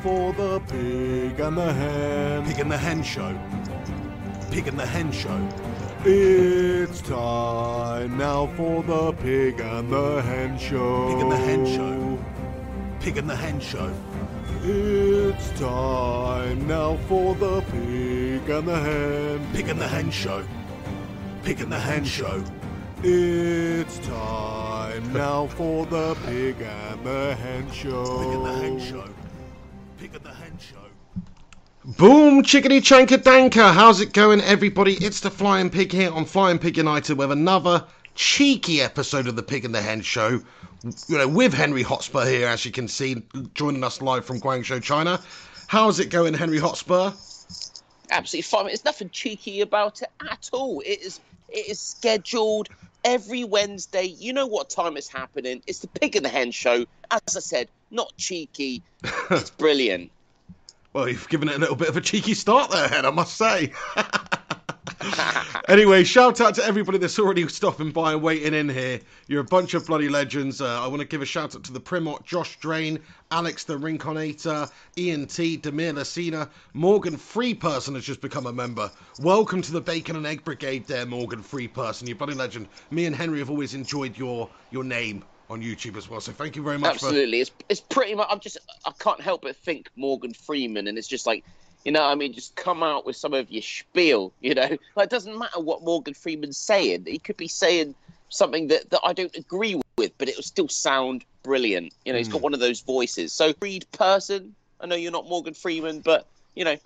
for the pig and the hen. Pig and the Hen Show. Pig and the Hen Show. It's time now for the pig and the hen show. Pig and the Hen Show. Pig and the Hen Show. It's time now for the pig and the hen. Pig and the Hen Show. Pig and the Hen Show. It's time now for the pig and the hen show. Pig and the Hen Show. Pig and the Hen Show. Boom, chickadee chankadanka. How's it going, everybody? It's the Flying Pig here on Flying Pig United with another cheeky episode of the Pig and the Hen Show. You know, with Henry Hotspur here, as you can see, joining us live from Guangzhou, China. How's it going, Henry Hotspur? absolutely fine. There's nothing cheeky about it at all. It is it is scheduled every Wednesday. You know what time it's happening. It's the Pig and the Hen show. As I said, not cheeky. It's brilliant. Well, you've given it a little bit of a cheeky start there, Hen, I must say. anyway, shout out to everybody that's already stopping by and waiting in here. You're a bunch of bloody legends. Uh, I want to give a shout out to the Primot, Josh Drain, Alex the Rinconator, Ian T, Demir Lacina, Morgan Free Person has just become a member. Welcome to the Bacon and Egg Brigade there, Morgan Free Person. You bloody legend. Me and Henry have always enjoyed your your name on YouTube as well. So thank you very much for Absolutely. It's it's pretty much. I'm just. I can't help but think Morgan Freeman, and it's just like. You know, I mean, just come out with some of your spiel. You know, like it doesn't matter what Morgan Freeman's saying. He could be saying something that, that I don't agree with, but it will still sound brilliant. You know, he's Hmm. got one of those voices. So, read person, I know you're not Morgan Freeman, but you know,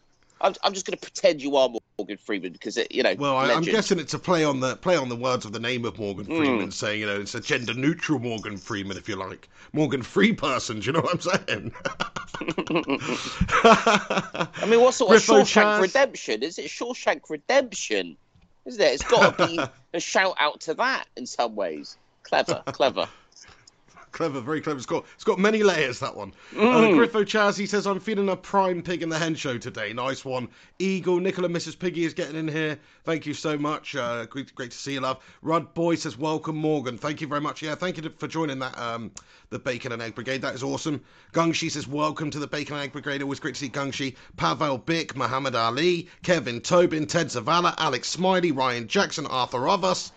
I'm, I'm just going to pretend you are Morgan Freeman because it, you know, Well, I, I'm guessing it's a play on the play on the words of the name of Morgan Mm. Freeman, saying you know it's a gender neutral Morgan Freeman, if you like, Morgan Free person. Do you know what I'm saying? I mean, what sort of Shawshank Chaz. Redemption? Is it Shawshank Redemption? Isn't it? It's got to be a shout out to that in some ways. Clever, clever. Clever, very clever. It's got it's got many layers. That one. Uh, Mm. Griffo Chaz, he says I'm feeling a prime pig in the hen show today. Nice one. Eagle Nicola, Mrs Piggy is getting in here. Thank you so much. Uh, great, great to see you, love. Rudd Boy says welcome, Morgan. Thank you very much. Yeah, thank you for joining that um the Bacon and Egg Brigade. That is awesome. Gungshi says welcome to the Bacon and Egg Brigade. Always great to see Gungshi. Pavel Bick, Muhammad Ali, Kevin Tobin, Ted Zavala, Alex Smiley, Ryan Jackson, Arthur Ovas.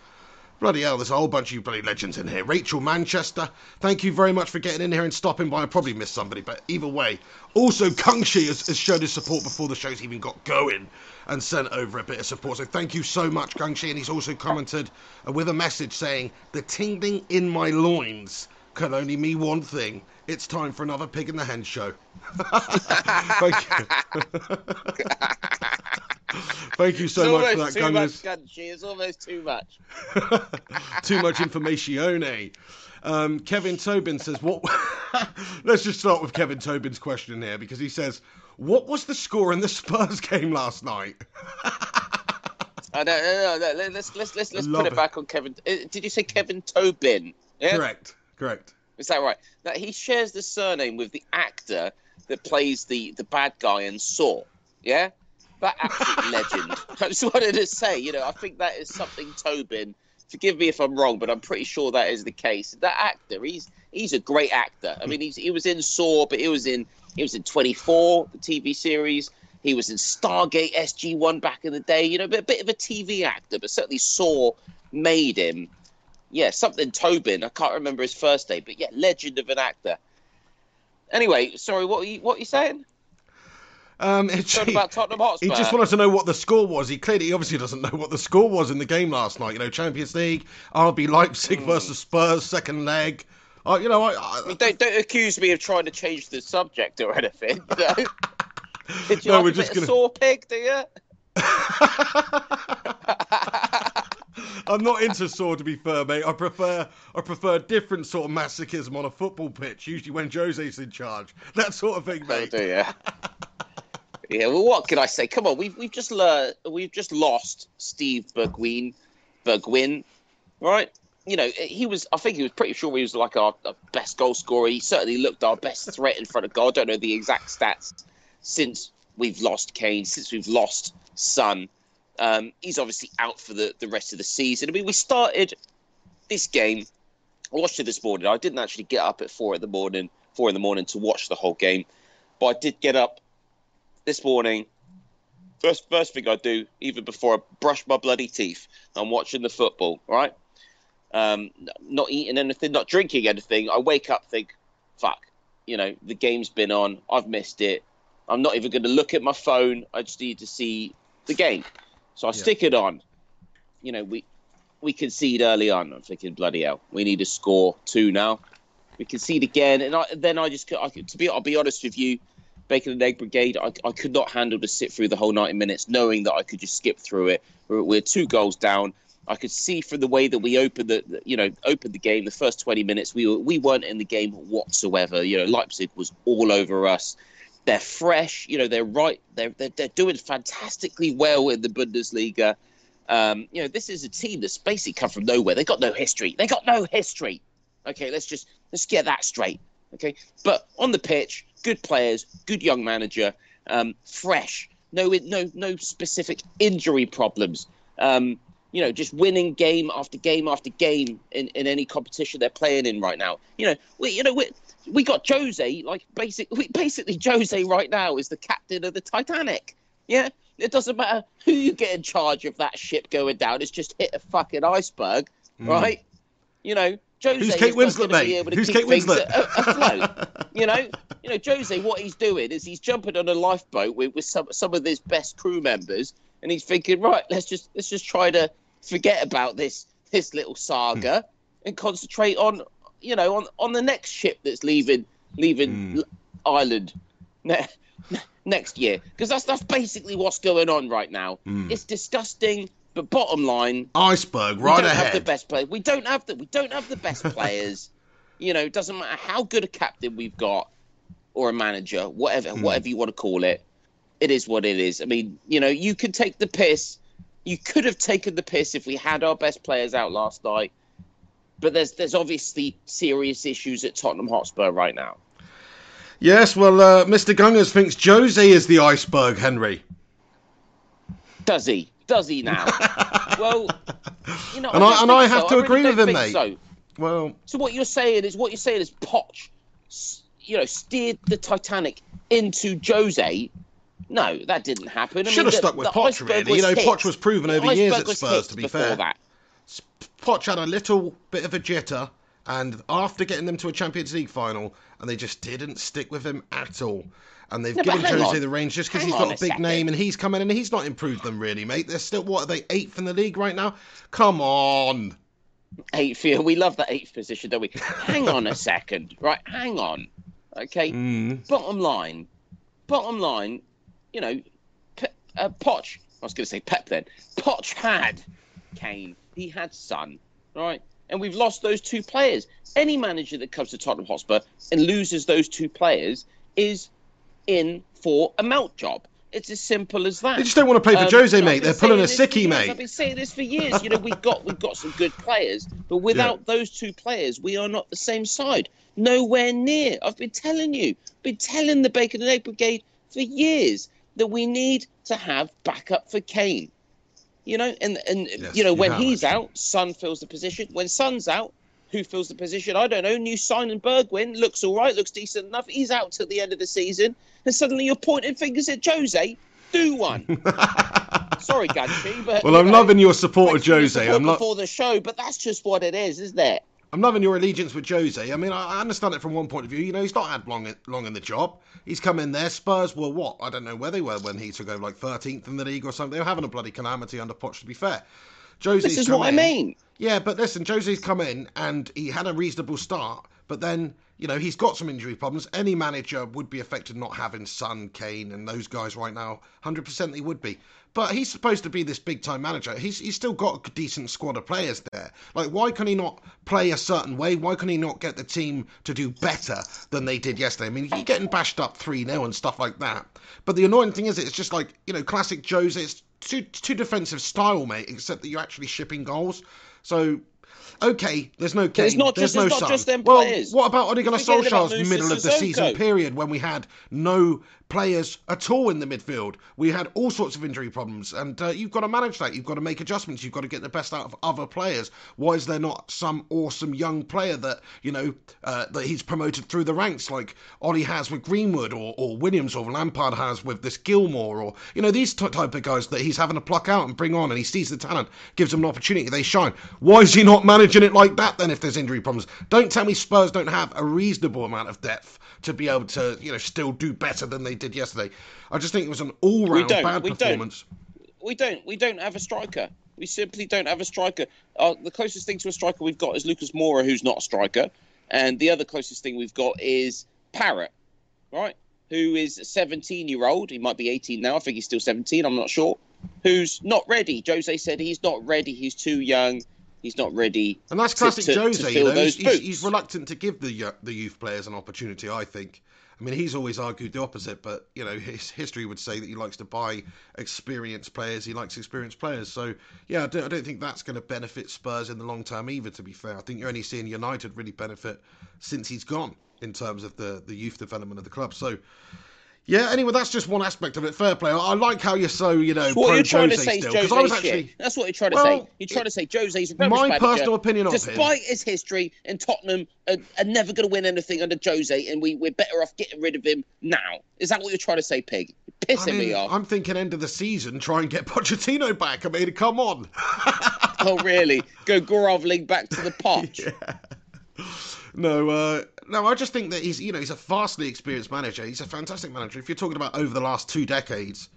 Bloody hell, there's a whole bunch of you bloody legends in here. Rachel Manchester, thank you very much for getting in here and stopping by. I probably missed somebody, but either way. Also, Kungshi has, has showed his support before the show's even got going and sent over a bit of support. So thank you so much, Kungshi. And he's also commented with a message saying, The tingling in my loins can only mean one thing. It's time for another Pig in the Hen show. thank you. Thank you so it's much for that, too much, Gungers Gunshi. It's almost too much. too much information. Um, Kevin Tobin says, "What?" Let's just start with Kevin Tobin's question here because he says, "What was the score in the Spurs game last night?" I don't, no, no, no, let's let's let's let's Love put it it. back on Kevin. uh, Did you say Kevin Tobin? Yeah, Correct. Correct. Is that right? That he shares the surname with the actor that plays the the bad guy in Saw. Yeah, that absolute legend. I just wanted to say, you know, I think that is something Tobin. Forgive me if I'm wrong, but I'm pretty sure that is the case. That actor, he's he's a great actor. I mean, he's he was in Saw, but he was in he was in 24, the TV series. He was in Stargate SG One back in the day. You know, a bit, bit of a TV actor, but certainly Saw made him. Yeah, something Tobin. I can't remember his first name, but yeah, legend of an actor. Anyway, sorry, what are you, what were you saying? Um, it's, Talking about Tottenham Hotspur. he just wanted to know what the score was. He clearly, he obviously doesn't know what the score was in the game last night. You know, Champions League, RB Leipzig versus Spurs, second leg. Uh, you know, I, I I, mean, don't, don't accuse me of trying to change the subject or anything. You know? Did you No, like we're a just gonna- saw pig, do you? I'm not into Saw to be fair, mate. I prefer I prefer different sort of masochism on a football pitch, usually when Jose's in charge. That sort of thing, Oh, mate. do you? yeah. Well, what can I say? Come on, we've we've just learned, we've just lost Steve Bergwijn, Bergwijn, right? You know, he was. I think he was pretty sure he was like our, our best goal scorer. He certainly looked our best threat in front of goal. I don't know the exact stats since we've lost Kane, since we've lost Son. Um, he's obviously out for the, the rest of the season. I mean, we started this game. I watched it this morning. I didn't actually get up at four in the morning, four in the morning to watch the whole game. but I did get up this morning. First, first thing I do, even before I brush my bloody teeth, I'm watching the football. Right, um, not eating anything, not drinking anything. I wake up, think, fuck, you know, the game's been on. I've missed it. I'm not even going to look at my phone. I just need to see the game. So I yeah. stick it on. You know, we we concede early on. I'm thinking, bloody hell, we need to score two now. We concede again, and I, then I just, I, to be, I'll be honest with you, Bacon and Egg Brigade, I, I could not handle to sit through the whole 90 minutes, knowing that I could just skip through it. We're, we're two goals down. I could see from the way that we opened the, you know, opened the game, the first 20 minutes, we were, we weren't in the game whatsoever. You know, Leipzig was all over us. They're fresh, you know, they're right, they're, they're, they're doing fantastically well in the Bundesliga. Um, you know, this is a team that's basically come from nowhere. They got no history. They got no history. Okay, let's just let's get that straight. Okay, but on the pitch, good players, good young manager, um, fresh, no no no specific injury problems. Um, you know, just winning game after game after game in, in any competition they're playing in right now. You know, we you know we we got Jose like basically basically Jose right now is the captain of the Titanic. Yeah, it doesn't matter who you get in charge of that ship going down. It's just hit a fucking iceberg, mm. right? You know, Jose Who's Kate Winslet, mate? Who's Kate Winslet? afloat. you know, you know, Jose. What he's doing is he's jumping on a lifeboat with, with some some of his best crew members, and he's thinking, right, let's just let's just try to forget about this this little saga mm. and concentrate on you know on on the next ship that's leaving leaving mm. Ireland next year because that's that's basically what's going on right now. Mm. It's disgusting, but bottom line, iceberg right we don't ahead. Have the best players. We don't have the we don't have the best players. you know, it doesn't matter how good a captain we've got or a manager, whatever mm. whatever you want to call it. It is what it is. I mean, you know, you can take the piss. You could have taken the piss if we had our best players out last night. But there's there's obviously serious issues at Tottenham Hotspur right now. Yes, well, uh, Mr. Gungers thinks Jose is the iceberg, Henry. Does he? Does he now? well, you know, and I, I and I have so. to I agree really with him, mate. So. Well, so what you're saying is what you're saying is Poch, you know, steered the Titanic into Jose. No, that didn't happen. I Should mean, have the, stuck with Poch, really. You know, hit. Poch was proven over years at Spurs, to be fair. That. Poch had a little bit of a jitter, and after getting them to a Champions League final, and they just didn't stick with him at all. And they've given Jose on. the range just because he's got a, big second. name and he's come in and he's not improved them really, mate. They're still what are they eighth in the league right now? Come on. Eighth, yeah, we love that eighth position, don't we? hang on a second, right? Hang on, okay. Mm. Bottom line, bottom line, you know, Pe- uh, Poch. I was going to say Pep then. Poch had Kane. He had Son. Right and we've lost those two players. Any manager that comes to Tottenham Hotspur and loses those two players is in for a melt job. It's as simple as that. They just don't want to play for um, Jose, mate. They're pulling a sickie, mate. I've been saying this for years. You know, we've got we've got some good players, but without yeah. those two players, we are not the same side. Nowhere near. I've been telling you, been telling the Bacon and Egg Brigade for years that we need to have backup for Kane. You know, and and yes, you know when he's out, Son fills the position. When Son's out, who fills the position? I don't know. New sign signing Bergwijn looks all right, looks decent enough. He's out till the end of the season, and suddenly you're pointing fingers at Jose. Do one. Sorry, Ganchi, but well, I'm know, loving your support of Jose. Support I'm not before the show, but that's just what it is, isn't it? I'm loving your allegiance with Jose. I mean, I understand it from one point of view. You know, he's not had long long in the job. He's come in there. Spurs were what? I don't know where they were when he took over, like 13th in the league or something. They were having a bloody calamity under Poch, to be fair. Jose's this is what in. I mean. Yeah, but listen, Jose's come in and he had a reasonable start, but then you know he's got some injury problems. Any manager would be affected not having Son, Kane, and those guys right now. Hundred percent, he would be. But he's supposed to be this big time manager. He's he's still got a decent squad of players there. Like, why can he not play a certain way? Why can he not get the team to do better than they did yesterday? I mean, you're getting bashed up 3 0 and stuff like that. But the annoying thing is, it's just like, you know, classic Jose. It's too, too defensive style, mate, except that you're actually shipping goals. So okay, there's no Kane, there's not there's just, no Son. Just them well, players. what about Ole Gunnar Solskjaer's middle of the season period when we had no players at all in the midfield. We had all sorts of injury problems, and uh, you've got to manage that. You've got to make adjustments. You've got to get the best out of other players. Why is there not some awesome young player that you know uh, that he's promoted through the ranks, like Ollie has with Greenwood, or, or Williams, or Lampard has with this Gilmour, or you know these t- type of guys that he's having to pluck out and bring on, and he sees the talent, gives them an opportunity, they shine. Why is he not managing it like that then? If there's injury problems, don't tell me Spurs don't have a reasonable amount of depth to be able to you know still do better than they did yesterday. I just think it was an all-round bad we don't. performance. We don't. We don't have a striker. We simply don't have a striker. Uh, the closest thing to a striker we've got is Lucas Moura, who's not a striker, and the other closest thing we've got is Parrott, right? Who is a 17-year-old? He might be 18 now. I think he's still 17. I'm not sure. Who's not ready? Jose said he's not ready. He's too young. He's not ready. And that's to- classic to- to Jose. fill you know, he's, he's, reluctant to give the the youth players an opportunity. I think. I mean, he's always argued the opposite, but you know, his history would say that he likes to buy experienced players. He likes experienced players. So yeah, I don't, I don't think that's going to benefit Spurs in the long term either. To be fair, I think you're only seeing United really benefit since he's gone in terms of the the youth development of the club. So. Yeah. Anyway, that's just one aspect of it. Fair play. I I like how you're so, you know, what you're trying to Jose say is still. Jose's was shit. That's what you're trying to Well, say. You're trying to say Jose's a rubbish my personal opinion of him. despite his history and Tottenham are, are never going to win anything under Jose, and we, we're better off getting rid of him now. Is that what you're trying to say, Pig? You're pissing I mean, me off. I'm thinking end of the season, try and get Pochettino back. I mean, come on. Oh, really? Go grovelling back to the pot. No, uh, no, I just think that he's, you know, he's a vastly experienced manager. He's a fantastic manager. If you're talking about over the last two decades,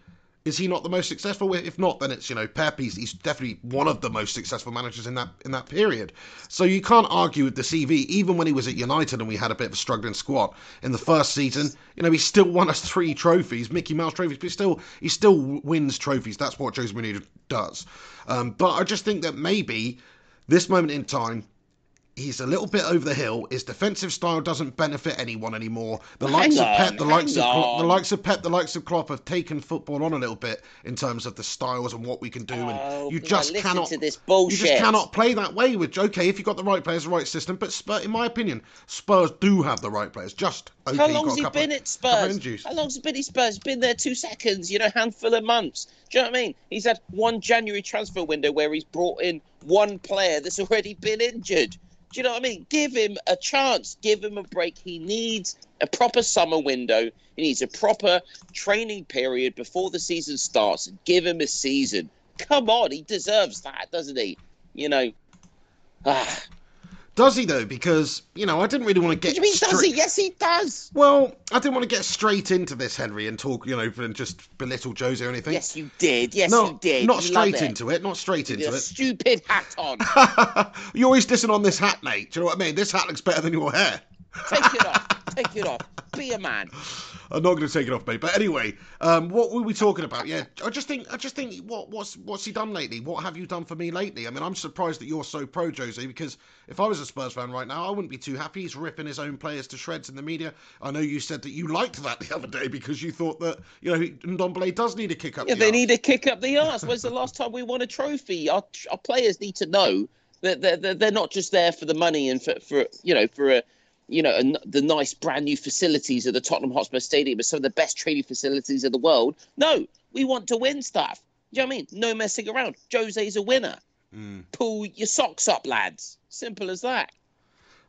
is he not the most successful? If not, then it's you know Pep. He's, he's definitely one of the most successful managers in that in that period. So you can't argue with the CV. Even when he was at United and we had a bit of a struggling squad in the first season, you know he still won us three trophies, Mickey Mouse trophies. But he still he still wins trophies. That's what Jose Mourinho does. Um, but I just think that maybe this moment in time he's a little bit over the hill. His defensive style doesn't benefit anyone anymore. The Well, likes of Pep, the likes of Klopp, the likes of Pep, the likes of Klopp have taken football on a little bit in terms of the styles and what we can do. Oh, and you just cannot. to this You just cannot play that way with okay if you've got the right players, the right system. But Spurs, in my opinion, Spurs do have the right players. Just okay. How long's he been at Spurs? How long's he been at Spurs? Been there two seconds, you know, handful of months. Do you know what I mean? He's had one January transfer window where he's brought in one player that's already been injured. Do you know what I mean? Give him a chance. Give him a break. He needs a proper summer window. He needs a proper training period before the season starts. Give him a season. Come on, he deserves that, doesn't he? You know. Ah, Does he though? Because you know I didn't really want to what get. do you mean, does he? Yes, he does. Well, I didn't want to get straight into this, Henry, and talk, you know, and just belittle Jose or anything. Yes, you did. Yes, no, you did. not You straight it. into it. Not straight into it. stupid hat on. You're always dissing on this hat, mate. Do you know what I mean? This hat looks better than your hair. Take it off. Take it off. Be a man. I'm not going to take it off, mate. But anyway, um, what were we talking about? Yeah, I just think, I just think, what, what's, what's he done lately? What have you done for me lately? I mean, I'm surprised that you're so pro Jose because if I was a Spurs fan right now, I wouldn't be too happy. He's ripping his own players to shreds in the media. I know you said that you liked that the other day because you thought that you know Ndombele does need a kick up. Yeah, the they arse. need a kick up the arse. When's the last time we won a trophy? Our, our players need to know that they're, they're, they're not just there for the money and for, for you know for a you know a, the nice brand new facilities of the Tottenham Hotspur Stadium, are some of the best training facilities in the world. No, we want to win stuff. Do you know what I mean? No messing around. Jose's a winner. Mm. Pull your socks up, lads. Simple as that.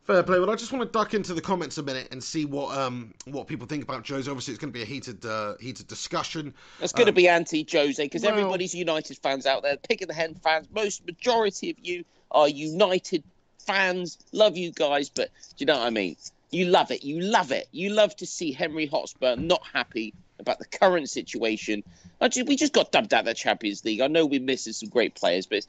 Fair play. Well, I just want to duck into the comments a minute and see what um what people think about Jose. Obviously, it's going to be a heated uh, heated discussion. It's going to Um, be anti Jose because well- everybody's United fans out there. Picking the hen fans. Most majority of you are United fans. Love you guys, but do you know what I mean? You love it. You love it. You love to see Henry Hotspur not happy about the current situation. I ju- we just got dubbed out of the Champions League. I know we're missing some great players, but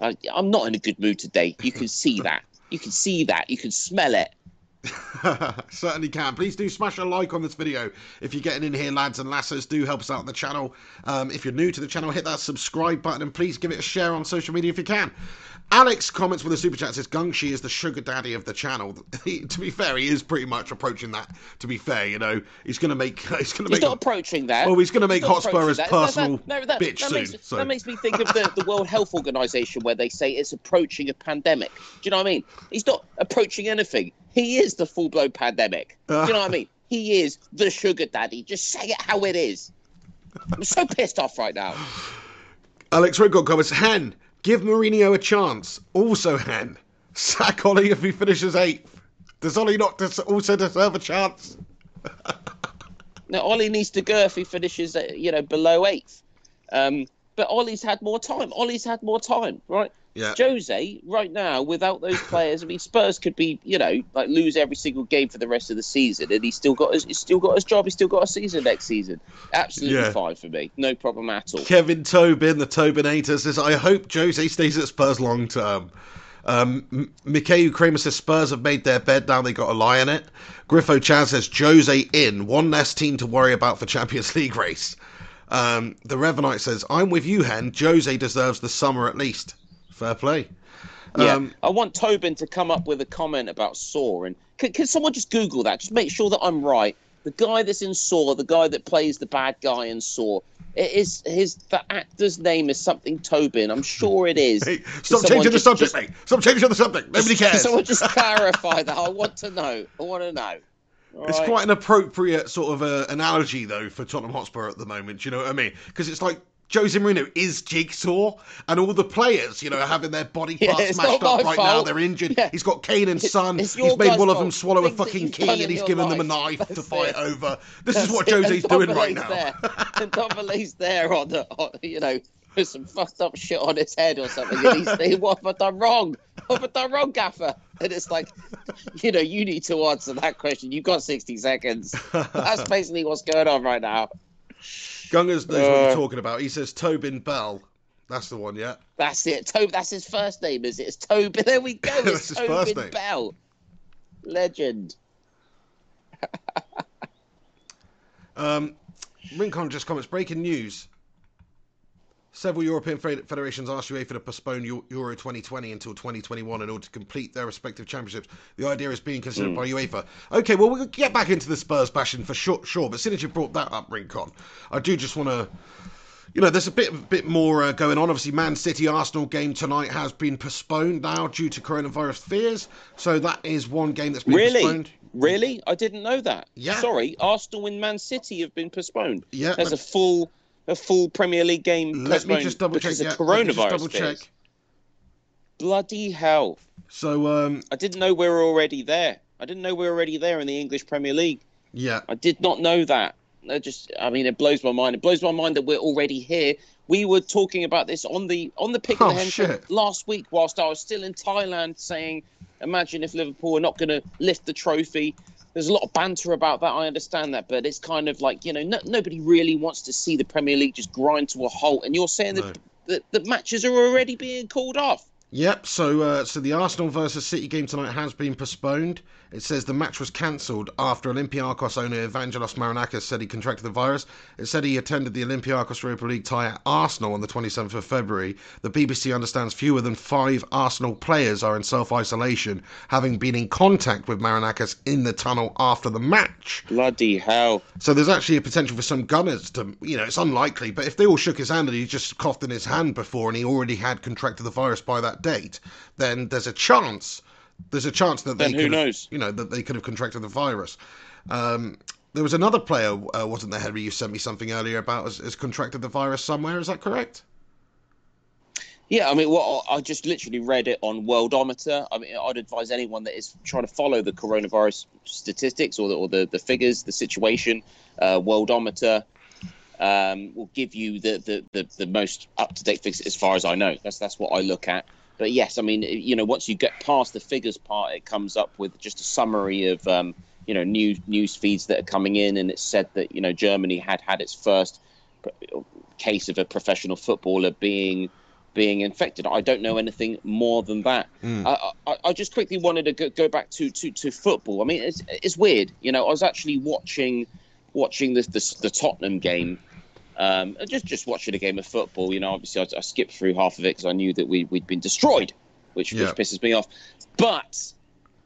I, I'm not in a good mood today. You can see that. You can see that. You can smell it. Certainly can. Please do smash a like on this video if you're getting in here, lads and lasses. Do help us out on the channel. Um, if you're new to the channel, hit that subscribe button and please give it a share on social media if you can. Alex comments with a super chat says Gungshi is the sugar daddy of the channel. He- to be fair, he is pretty much approaching that. To be fair, you know, he's going to make he's going to He's make. not approaching that. well, he's going to make He's Hotspur approaching his that. That- personal that, that, bitch that soon. Makes, so. That makes me think of the, the World Health Organization where they say it's approaching a pandemic. Do you know what I mean? He's not approaching anything. He is the full blown pandemic. Do you know what I mean? he is the sugar daddy. Just say it how it is. I'm so pissed off right now. Alex Redgott comments, Hen, give Mourinho a chance. Also, Hen, sack Ollie if he finishes eighth. Does Ollie not des- also deserve a chance? Now Ollie needs to go if he finishes, uh, you know, below eighth. Um, but Ollie's had more time. Ollie's had more time, right? Yeah. Jose, right now, without those players, I mean, Spurs could be, you know, like lose every single game for the rest of the season, and he's still got his, he's still got his job. He's still got a season next season. Absolutely Yeah. fine for me, no problem at all. Kevin Tobin, the Tobinator, says, I hope Jose stays at Spurs long term. Um, Mikhail Kramer says Spurs have made their bed, now they got a lie in it. Griffo Chaz says Jose in, one less team to worry about for Champions League race. Um, the Revanite says, I'm with you, Hen. Jose deserves the summer at least. Fair play. Yeah, Um, I want Tobin to come up with a comment about Saw, and can, can someone just Google that? Just make sure that I'm right. The guy that's in Saw, the guy that plays the bad guy in Saw, it is his the actor's name is something Tobin. I'm sure it is. Hey, stop changing the subject, just- mate. Stop changing the subject. Nobody Can cares. someone just clarify that? I want to know. I want to know. All It's right? quite an appropriate sort of uh, analogy, though, for Tottenham Hotspur at the moment. Do you know what I mean? Because it's like Jose Mourinho is Jigsaw, and all the players, you know, are having their body parts it's smashed up right now. They're injured. Yeah. He's got Kane and Son. it's He's made one of them swallow a fucking key, and he's given them a life. knife to That's fight it. over. This is what. Jose's doing right now. There. Ndombele's there on the, on, you know, with some fucked up shit on his head or something. And he's saying, What have I done wrong? What have I done wrong, Gaffer? And it's like, you know, you need to answer that question. You've got 60 seconds. That's basically what's going on right now. Gungers knows what Uh, you're talking about. He says Tobin Bell. That's the one, yeah. That's it. Tob, that's his first name, is it? It's Tobin. There we go. It's his first Tobin name. Bell. Legend. Um, Rincon just comments breaking news. Several European federations asked UEFA to postpone Euro 2020 until 2021 in order to complete their respective championships. The idea is being considered by UEFA. Okay, well, we'll get back into the Spurs bashing for sure, sure but since you brought that up, Rincon, I do just want to. You know, there's a bit bit more uh, going on. Obviously, Man City Arsenal game tonight has been postponed now due to coronavirus fears. So that is one game that's been Really? postponed. Really? I didn't know that. Yeah. Sorry, Arsenal and Man City have been postponed. Yeah, There's a full a full Premier League game Let me just double check. Yeah, of let me just coronavirus. double check. Bloody hell! So um, I didn't know we were already there. I didn't know we were already there in the English Premier League. yeah, I did not know that. I just, I mean, it blows my mind. It blows my mind that we're already here. We were talking about this on the on the pick of Oh, the last week, whilst I was still in Thailand, saying, "Imagine if Liverpool are not going to lift the trophy." There's a lot of banter about that. I understand that, but it's kind of like you know, no, nobody really wants to see the Premier League just grind to a halt. And you're saying No. that, that that matches are already being called off. Yep. So, uh, so the Arsenal versus City game tonight has been postponed. It says the match was cancelled after Olympiacos owner Evangelos Marinakis said he contracted the virus. It said he attended the Olympiacos Europa League tie at Arsenal on the 27th of February. The BBC understands fewer than five Arsenal players are in self-isolation, having been in contact with Marinakis in the tunnel after the match. Bloody hell! So there's actually a potential for some gunners to, you know, it's unlikely, but if they all shook his hand and he just coughed in his hand before and he already had contracted the virus by that date, then there's a chance, there's a chance that they Then who could have- knows? you know, that they could have contracted the virus. Um, there was another player, uh, wasn't there, Henry? You sent me something earlier about has, has contracted the virus somewhere. Is that correct? Yeah, I mean, well, I just literally read it on Worldometer. I mean, I'd advise anyone that is trying to follow the coronavirus statistics or the, or the, the figures, the situation. Uh, Worldometer um, will give you the, the, the, the most up to date figures, as far as I know. That's that's what I look at. But yes, I mean, you know, once you get past the figures part, it comes up with just a summary of um, you know new news feeds that are coming in, and it said that you know Germany had had its first case of a professional footballer being being infected. I don't know anything more than that. Mm. I, I, I just quickly wanted to go, go back to, to, to football. I mean, it's, it's weird. You know, I was actually watching watching this, this the Tottenham game. Um, just just watching a game of football. You know, obviously I, I skipped through half of it because I knew that we we'd been destroyed, which Yeah. which pisses me off. But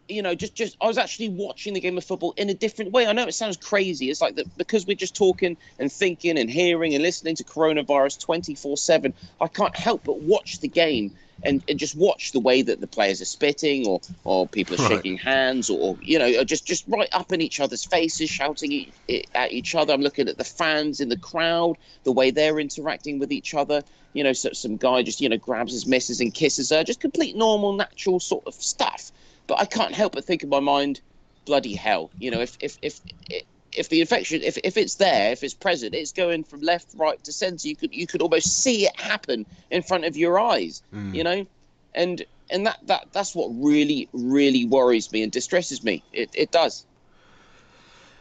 you know, just just I was actually watching the game of football in a different way. I know it sounds crazy. It's like that because we're just talking and thinking and hearing and listening to coronavirus twenty four seven. I can't help but watch the game and, and just watch the way that the players are spitting or or people are Right. shaking hands or you know just just right up in each other's faces shouting e- e- at each other. I'm looking at the fans in the crowd the way they're interacting with each other. You know so, some guy just you know grabs his missus and kisses her. Just complete normal natural sort of stuff. But i can't help but think in my mind bloody hell. You know if if if if the infection if, if it's there if it's present it's going from left right to center you could you could almost see it happen in front of your eyes Mm. you know and and that that that's what really really worries me and distresses me it, it does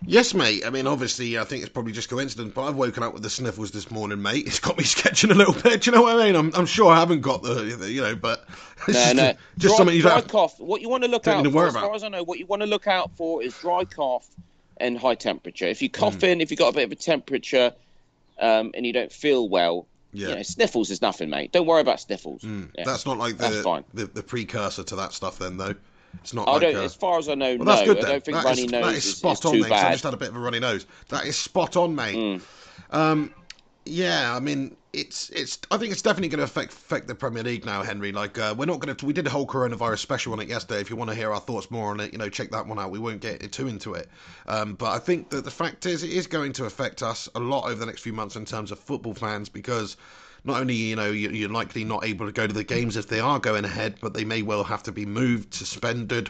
Yes, mate. I mean, obviously, I think it's probably just coincidence, but I've woken up with the sniffles this morning, mate. It's got me sketching a little bit. Do you know what I mean? I'm, I'm sure I haven't got the, you know, but it's no just, no just dry, something you dry don't. cough what you want to look out to for as far as i know what you want to look out for is dry cough and high temperature if you cough in if you've got a bit of a temperature um, and you don't feel well Yeah, you know, sniffles is nothing mate don't worry about sniffles Mm. Yeah. that's not like the, the the precursor to that stuff. Then, though, it's not I like. don't. uh, as far as I know, well, no. that's good I don't think That runny is- nose that is spot is on, too mate. 'cause I just had a bit of a runny nose. That is spot on, mate. Mm. Um, yeah, I mean, it's it's. I think it's definitely going to affect affect the Premier League now, Henry. Like, uh, we're not going to. We did a whole coronavirus special on it yesterday. If you want to hear our thoughts more on it, you know, check that one out. We won't get too into it. Um, but I think that the fact is, it is going to affect us a lot over the next few months in terms of football fans because. Not only you know you- you're likely not able to go to the games if they are going ahead, but they may well have to be moved, suspended,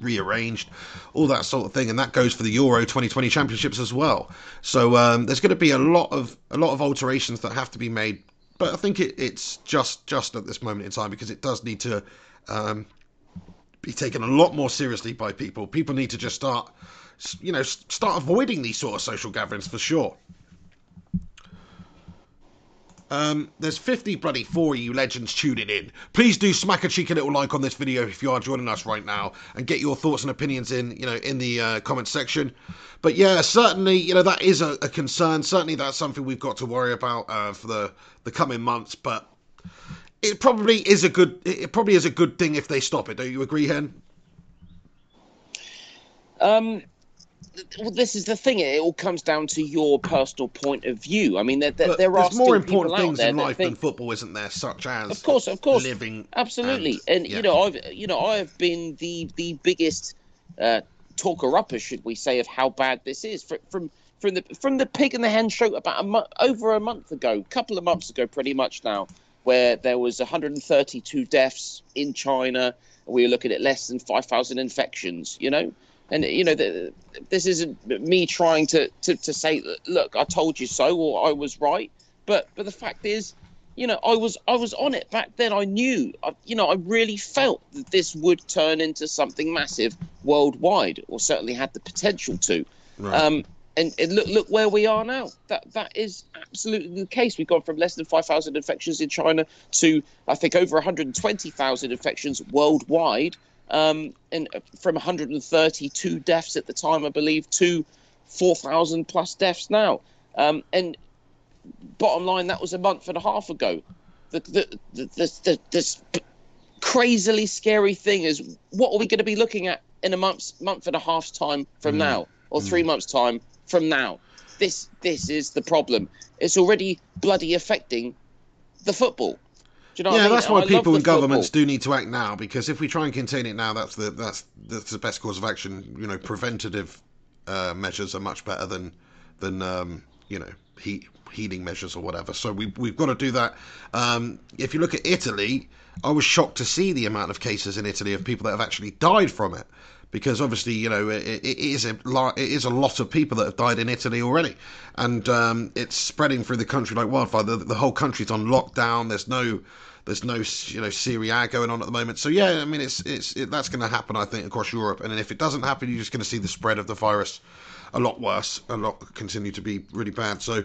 rearranged, all that sort of thing, and that goes for the Euro 2020 Championships as well. So um, there's going to be a lot of a lot of alterations that have to be made, but I think it, it's just just at this moment in time because it does need to um, be taken a lot more seriously by people. People need to just start, you know, start avoiding these sort of social gatherings for sure. Um, there's 50 bloody four of you legends tuning in. Please do smack a cheeky little like on this video if you are joining us right now, and get your thoughts and opinions in, you know, in the uh, comment section. But yeah, certainly, you know, that is a, a concern. Certainly, that's something we've got to worry about uh, for the the coming months. But it probably is a good. It probably is a good thing if they stop it. Don't you agree, Hen? Um, well, this is the thing. It all comes down to your personal point of view. I mean, there, there, there are more important things in life think, than football, isn't there? Such as, Of course, of course. living. Absolutely, and- and, yeah. you know, I've you know, I have been the the biggest uh, talker upper, should we say, of how bad this is from from from the from the pig and the hen show about a month over a month ago, a couple of months ago, pretty much now, where there was 132 deaths in China. And we were looking at less than 5,000 infections. You know, and you know, the, this isn't me trying to, to to say, look, I told you so, or I was right. But but the fact is, you know, I was I was on it back then. I knew, I, you know, I really felt that this would turn into something massive worldwide, or certainly had the potential to. Right. Um, and, and look look where we are now. That that is absolutely the case. We've gone from less than five thousand infections in China to I think over one hundred and twenty thousand infections worldwide, um, and from one hundred and thirty-two deaths at the time, I believe, to four thousand plus deaths now. Um, and bottom line, that was a month and a half ago. The the the, the, this crazily scary thing is what are we going to be looking at in a month month and a half's time from Mm. now, or three months time from now? This this is the problem. It's already bloody affecting the football. You know yeah, I mean? that's why I people and governments football. do need to act now. Because if we try and contain it now, that's the that's that's the best course of action. You know, preventative uh, measures are much better than than um, you know heat, healing measures or whatever. So we we've got to do that. Um, if you look at Italy, I was shocked to see the amount of cases in Italy of people that have actually died from it. Because obviously, you know, it, it is a lot, it is a lot of people that have died in Italy already, and um, it's spreading through the country like wildfire. The, the whole country's on lockdown. There's no there's no you know Serie A going on at the moment. So yeah, I mean it's it's it, that's going to happen I think across Europe. And if it doesn't happen, you're just going to see the spread of the virus a lot worse, a lot continue to be really bad. So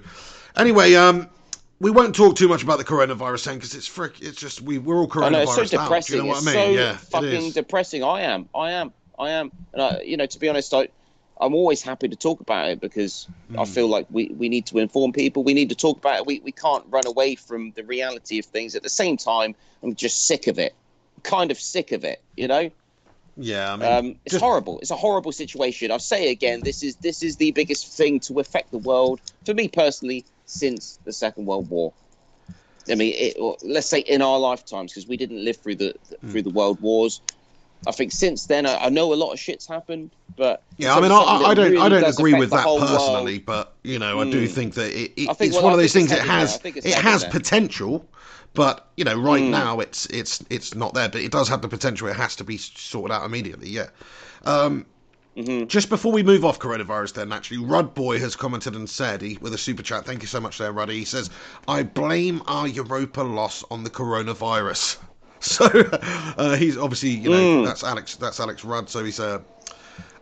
anyway, um, we won't talk too much about the coronavirus thing because it's frick. It's just we we're all coronavirus I know it's so depressing. you know what it's I mean? so yeah, fucking depressing. I am. I am. I am. And I, you know, to be honest, I, I'm always happy to talk about it because I Hmm. feel like we, we need to inform people. We need to talk about it. We we can't run away from the reality of things. At the same time, I'm just sick of it. Kind of sick of it. You know. yeah, I mean, Um, it's just- horrible. It's a horrible situation. I'll say again, this is this is the biggest thing to affect the world for me personally since the Second World War. I mean, it, let's say in our lifetimes, because we didn't live through the through the world wars. I think since then, I, I know a lot of shit's happened, but Yeah, I mean, I, I don't, I don't agree with that personally, world. but you know, I do Mm. think that it, it, think- it's well, one of those things. It has, there. I think it's it has there. potential, but you know, right Mm. now it's it's it's not there. But it does have the potential. It has to be sorted out immediately. Yeah. Um, Mhm. Just before we move off coronavirus, then actually, Rud Boy has commented and said he, with a super chat. Thank you so much, there, Ruddy. He says, "I blame our Europa loss on the coronavirus." So uh, he's obviously, you know, Mm. that's Alex. That's Alex Rudd. So he's a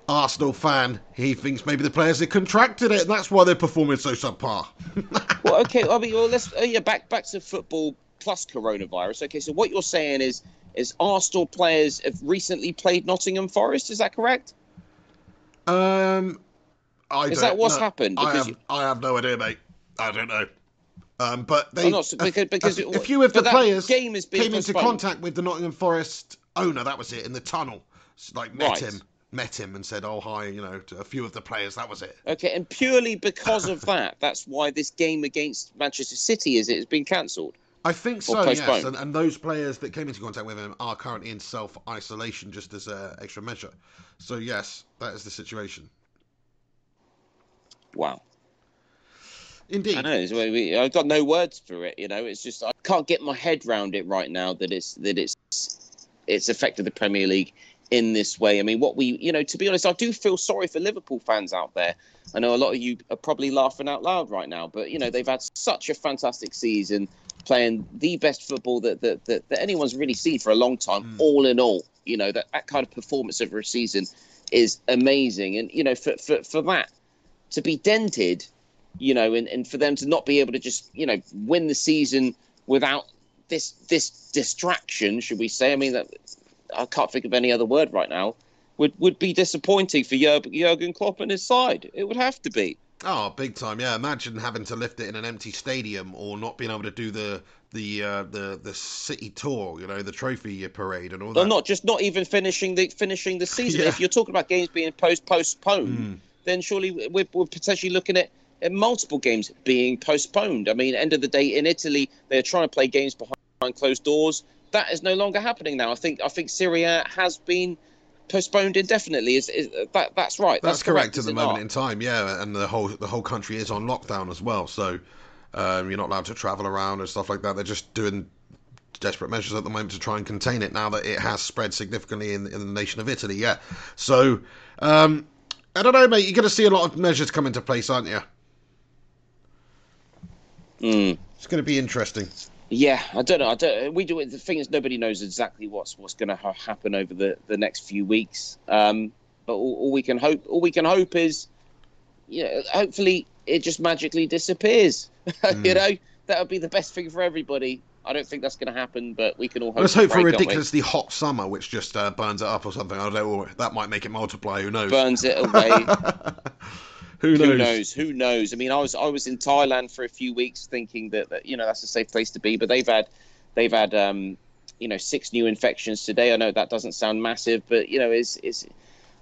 Arsenal fan. He thinks maybe the players have contracted it, and that's why they're performing so subpar. well, okay. I mean, well, let's uh, yeah, back back to football plus coronavirus. Okay, so what you're saying is is Arsenal players have recently played Nottingham Forest. Is that correct? Um, I Is that what's know. happened? I have, you- I have no idea, mate. I don't know. Um, but they not because because a, a few of the players game has been came into contact with the Nottingham Forest owner. That was it in the tunnel. Like met Right. him, met him, and said, "Oh hi," you know, to a few of the players. That was it. Okay, and purely because of that, that's why this game against Manchester City is it has been cancelled. I think so. Yes, and, and those players that came into contact with him are currently in self isolation, just as an extra measure. So yes, that is the situation. Wow. Indeed. I know. It's, we- we- I've got no words for it. You know, it's just I can't get my head round it right now that it's that it's it's affected the Premier League in this way. I mean, what we you know, to be honest, I do feel sorry for Liverpool fans out there. I know a lot of you are probably laughing out loud right now, but you know they've had such a fantastic season, playing the best football that that, that, that anyone's really seen for a long time. Mm. All in all, you know that that kind of performance over a season is amazing, and you know for for, for that to be dented you know, and, and for them to not be able to just, you know, win the season without this this distraction, should we say? I mean, that I can't think of any other word right now. Would would be disappointing for Jurg- Jurgen Klopp and his side. It would have to be. Oh, big time! Yeah, imagine having to lift it in an empty stadium, or not being able to do the the uh, the the city tour, you know, the trophy parade and all that. Or not just not even finishing the finishing the season. Yeah. If you're talking about games being post postponed, Mm. then surely we're, we're potentially looking at multiple games being postponed. I mean, end of the day, in Italy, they're trying to play games behind closed doors. That is no longer happening now. I think I think Serie A has been postponed indefinitely. Is, is that that's right? That's, correct, is at the moment not? in time, yeah, and the whole the whole country is on lockdown as well, so um, you're not allowed to travel around and stuff like that. They're just doing desperate measures at the moment to try and contain it now that it has spread significantly in, in the nation of Italy. Yeah, so um, I don't know, mate. You're going to see a lot of measures come into place, aren't you? Mm. It's going to be interesting. Yeah, I don't know. I don't. We do. The thing is, nobody knows exactly what's what's going to ha- happen over the, the next few weeks. Um, but all, all we can hope, all we can hope is, you know, hopefully it just magically disappears. you Mm. know, that would be the best thing for everybody. I don't think that's going to happen, but we can all hope. Let's hope for a ridiculously hot summer, which just uh, burns it up or something. I don't know. That might make it multiply. Who knows? burns it away. Who knows? Who knows? Who knows? I mean, I was I was in Thailand for a few weeks, thinking that, that you know that's a safe place to be, but they've had they've had um, you know six new infections today. I know that doesn't sound massive, but you know, is is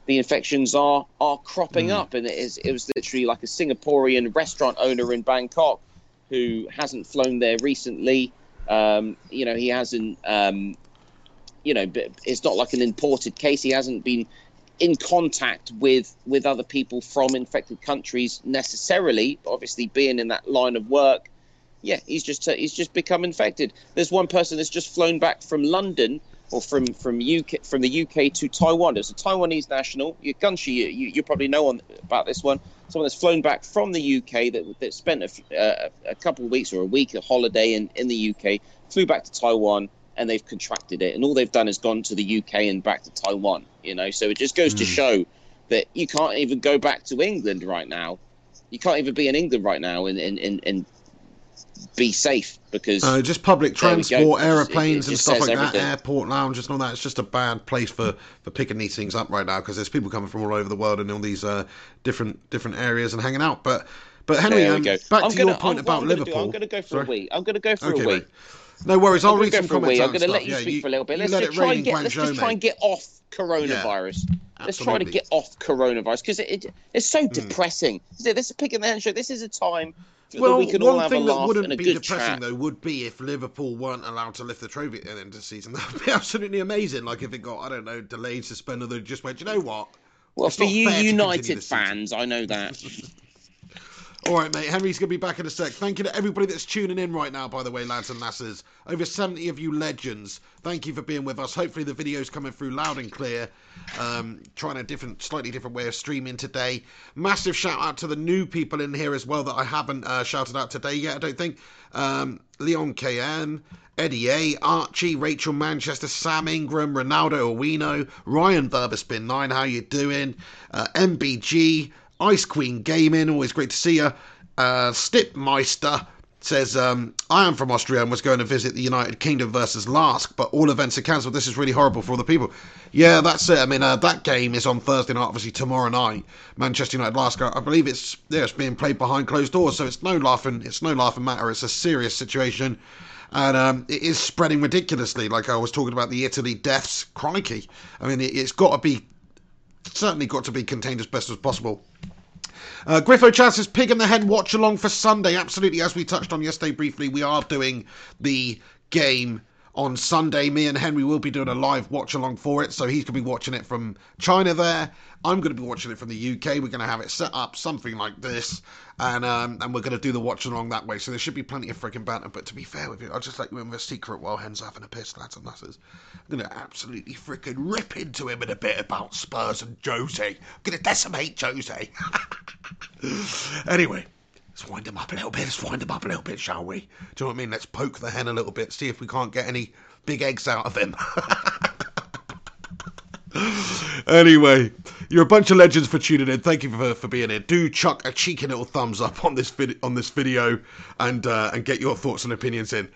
the infections are are cropping Mm. up, and it is it was literally like a Singaporean restaurant owner in Bangkok who hasn't flown there recently. Um, you know, he hasn't. Um, you know, but it's not like an imported case. He hasn't been in contact with with other people from infected countries necessarily. Obviously, being in that line of work, yeah, he's just uh, he's just become infected. There's one person that's just flown back from London or from from UK from the UK to Taiwan. It's a Taiwanese national. You, Gunshi, you, you, you probably know on, about this one. Someone that's flown back from the UK that that spent a, uh, a couple of weeks or a week a holiday in in the UK, flew back to Taiwan. And they've contracted it, and all they've done is gone to the UK and back to Taiwan. You know, so it just goes to Mm. show that you can't even go back to England right now. You can't even be in England right now and and, and, and be safe because Uh, just public There we go. transport, aeroplanes it and stuff like everything. that, airport lounges and all that. It's just a bad place for, for picking these things up right now because there's people coming from all over the world and all these uh, different different areas and hanging out. But but Henry, um, back I'm to gonna, your point I'm, about I'm gonna do, Liverpool. I'm going to go for Sorry? a week. I'm going to go for Okay, a mate. No worries, I'll read some comments I'm going to let you Yeah, speak for a little bit. Let's just try and get. in Let's just try and get off coronavirus. Let's try to get off coronavirus because it, it, it's so Hmm. depressing. This is a pig in the hen show. This is a time Well, we can all one have a thing that wouldn't be depressing chat. though would be if Liverpool weren't allowed to lift the trophy at the end of the season. That would be absolutely amazing. Like if it got, I don't know, delayed, suspended, they just went, you know what? Well, It's for you fair to continue United this season." fans, I know that. All right, mate. Henry's going to be back in a sec. Thank you to everybody that's tuning in right now, by the way, lads and lasses. Over 70 of you legends. Thank you for being with us. Hopefully, the video's coming through loud and clear. Um, trying a different, slightly different way of streaming today. Massive shout out to the new people in here as well that I haven't uh, shouted out today yet, I don't think. Um, Leon KN, Eddie A, Archie, Rachel Manchester, Sam Ingram, Ronaldo Owino, Ryan Verberspin 9, how you doing? Uh, MBG, Ice Queen Gaming, always great to see you. Uh, Stipmeister says, um, I am from Austria and was going to visit the United Kingdom versus Lask, but all events are cancelled. This is really horrible for the people. Yeah, that's it. I mean, uh, that game is on Thursday night, obviously tomorrow night. Manchester United Lask. I believe it's yeah, it's being played behind closed doors, so it's no laughing. It's no laughing matter. It's a serious situation. And um, it is spreading ridiculously. Like I was talking about the Italy deaths. Crikey! I mean, it, it's got to be certainly got to be contained as best as possible. Uh, Griffo Chad says Pig and the Hen watch along for Sunday. Absolutely, as we touched on yesterday briefly, we are doing the game on Sunday. Me and Henry will be doing a live watch along for it, so he's going to be watching it from China there. I'm going to be watching it from the UK. We're going to have it set up something like this, and um, and we're going to do the watch along that way. So there should be plenty of freaking banter. But to be fair with you, I'll just let you in with a secret while Hen's having a piss, lads and lasses. I'm going to absolutely freaking rip into him in a bit about Spurs and Josie. I'm going to decimate Josie. anyway. Let's wind him up a little bit. Let's wind him up a little bit, shall we? Do you know what I mean? Let's poke the hen a little bit, see if we can't get any big eggs out of him. anyway, you're a bunch of legends for tuning in. Thank you for, for being here. Do chuck a cheeky little thumbs up on this vid- on this video and uh, and get your thoughts and opinions in.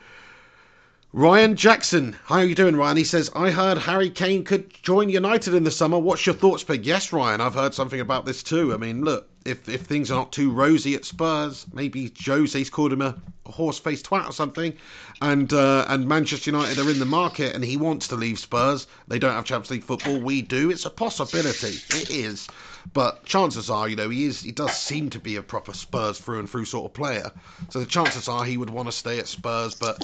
Ryan Jackson, how are you doing, Ryan? He says, I heard Harry Kane could join United in the summer. What's your thoughts, Pig? Yes, Ryan, I've heard something about this too. I mean, look, if if things are not too rosy at Spurs, maybe Jose's called him a, a horse-faced twat or something, and uh, and Manchester United are in the market and he wants to leave Spurs. They don't have Champions League football. We do. It's a possibility. It is. But chances are, you know, he is. He does seem to be a proper Spurs through and through sort of player. So the chances are he would want to stay at Spurs. But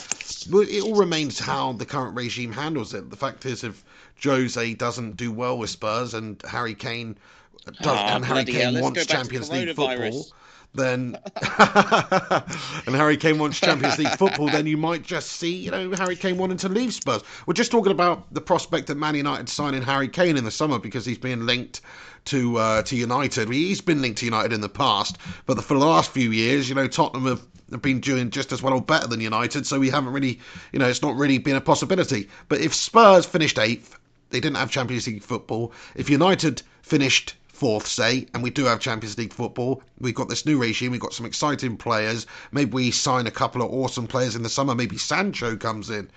it all remains how the current regime handles it. The fact is, if Jose doesn't do well with Spurs and Harry Kane does, Ah, and Harry bloody hell, Kane wants go back to Champions League football, then and Harry Kane wants Champions League football, then you might just see, you know, Harry Kane wanting to leave Spurs. We're just talking about the prospect of Man United signing Harry Kane in the summer because he's being linked to uh, to United. He's been linked to United in the past, but for the last few years, you know, Tottenham have have been doing just as well or better than United, so we haven't really, you know, it's not really been a possibility. But if Spurs finished eighth, they didn't have Champions League football. If United finished fourth, say, and we do have Champions League football, we've got this new regime, we've got some exciting players. Maybe we sign a couple of awesome players in the summer. Maybe Sancho comes in.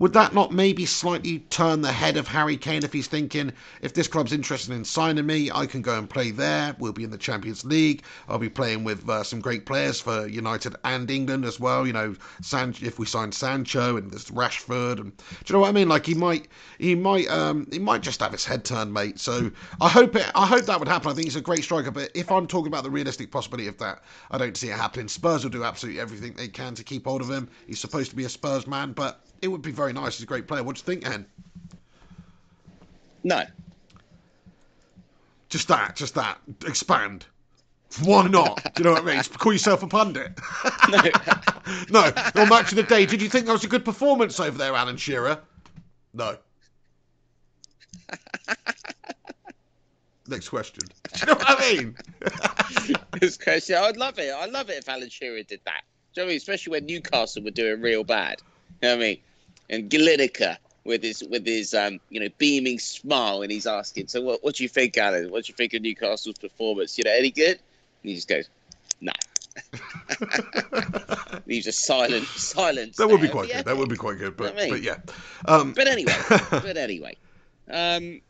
Would that not maybe slightly turn the head of Harry Kane if he's thinking, if this club's interested in signing me, I can go and play there. We'll be in the Champions League. I'll be playing with uh, some great players for United and England as well. You know, San- if we sign Sancho and there's Rashford, and do you know what I mean? Like he might, he might, um, he might just have his head turned, mate. So I hope it, I hope that would happen. I think he's a great striker, but if I'm talking about the realistic possibility of that, I don't see it happening. Spurs will do absolutely everything they can to keep hold of him. He's supposed to be a Spurs man, but it would be very nice. He's a great player. What do you think, Hen? No. Just that, just that. Expand. Why not? Do you know what I mean? Call yourself a pundit. No. no. Or match of the day. Did you think that was a good performance over there, Alan Shearer? No. Next question. Do you know what I mean? It's crazy. I'd love it. I'd love it if Alan Shearer did that. Do you know what I mean? Especially when Newcastle were doing real bad. You know what I mean? And Lineker with his with his um you know beaming smile and he's asking, so what what do you think, Alan? What do you think of Newcastle's performance? You know, any good? And he just goes, no. Leaves a silent silence. That would be quite good. That would be quite good. But, I mean- but yeah. Um, But anyway, but anyway, um,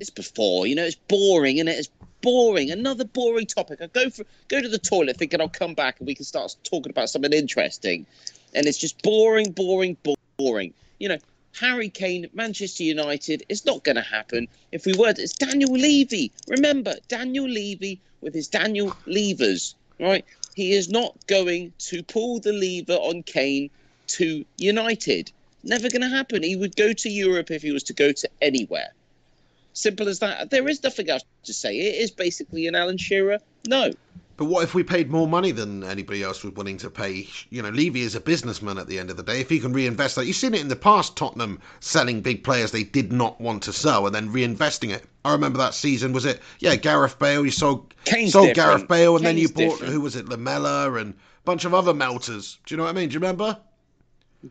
it's before you know it's boring, and it? it's boring. Another boring topic. I go for go to the toilet thinking I'll come back and we can start talking about something interesting, and it's just boring, boring, boring. You know, Harry Kane, Manchester United. It's not going to happen. If we were, it's Daniel Levy. Remember Daniel Levy with his Daniel Levers, right? he is not going to pull the lever on Kane to United. Never going to happen. He would go to Europe if he was to go to anywhere. Simple as that. There is nothing else to say. It is basically an Alan Shearer. No. But what if we paid more money than anybody else was willing to pay? You know, Levy is a businessman at the end of the day. If he can reinvest that, you've seen it in the past. Tottenham selling big players they did not want to sell and then reinvesting it. I remember that season. Was it? Yeah, Gareth Bale. You sold Kane's sold different. Gareth Bale, and then you bought different. who was it? Lamela and a bunch of other melters. Do you know what I mean? Do you remember?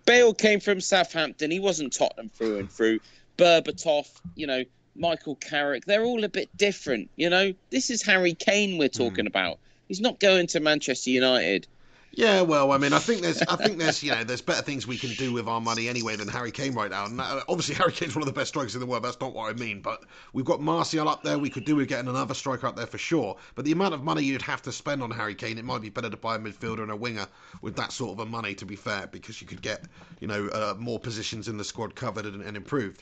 Bale came from Southampton. He wasn't Tottenham through and through. Berbatov, you know, Michael Carrick. They're all a bit different. You know, this is Harry Kane we're talking hmm. about. He's not going to Manchester United. Yeah, well, I mean, I think there's, I think there's, you know, there's better things we can do with our money anyway than Harry Kane right now. And obviously, Harry Kane's one of the best strikers in the world. That's not what I mean. But we've got Martial up there. We could do with getting another striker up there for sure. But the amount of money you'd have to spend on Harry Kane, it might be better to buy a midfielder and a winger with that sort of a money. To be fair, because you could get, you know, uh, more positions in the squad covered and, and improved.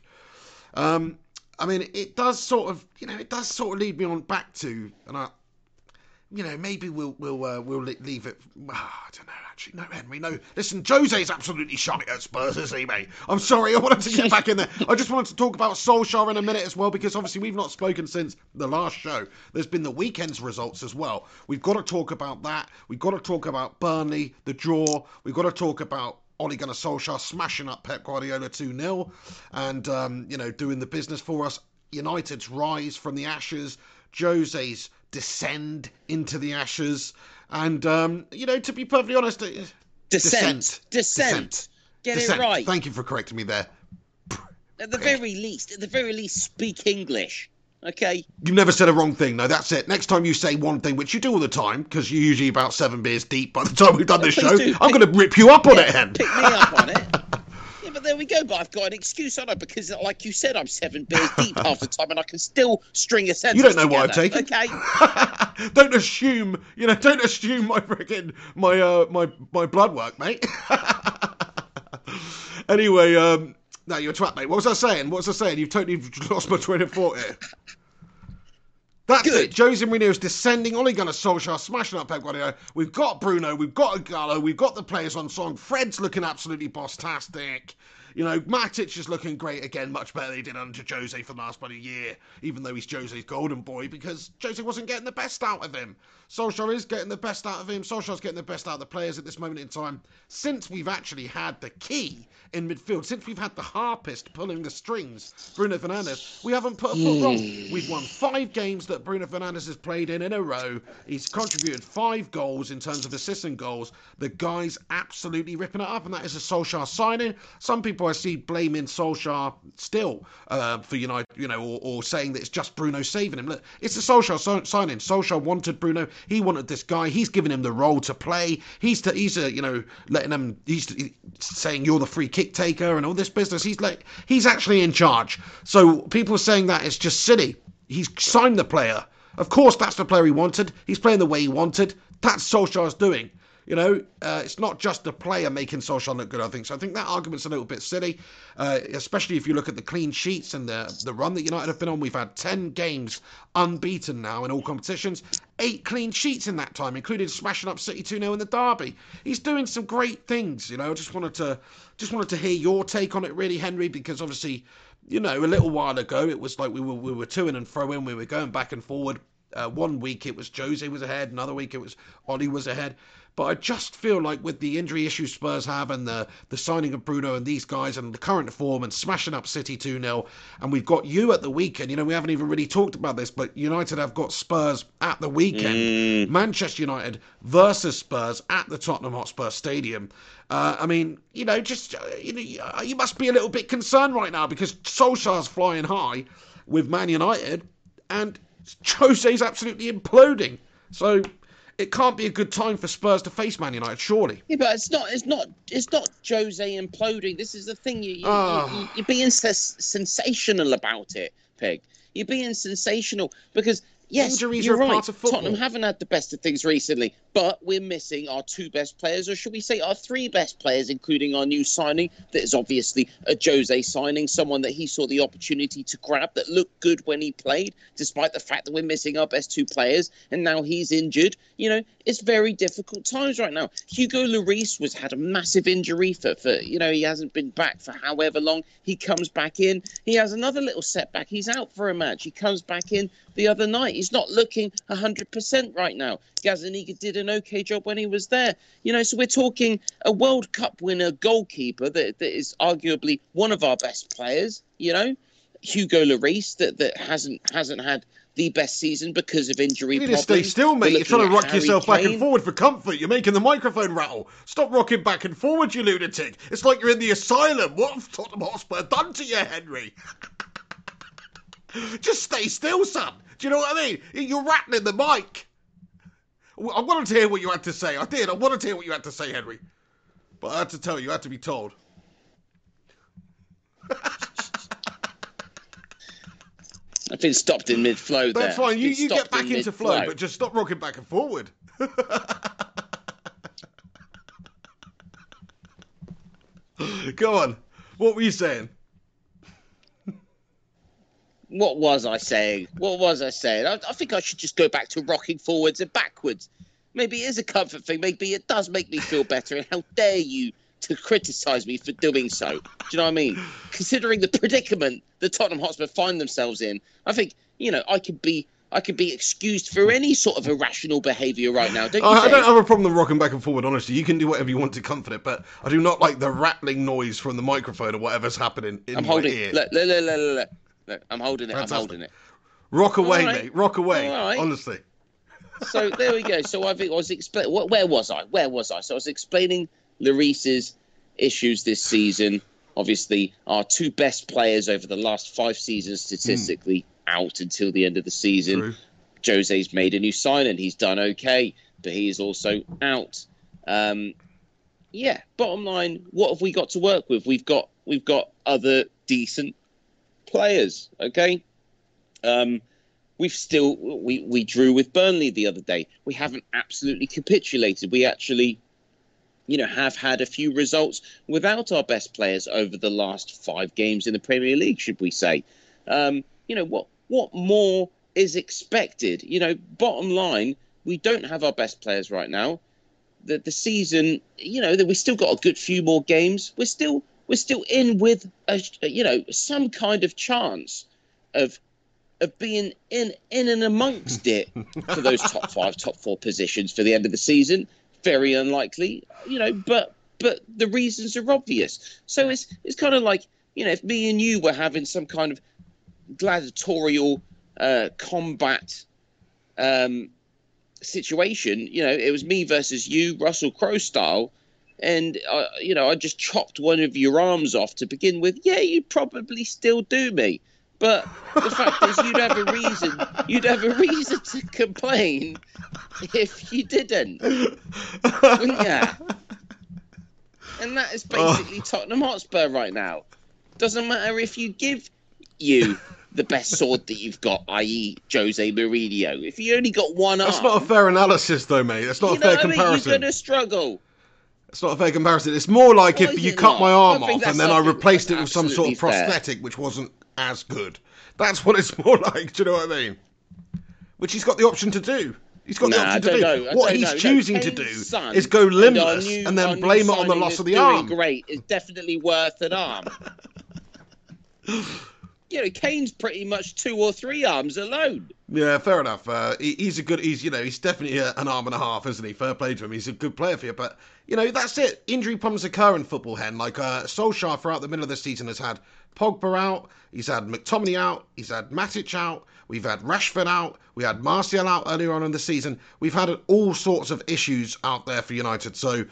Um, I mean, it does sort of, you know, it does sort of lead me on back to, and I, you know, maybe we'll we'll uh, we'll leave it. ah, I don't know. Actually, no, Henry, no. Listen, Jose's absolutely shite at Spurs, isn't he, mate? I'm sorry. I wanted to get back in there. I just wanted to talk about Solskjaer in a minute as well, because obviously we've not spoken since the last show. There's been the weekend's results as well. We've got to talk about that. We've got to talk about Burnley, the draw. We've got to talk about Ole Gunnar Solskjaer smashing up Pep Guardiola 2 0 and, um, you know, doing the business for us. United's rise from the ashes, Jose's descend into the ashes, and, um, you know, to be perfectly honest, uh, Descent. Descent. Descent. Get descent. it right. Thank you for correcting me there. At the very least, at the very least, speak English. Okay. You never said a wrong thing. No, that's it. Next time you say one thing, which you do all the time, because you're usually about seven beers deep by the time we've done this Please show, do. I'm going to rip you up on it, Hen. Pick me up on it. There we go. But I've got an excuse on it because, like you said, I'm seven beers deep half the time, and I can still string a sentence. You don't know what I've together. taken. Okay. don't assume, you know, don't assume my freaking my uh my my blood work, mate. anyway, um, no, you're a twat, mate. What was I saying? What was I saying? You've totally lost my train of thought here. That's Good. it. Jose Mourinho's descending. Ole Gunnar Solskjaer smashing up Pep Guardiola. We've got Bruno. We've got Gallo. We've got the players on song. Fred's looking absolutely boss-tastic. You know, Matic is looking great again, much better than he did under Jose for the last bloody year, even though he's Jose's golden boy, because Jose wasn't getting the best out of him. Solskjaer is getting the best out of him. Solskjaer's getting the best out of the players at this moment in time. Since we've actually had the key in midfield, since we've had the harpist pulling the strings, Bruno Fernandes, we haven't put a foot wrong. We've won five games that Bruno Fernandes has played in in a row. He's contributed five goals in terms of assists and goals. The guy's absolutely ripping it up, and that is a Solskjaer signing. Some people I see blaming Solskjaer still uh, for United, you know, or, or saying that it's just Bruno saving him. Look, it's a Solskjaer so- signing. Solskjaer wanted Bruno. He wanted this guy. He's giving him the role to play. He's to, he's a, you know letting him. He's saying you're the free kick taker and all this business. He's like he's actually in charge. So people are saying that it's just silly. He's signed the player. Of course, that's the player he wanted. He's playing the way he wanted. That's Solskjaer's doing. You know, uh, it's not just the player making Solskjaer look good, I think. So I think that argument's a little bit silly, uh, especially if you look at the clean sheets and the, the run that United have been on. We've had 10 games unbeaten now in all competitions, eight clean sheets in that time, including smashing up City 2 0 in the derby. He's doing some great things, you know. I just wanted to just wanted to hear your take on it, really, Henry, because obviously, you know, a little while ago it was like we were, we were to in and fro in, we were going back and forward. Uh, one week it was Jose was ahead, another week it was Ollie was ahead. But I just feel like with the injury issues Spurs have and the, the signing of Bruno and these guys and the current form and smashing up City 2 0, and we've got you at the weekend. You know, we haven't even really talked about this, but United have got Spurs at the weekend. Manchester United versus Spurs at the Tottenham Hotspur Stadium. Uh, I mean, you know, just, uh, you, know, you must be a little bit concerned right now because Solskjaer's flying high with Man United and Jose's absolutely imploding. So it can't be a good time for Spurs to face Man United, surely. Yeah, but it's not. It's not. It's not Jose imploding. This is the thing. You, you, Oh. you, ah. are being sens- sensational about it, Peg. You're being sensational because Yes, Injuries you're are right. part of football. Tottenham haven't had the best of things recently, but we're missing our two best players, or should we say our three best players, including our new signing. That is obviously a Jose signing, someone that he saw the opportunity to grab that looked good when he played, despite the fact that we're missing our best two players, and now he's injured. You know, it's very difficult times right now. Hugo Lloris was had a massive injury for, for you know he hasn't been back for however long. He comes back in, he has another little setback. He's out for a match. He comes back in the other night. He's not looking 100% right now. Gazzaniga did an okay job when he was there. You know, so we're talking a World Cup winner goalkeeper that, that is arguably one of our best players, you know, Hugo Lloris that, that hasn't hasn't had the best season because of injury You need to stay still, mate. We're You're trying to rock Harry yourself back and forward for comfort. You're making the microphone rattle. Stop rocking back and forward, you lunatic. It's like you're in the asylum. What have Tottenham Hotspur done to you, Henry? Just stay still, son. Do you know what I mean? You're rattling the mic. I wanted to hear what you had to say. I did. I wanted to hear what you had to say, Henry. But I had to tell you, I had to be told. I've been stopped in mid flow there. That's fine. You, you get back in into mid-flow. flow, but just stop rocking back and forward. Go on. What were you saying? What was I saying? What was I saying? I, I think I should just go back to rocking forwards and backwards. Maybe it is a comfort thing. Maybe it does make me feel better. And how dare you to criticise me for doing so? Do you know what I mean? Considering the predicament that Tottenham Hotspur find themselves in, I think you know I could be I could be excused for any sort of irrational behaviour right now. Don't you I, I don't have a problem with rocking back and forward, honestly. You can do whatever you want to comfort it, but I do not like the rattling noise from the microphone or whatever's happening in I'm my holding. ear. Look, look, look, look, I'm holding it. Fantastic. I'm holding it. Rock away, right. mate. Rock away. Right. Honestly. so there we go. So I think I was explaining. Where was I? Where was I? So I was explaining Lloris's issues this season. Obviously, our two best players over the last five seasons statistically out until the end of the season. True. Jose's made a new sign and he's done okay, but he is also out. Um, yeah. Bottom line, what have we got to work with? We've got we've got other decent players. Okay. Um, we've still we we drew with Burnley the other day. We haven't absolutely capitulated. We actually, you know, have had a few results without our best players over the last five games in the Premier League. Should we say? Um, you know what? What more is expected? You know, bottom line, we don't have our best players right now. The the season, you know, that we still got a good few more games. We're still we're still in with a you know some kind of chance of of being in in and amongst it for those top five, top four positions for the end of the season. Very unlikely, you know, but but the reasons are obvious. So it's it's kind of like you know if me and you were having some kind of gladiatorial uh, combat um, situation, you know, it was me versus you, Russell Crowe style. And uh, you know, I just chopped one of your arms off to begin with. Yeah, you'd probably still do me, but the fact is, you'd have a reason. You'd have a reason to complain if you didn't, wouldn't ya? And that is basically Tottenham Hotspur right now. Doesn't matter if you give you the best sword that you've got, i.e., Jose Mourinho. If you only got one That's arm, not a fair analysis, though, mate. That's not a fair what I mean? comparison. You're going to struggle. It's not a fair comparison. It's more like Why if you cut not? my arm off and then I replaced it with some sort of absolutely fair. prosthetic which wasn't as good. That's what it's more like. Do you know what I mean? Which he's got the option to do. He's got the Nah, I option to don't know. What he's know. No, choosing to do son is go and limbless new- and then blame it on the loss of the arm. Great, is definitely worth an arm. you know, Kane's pretty much two or three arms alone. Yeah, fair enough. Uh, he, he's a good. He's you know he's definitely an arm and a half, isn't he? Fair play to him. He's a good player for you, but you know that's it. Injury problems occur in football. Hen like uh, Solskjaer throughout the middle of the season has had Pogba out. He's had McTominay out. He's had Matic out. We've had Rashford out. We had Martial out earlier on in the season. We've had all sorts of issues out there for United. So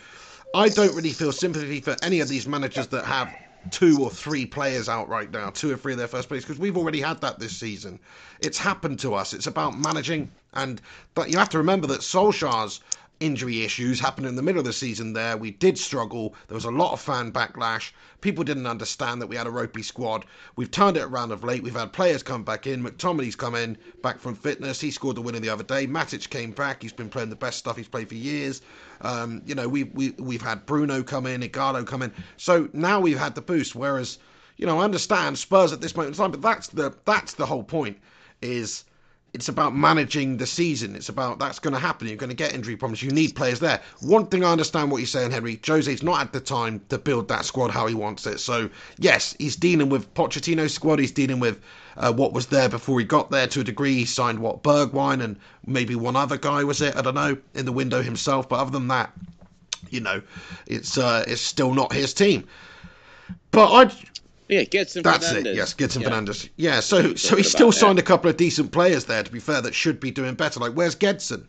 I don't really feel sympathy for any of these managers that have two or three players out right now, two or three of their first players, because we've already had that this season. It's happened to us. It's about managing, and but you have to remember that Solskjaer's injury issues happened in the middle of the season there. We did struggle. There was a lot of fan backlash. People didn't understand that we had a ropey squad. We've turned it around of late. We've had players come back in. McTominay's come in, back from fitness. He scored the winner the other day. Matic came back. He's been playing the best stuff he's played for years. Um, you know, we, we, we've had Bruno come in, Ighalo come in. So now we've had the boost. Whereas, you know, I understand Spurs at this moment in time, but that's the that's the whole point is it's about managing the season. It's about that's going to happen. You're going to get injury problems. You need players there. One thing I understand what you're saying, Henry. Jose's not at the time to build that squad how he wants it. So yes, he's dealing with Pochettino's squad. He's dealing with uh, what was there before he got there to a degree. He signed what Bergwijn and maybe one other guy was it. I don't know in the window himself. But other than that, you know, it's uh, it's still not his team. But I yeah, Gedson Fernandes. That's Fernandes. it. Yes, Gedson Yeah. Fernandes. Yeah, so so he's still signed a couple of decent players there. To be fair, that should be doing better. Like, where's Gedson?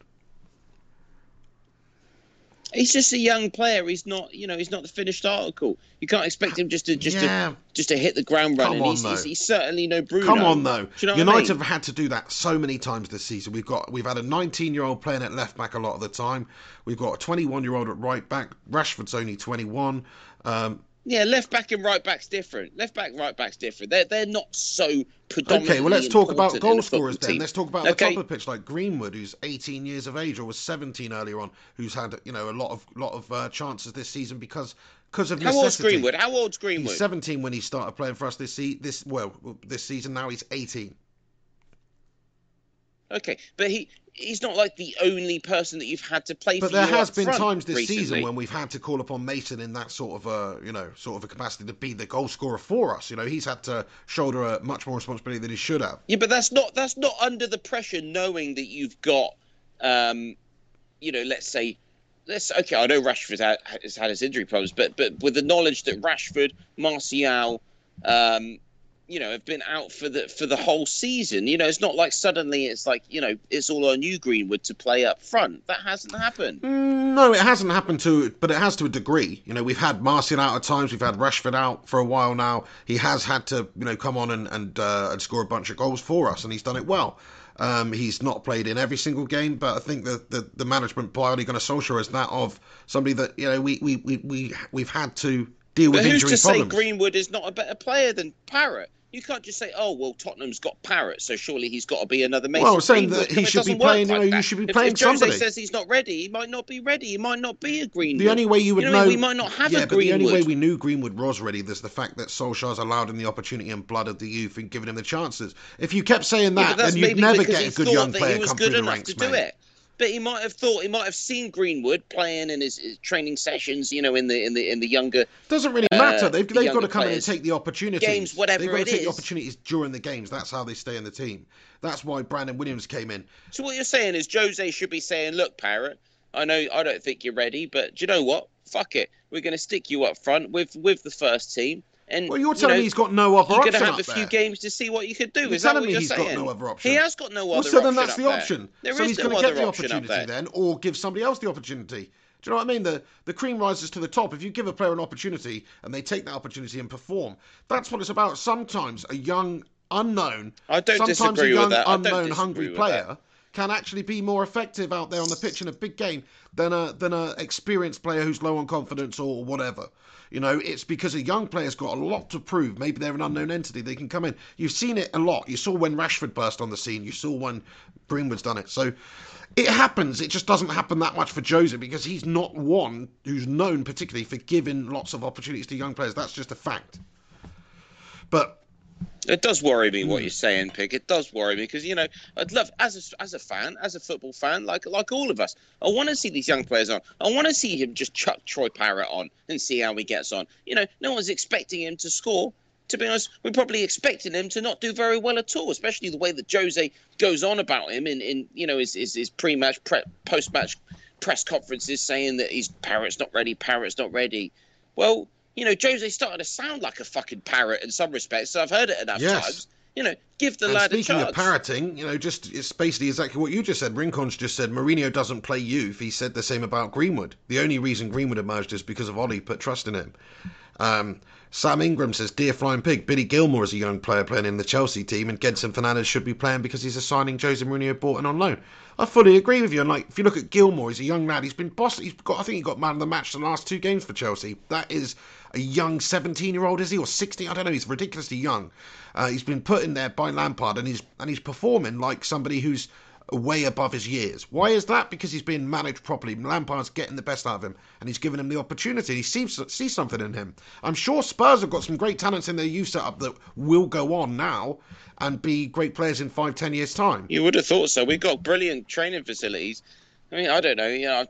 He's just a young player. He's not, you know, he's not the finished article. You can't expect him just to just Yeah. to just to hit the ground Come running. on, he's, he's, though. he's certainly no Bruno. Come on, though. You know what I United mean? have had to do that so many times this season. We've got we've had a 19 year old playing at left back a lot of the time. We've got a 21 year old at right back. Rashford's only 21. Um, Yeah, left back and right back's different. Left back, right back's different. They're they're not so predominantly. okay, well let's talk about goal scorers then. Let's talk about the top of the pitch, like Greenwood, who's 18 years of age or was 17 earlier on, who's had you know a lot of lot of uh, chances this season because because of How old's. Greenwood? How old's Greenwood? He's 17 when he started playing for us this se- this well this season. Now he's 18. Okay, but he he's not like the only person that you've had to play But for. there has been times this recently. season when we've had to call upon Mason in that sort of a you know sort of a capacity to be the goal scorer for us. You know he's had to shoulder a much more responsibility than he should have. Yeah, but that's not that's not under the pressure, knowing that you've got, um, you know, let's say, let's okay. I know Rashford has had his injury problems, but but with the knowledge that Rashford, Martial, um, you know, have been out for the for the whole season. You know, it's not like suddenly it's like you know it's all on you, Greenwood, to play up front. That hasn't happened. Mm, No, it hasn't happened to, but it has to a degree. You know, we've had Martial out at times. We've had Rashford out for a while now. He has had to, you know, come on and and, uh, and score a bunch of goals for us, and he's done it well. Um, he's not played in every single game, but I think that the, the management by Ole Gunnar Solskjaer is that of somebody that you know we we we, we we've had to deal with injury But who's to say Greenwood is not a better player than Parrott? You can't just say, "Oh, well, Tottenham's got Parrott, so surely he's got to be another Mason." Well, I'm saying that he should be playing, you know, you should be If- playing if Jose somebody. says he's not ready, he might not be ready. He might not be a Greenwood. The only way you would You know, know, we might not have yeah, a but the only way we knew Greenwood was ready is the fact that Solskjaer's allowed him the opportunity and blood of the youth and given him the chances. If you kept saying that, that's then you'd never get a good young player come through the ranks, to do mate. it. But he might have thought he might have seen Greenwood playing in his, his training sessions, you know, in the in the in the younger Doesn't really Uh, matter. They've, the they've got to come in and take the opportunities. Games, whatever They've got to take is. the opportunities during the games. That's how they stay in the team. That's why Brandon Williams came in. So what you're saying is Jose should be saying, "Look, Parrott, I know I don't think you're ready, but do you know what? Fuck it. We're going to stick you up front with with the first team." And Well, you're you telling know, me he's got no other you're option going to have a few there. games to see what you could do. You're is that telling what me you're he's got no other option. He has got no other option. Well, other so then that's the there. option. There so he's no going to get the opportunity then, or give somebody else the opportunity. Do you know what I mean? The the cream rises to the top. If you give a player an opportunity and they take that opportunity and perform, that's what it's about. Sometimes a young unknown, I don't sometimes disagree a young with that. Unknown hungry player that. Can actually be more effective out there on the pitch in a big game than a than a experienced player who's low on confidence or whatever. You know, it's because a young player's got a lot to prove. Maybe they're an unknown entity. They can come in. You've seen it a lot. You saw when Rashford burst on the scene. You saw when Greenwood's done it. So it happens. It just doesn't happen that much for Jose because he's not one who's known particularly for giving lots of opportunities to young players. That's just a fact. But It does worry me Hmm. what you're saying, Pig. It does worry me because you know I'd love as a, as a fan, as a football fan, like like all of us. I want to see these young players on. I want to see him just chuck Troy Parrott on and see how he gets on. You know, no one's expecting him to score. To be honest, we're probably expecting him to not do very well at all, especially the way that Jose goes on about him in, in you know his his, his pre-match, pre- post-match press conferences, saying that he's Parrott's not ready, Parrott's not ready. Well, you know, Jose started to sound like a fucking parrot in some respects. So I've heard it enough Yes. times. You know, give the and lad a speaking chance. of parroting, you know, just it's basically exactly what you just said. Rincon's just said Mourinho doesn't play youth. He said the same about Greenwood. The only reason Greenwood emerged is because of Ollie put trust in him. Um, Sam Ingram says, Dear Flying Pig, Billy Gilmour is a young player playing in the Chelsea team, and Gedson Fernandes should be playing because he's a signing Jose Mourinho bought and on loan. I fully agree with you. And like, if you look at Gilmore, he's a young lad. He's been boss. He's got. I think he got man of the match the last two games for Chelsea. That is a young 17-year-old, is he, or 16? I don't know. He's ridiculously young. Uh, he's been put in there by Lampard, and he's and he's performing like somebody who's way above his years. Why is that? Because he's being managed properly. Lampard's getting the best out of him, and he's given him the opportunity. He seems see something in him. I'm sure Spurs have got some great talents in their youth setup that will go on now and be great players in five, ten years' time. You would have thought so. We've got brilliant training facilities. I mean, I don't know. You know,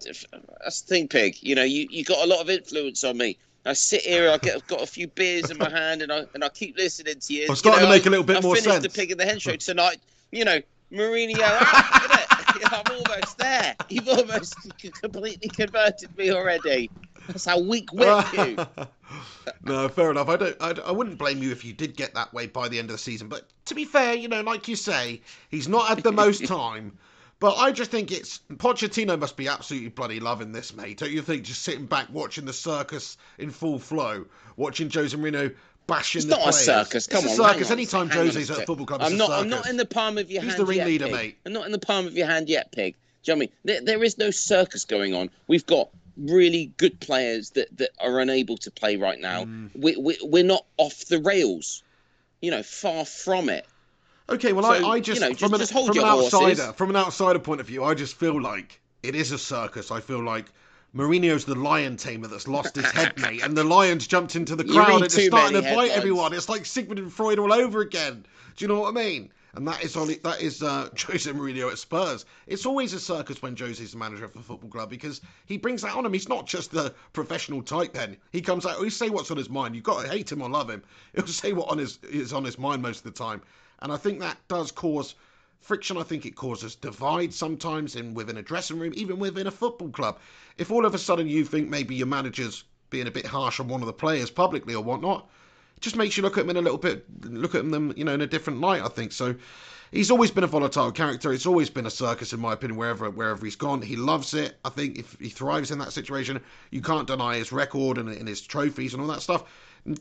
that's the thing, Pig. You know, you, you got a lot of influence on me. I sit here, I get I've got a few beers in my hand, and I and I keep listening to you. I'm starting you know, to make a little bit I more sense. I finished the Pig and the Hen show tonight. You know, Mourinho out, I'm almost there. You've almost completely converted me already. That's how weak whip you. no, fair enough. I don't. I, I wouldn't blame you if you did get that way by the end of the season. But to be fair, you know, like you say, he's not had the most time. But I just think it's Pochettino must be absolutely bloody loving this, mate. Don't you think? Just sitting back watching the circus in full flow, watching Jose Mourinho bashing it's the not players. a circus. Come it's on, a circus. Anytime Jose's at a football club, I'm it's not. a I'm not in the palm of your He's hand. the ringleader, yet, mate. I'm not in the palm of your hand yet, Pig. Do you know what I mean? There, there is no circus going on. We've got really good players that, that are unable to play right now. Mm. We, we, we're not off the rails. You know, far from it. Okay, well, So, I, I you just know, from, just- an, just hold from an your horses. outsider, from an outsider point of view, I just feel like it is a circus. I feel like Mourinho's the lion tamer that's lost his head, mate, and the lions jumped into the crowd and it's starting to bite everyone. It's like Sigmund and Freud all over again. Do you know what I mean? And that is Oli, that is uh, Jose Mourinho at Spurs. It's always a circus when Jose's the manager of a football club because he brings that on him. He's not just the professional type. Then he comes out. He'll say what's on his mind. You've got to hate him or love him. He'll say what on his is on his mind most of the time. And I think that does cause friction. I think it causes divide sometimes in within a dressing room, even within a football club. If all of a sudden you think maybe your manager's being a bit harsh on one of the players publicly or whatnot, it just makes you look at them in a little bit, look at them, you know, in a different light. I think so. He's always been a volatile character. It's always been a circus, in my opinion, wherever wherever he's gone. He loves it. I think if he thrives in that situation, you can't deny his record and, and his trophies and all that stuff.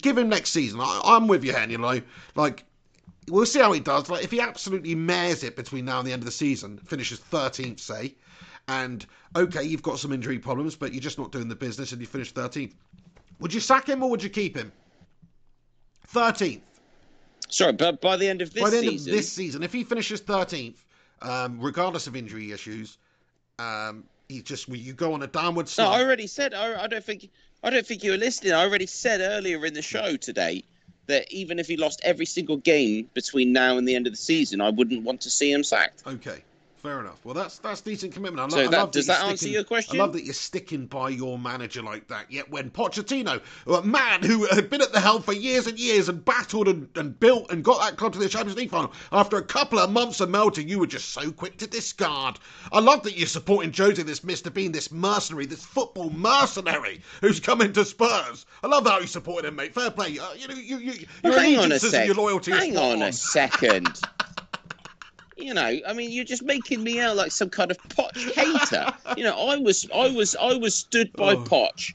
Give him next season. I, I'm with you, Hen. You know, like we'll see how he does. Like if he absolutely mares it between now and the end of the season, finishes 13th, say, and okay, you've got some injury problems, but you're just not doing the business, and you finish 13th. Would you sack him or would you keep him? 13th. Sorry, but by the end of this By the end season, of this season, if he finishes 13th, um, regardless of injury issues, um, he just you go on a downward No. I already said. I, I don't think. I don't think you were listening. I already said earlier in the show today that even if he lost every single game between now and the end of the season, I wouldn't want to see him sacked. Okay, fair enough. Well, that's that's decent commitment. I, lo- So I love does you're that answer sticking- your question? I love that you're sticking by your manager like that. Yet when Pochettino, a man who had been at the helm for years and years and battled and, and built and got that club to the Champions League final, after a couple of months of melting, you were just so quick to discard. I love that you're supporting Jose, this Mr. Bean, this mercenary, this football mercenary who's come into Spurs. I love how you supported him, mate. Fair play. Uh, you know, you, you, your Hang on a sec. your loyalty Hang on a second. you know, I mean, you're just making me out like some kind of Poch hater. you know, I was, I was, I was stood by Oh. Poch,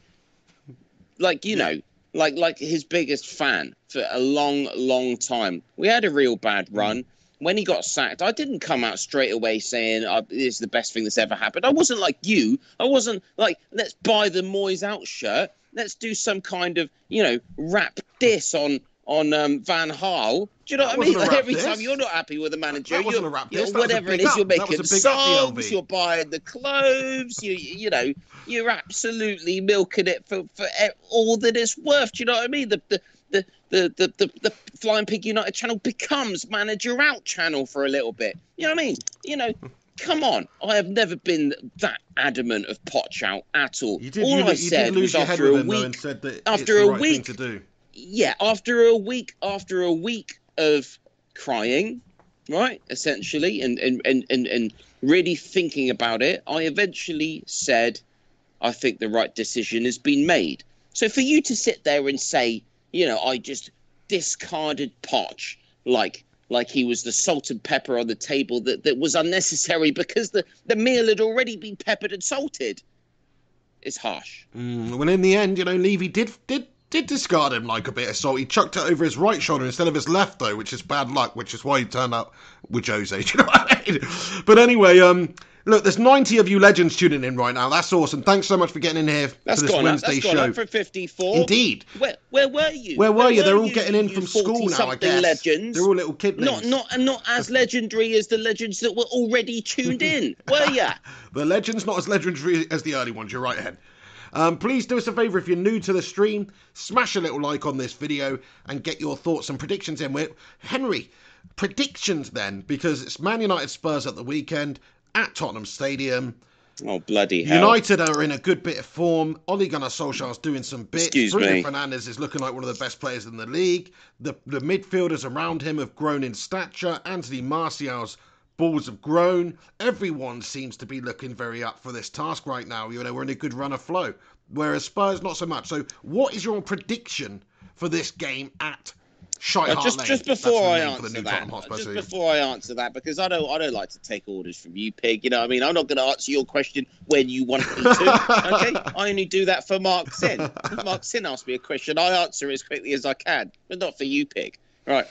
like you know, like like his biggest fan for a long, long time. We had a real bad Mm. run. When he got sacked, I didn't come out straight away saying oh, this is the best thing that's ever happened. I wasn't like you. I wasn't like let's buy the Moyes out shirt. Let's do some kind of you know rap diss on on um, Van Gaal. Do you know That what I mean? Like every diss. time you're not happy with the manager, That you're, a you know, diss, was a whatever it you're up. Was making songs, you're buying the clothes, you you know, you're absolutely milking it for for all that it's worth. Do you know what I mean? The the the the the, the, the Flying Pig United channel becomes manager out channel for a little bit. You know what I mean? You know. Come on, I have never been that adamant of Poch out at all. You did, all you, I you said was after a though, week and said that after a right week- thing to do. Yeah, after a week, after a week of crying, right, essentially, and and and and, and really thinking about it, I eventually said, I think the right decision has been made. So for you to sit there and say, you know, I just discarded Poch like like he was the salt and pepper on the table that, that was unnecessary because the, the meal had already been peppered and salted. It's harsh. Mm, well, in the end, you know, Levy did did did discard him like a bit of salt. He chucked it over his right shoulder instead of his left, though, which is bad luck, which is why he turned up with Jose. You know what I mean? But anyway, um, look, there's 90 of you legends tuning in right now. That's awesome. Thanks so much for getting in here That's for this gone up. Wednesday That's gone show. up from 54. Indeed. Where, where were you? Where were you? They're all getting in from school now, I guess. legends. They're all little kid names. Not, not, not as legendary as the legends that were already tuned in, were you? The legends not as legendary as the early ones. You're right, Head. Um, please do us a favour if you're new to the stream, smash a little like on this video and get your thoughts and predictions in. With Henry, predictions then, because it's Man United Spurs at the weekend at Tottenham Stadium. Oh bloody hell! United are in a good bit of form. Ole Gunnar Solskjaer's doing some bits. Excuse Bruno me. Fernandes is looking like one of the best players in the league. The the midfielders around him have grown in stature. Anthony Martial's balls have grown. Everyone seems to be looking very up for this task right now. You know, we're in a good run of flow. Whereas Spurs not so much. So, what is your prediction for this game at Shite just Lane? just before I name for the answer that, just before I answer that, because I don't I don't like to take orders from you, pig. You know, what I mean, I'm not going to answer your question when you want me to. okay, I only do that for Mark Sin. Mark Sin asks me a question, I answer as quickly as I can, but not for you, pig. Right.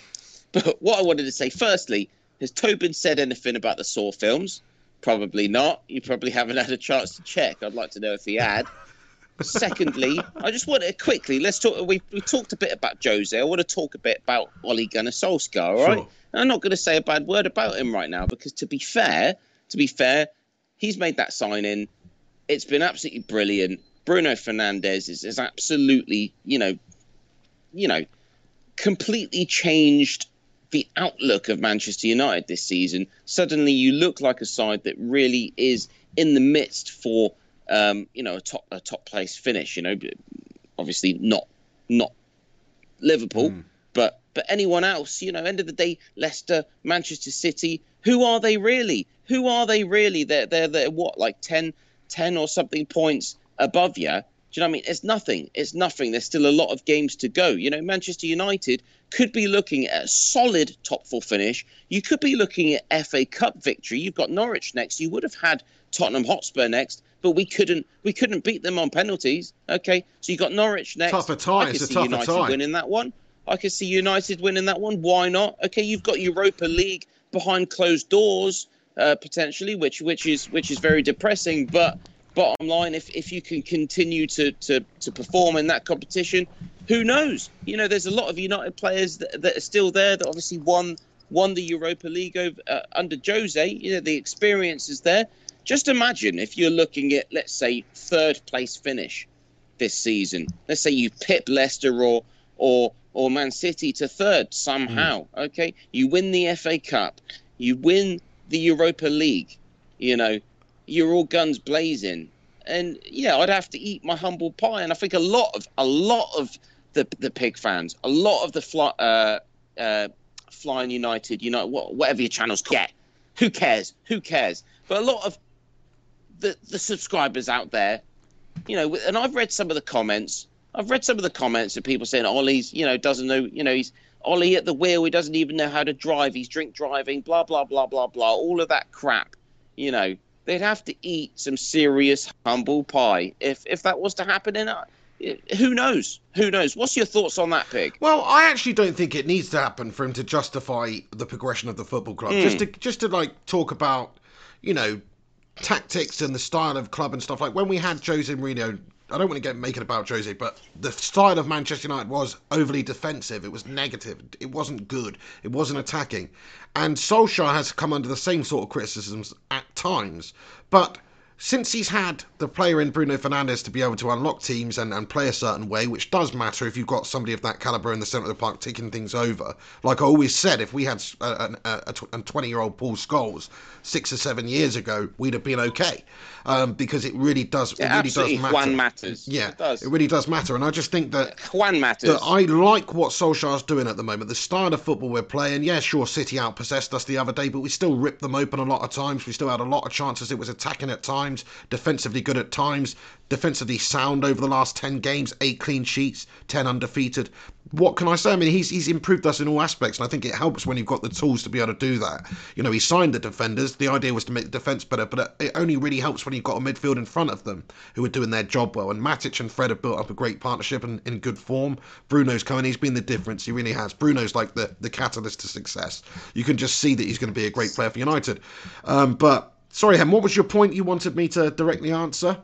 But what I wanted to say, firstly, has Tobin said anything about the Saw films? Probably not. You probably haven't had a chance to check. I'd like to know if he had. Secondly, I just want to quickly let's talk. We we talked a bit about Jose. I want to talk a bit about Ole Gunnar Solskjaer. All right. Sure. And I'm not going to say a bad word about him right now because, to be fair, to be fair, he's made that sign in. It's been absolutely brilliant. Bruno Fernandes is, is absolutely, you know, you know, completely changed the outlook of Manchester United this season. Suddenly, you look like a side that really is in the midst for, um, you know, a top a top place finish. You know, obviously not not Liverpool, Mm. but but anyone else. You know, end of the day, Leicester, Manchester City. Who are they really? Who are they really? They're they're, they're what like 10, 10 or something points above you. Do you know what I mean? It's nothing. It's nothing. There's still a lot of games to go. You know, Manchester United could be looking at a solid top four finish. You could be looking at FA Cup victory. You've got Norwich next. You would have had Tottenham Hotspur next, but we couldn't we couldn't beat them on penalties. Okay, so you got Norwich next. Tougher tie, I it's could a see United tie. winning that one. I could see United winning that one. Why not? Okay, you've got Europa League behind closed doors uh, potentially, which which is which is very depressing. But bottom line, if if you can continue to to to perform in that competition, who knows? You know, there's a lot of United players that, that are still there that obviously won won the Europa League over, uh, under Jose. You know, the experience is there. Just imagine if you're looking at, let's say, third place finish this season. Let's say you pip Leicester or or or Man City to third somehow. Okay, you win the FA Cup, you win the Europa League. You know, you're all guns blazing, and yeah, I'd have to eat my humble pie. And I think a lot of a lot of the the pig fans, a lot of the fly, uh, uh, Flying United, you know, whatever your channels get, who cares? Who cares? But a lot of the the subscribers out there, you know, and I've read some of the comments. I've read some of the comments of people saying Ollie's, you know, doesn't know, you know, he's Ollie at the wheel. He doesn't even know how to drive. He's drink driving. Blah blah blah blah blah. All of that crap. You know, they'd have to eat some serious humble pie if if that was to happen. And uh, who knows? Who knows? What's your thoughts on that, pig? Well, I actually don't think it needs to happen for him to justify the progression of the football club. Hmm. Just to just to like talk about, you know, tactics and the style of club and stuff. Like when we had Jose Mourinho, I don't want to get make it about Jose, but the style of Manchester United was overly defensive. It was negative. It wasn't good. It wasn't attacking. And Solskjaer has come under the same sort of criticisms at times, but since he's had the player in Bruno Fernandes to be able to unlock teams and, and play a certain way, which does matter if you've got somebody of that caliber in the centre of the park taking things over. Like I always said, if we had a, a, a 20 year old Paul Scholes six or seven years ago, we'd have been okay. Um, because it really does, it really absolutely. does matter. Juan matters. Yeah, It does. really does matter. And I just think that Juan matters. that I like what Solskjaer's doing at the moment. The style of football we're playing. Yeah, sure, City outpossessed us the other day, but we still ripped them open a lot of times. We still had a lot of chances. It was attacking at times. Times, defensively good at times, defensively sound over the last 10 games, eight clean sheets, 10 undefeated. What can I say? I mean, he's, he's improved us in all aspects, and I think it helps when you've got the tools to be able to do that. You know, he signed the defenders. The idea was to make the defence better, but it only really helps when you've got a midfield in front of them who are doing their job well. And Matic and Fred have built up a great partnership and in good form. Bruno's coming, he's been the difference. He really has. Bruno's like the, the catalyst to success. You can just see that he's going to be a great player for United. Um, but, sorry, Hem, what was your point you wanted me to directly answer?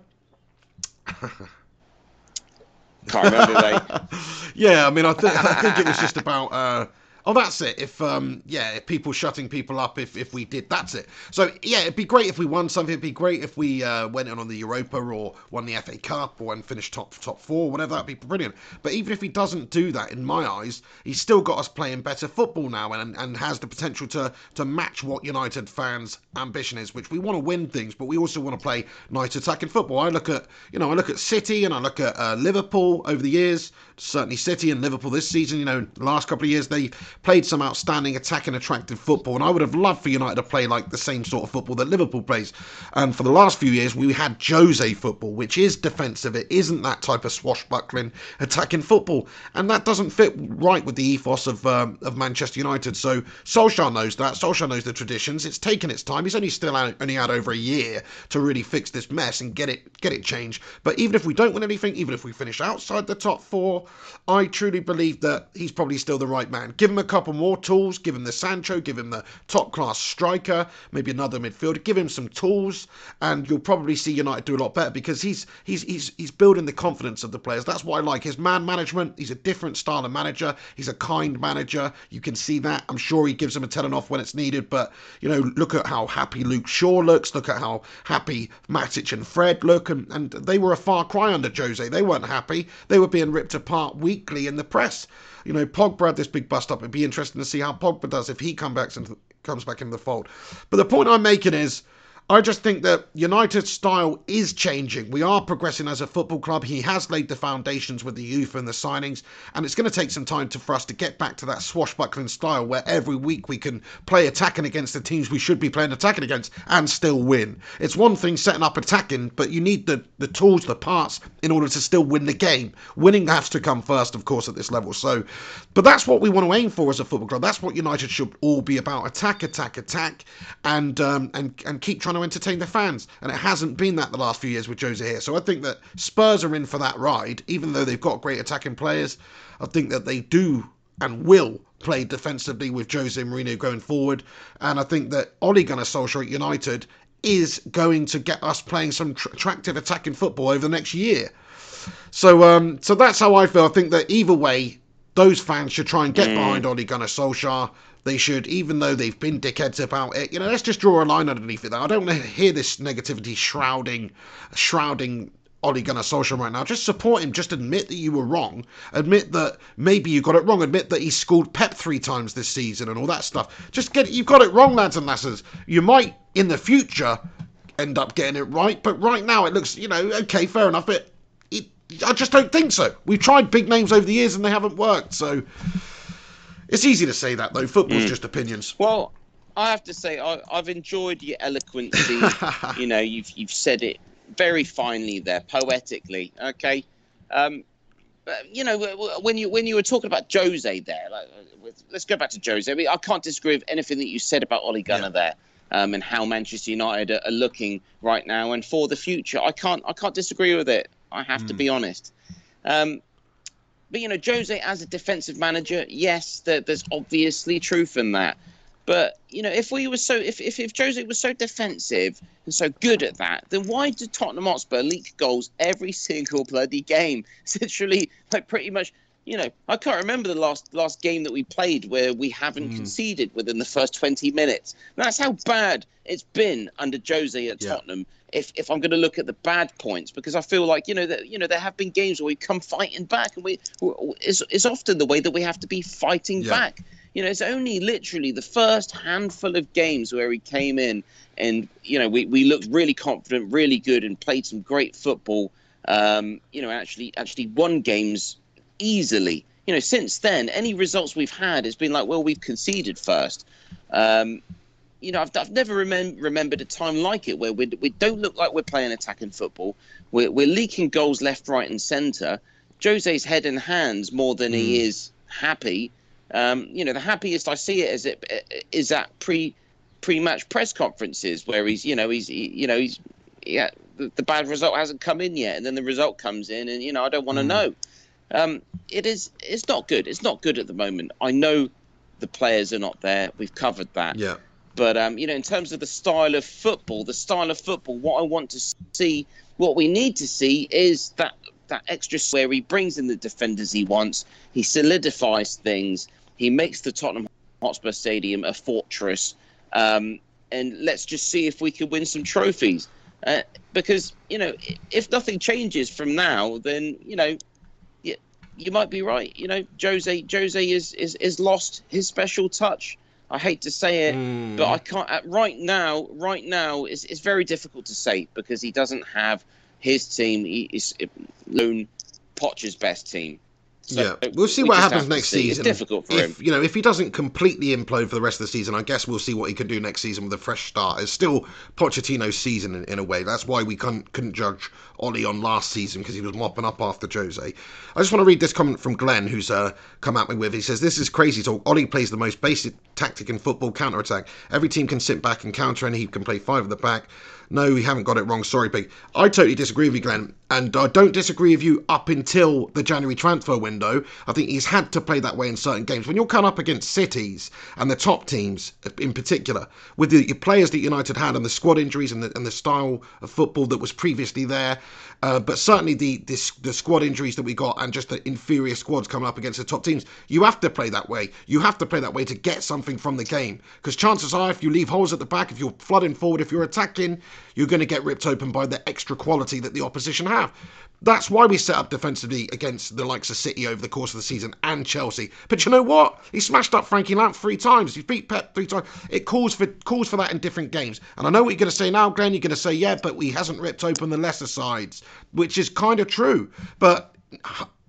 Can't remember, mate. yeah, I mean, I, th- I think it was just about. Uh, oh, that's it. If um, yeah, if people shutting people up, if if we did, that's it. So yeah, it'd be great if we won something. It'd be great if we uh, went on on the Europa or won the FA Cup or and finished top top four, whatever. That'd be brilliant. But even if he doesn't do that, in my eyes, he's still got us playing better football now, and and has the potential to to match what United fans' ambition is, which we want to win things, but we also want to play nice attacking football. I look at you know I look at City and I look at uh, Liverpool over the years. Certainly City and Liverpool this season. You know, last couple of years they played some outstanding attacking, attractive football, and I would have loved for United to play like the same sort of football that Liverpool plays. And for the last few years, we had Jose football, which is defensive. It isn't that type of swashbuckling attacking football, and that doesn't fit right with the ethos of um, of Manchester United. So Solskjaer knows that. Solskjaer knows the traditions. It's taken its time. He's only still out, only had over a year to really fix this mess and get it get it changed. But even if we don't win anything, even if we finish outside the top four, I truly believe that he's probably still the right man. Give him a couple more tools, give him the Sancho, give him the top class striker, maybe another midfielder, give him some tools, and you'll probably see United do a lot better because he's he's he's he's building the confidence of the players. That's what I like. His man management, he's a different style of manager. He's a kind manager. You can see that. I'm sure he gives them a telling off when it's needed, but you know, look at how happy Luke Shaw looks, look at how happy Matic and Fred look, and, and they were a far cry under Jose. They weren't happy. They were being ripped apart weekly in the press. You know, Pogba had this big bust up. It'd be interesting to see how Pogba does if he come back into, comes back in the fold. But the point I'm making is I just think that United's style is changing. We are progressing as a football club. He has laid the foundations with the youth and the signings, and it's going to take some time to, for us to get back to that swashbuckling style where every week we can play attacking against the teams we should be playing attacking against and still win. It's one thing setting up attacking, but you need the, the tools, the parts in order to still win the game. Winning has to come first, of course, at this level. So, but that's what we want to aim for as a football club. That's what United should all be about: attack, attack, attack, and um, and and keep trying to entertain the fans. And it hasn't been that the last few years with Jose here. So I think that Spurs are in for that ride, even though they've got great attacking players. I think that they do and will play defensively with Jose Mourinho going forward. And I think that Ole Gunnar Solskjaer at United is going to get us playing some tr- attractive attacking football over the next year. So, um, so that's how I feel. I think that either way, those fans should try and get mm. behind Ole Gunnar Solskjaer. They should, even though they've been dickheads about it, you know, let's just draw a line underneath it. Though. I don't want to hear this negativity shrouding, shrouding Ole Gunnar Solskjaer right now. Just support him. Just admit that you were wrong. Admit that maybe you got it wrong. Admit that he schooled Pep three times this season and all that stuff. Just get it. you've got it wrong, lads and lasses. You might in the future end up getting it right, but right now it looks, you know, okay, fair enough. It, I just don't think so. We've tried big names over the years and they haven't worked. So it's easy to say that though. Football's mm. just opinions. Well, I have to say I, have enjoyed your eloquence. you know, you've you've said it very finely there, poetically. Okay. Um, you know, when you when you were talking about Jose there, like, let's go back to Jose. I mean, I can't disagree with anything that you said about Ole Gunnar yeah. there, um, and how Manchester United are, are, looking right now and for the future. I can't I can't disagree with it. I have mm. to be honest. Um, but you know, Jose as a defensive manager, yes, there, there's obviously truth in that. But you know, if we were so, if, if if Jose was so defensive and so good at that, then why did Tottenham Hotspur leak goals every single bloody game? Literally, like pretty much. You know, I can't remember the last last game that we played where we haven't mm. conceded within the first 20 minutes. That's how bad it's been under Jose at yeah. Tottenham if, if I'm going to look at the bad points, because I feel like you know that you know there have been games where we come fighting back, and we it's, it's often the way that we have to be fighting yeah. back. You know, it's only literally the first handful of games where he came in and you know we, we looked really confident, really good, and played some great football. Um, you know, actually actually won games easily. You know, since then, any results we've had has been like, well, we've conceded first. Um, you know, I've, I've never remem- remembered a time like it where we, we don't look like we're playing attacking football. We're, we're leaking goals left, right, and centre. Jose's head and hands more than he is happy. Um, you know, the happiest I see it is it is at pre pre-match press conferences where he's, you know, he's, he, you know, he's, yeah, the, the, bad result hasn't come in yet, and then the result comes in, and you know, I don't want to mm. know. Um, it is, it's not good. It's not good at the moment. I know the players are not there. We've covered that. Yeah. But um, you know, in terms of the style of football, the style of football, what I want to see, what we need to see is that that extra where he brings in the defenders he wants, he solidifies things, he makes the Tottenham Hotspur Stadium a fortress, um, and let's just see if we can win some trophies. Uh, because you know, if nothing changes from now, then you know, you, you might be right. You know, Jose Jose is is is lost his special touch. I hate to say it, mm. but I can't. Right now, right now, it's, it's very difficult to say because he doesn't have his team. He is lone Poch's best team. So yeah, we'll see we what happens next see. season. It's difficult for if, him. You know, if he doesn't completely implode for the rest of the season, I guess we'll see what he can do next season with a fresh start. It's still Pochettino's season in, in a way. That's why we couldn't, couldn't judge Ollie on last season because he was mopping up after Jose. I just want to read this comment from Glenn, who's uh, come at me with. He says, "This is crazy talk. Ollie plays the most basic tactic in football: counter attack. Every team can sit back and counter, and he can play five at the back." No, we haven't got it wrong. Sorry, Pig. I totally disagree with you, Glenn. And I don't disagree with you up until the January transfer window. I think he's had to play that way in certain games. When you're coming up against cities and the top teams in particular, with the players that United had and the squad injuries and the, and the style of football that was previously there, uh, but certainly the, the, the squad injuries that we got and just the inferior squads coming up against the top teams, you have to play that way. You have to play that way to get something from the game. Because chances are, if you leave holes at the back, if you're flooding forward, if you're attacking, you're going to get ripped open by the extra quality that the opposition have. That's why we set up defensively against the likes of City over the course of the season and Chelsea. But you know what? He smashed up Frankie Lamp three times. He beat Pep three times. It calls for calls for that in different games. And I know what you're going to say now, Glenn. You're going to say, yeah, but he hasn't ripped open the lesser sides, which is kind of true. But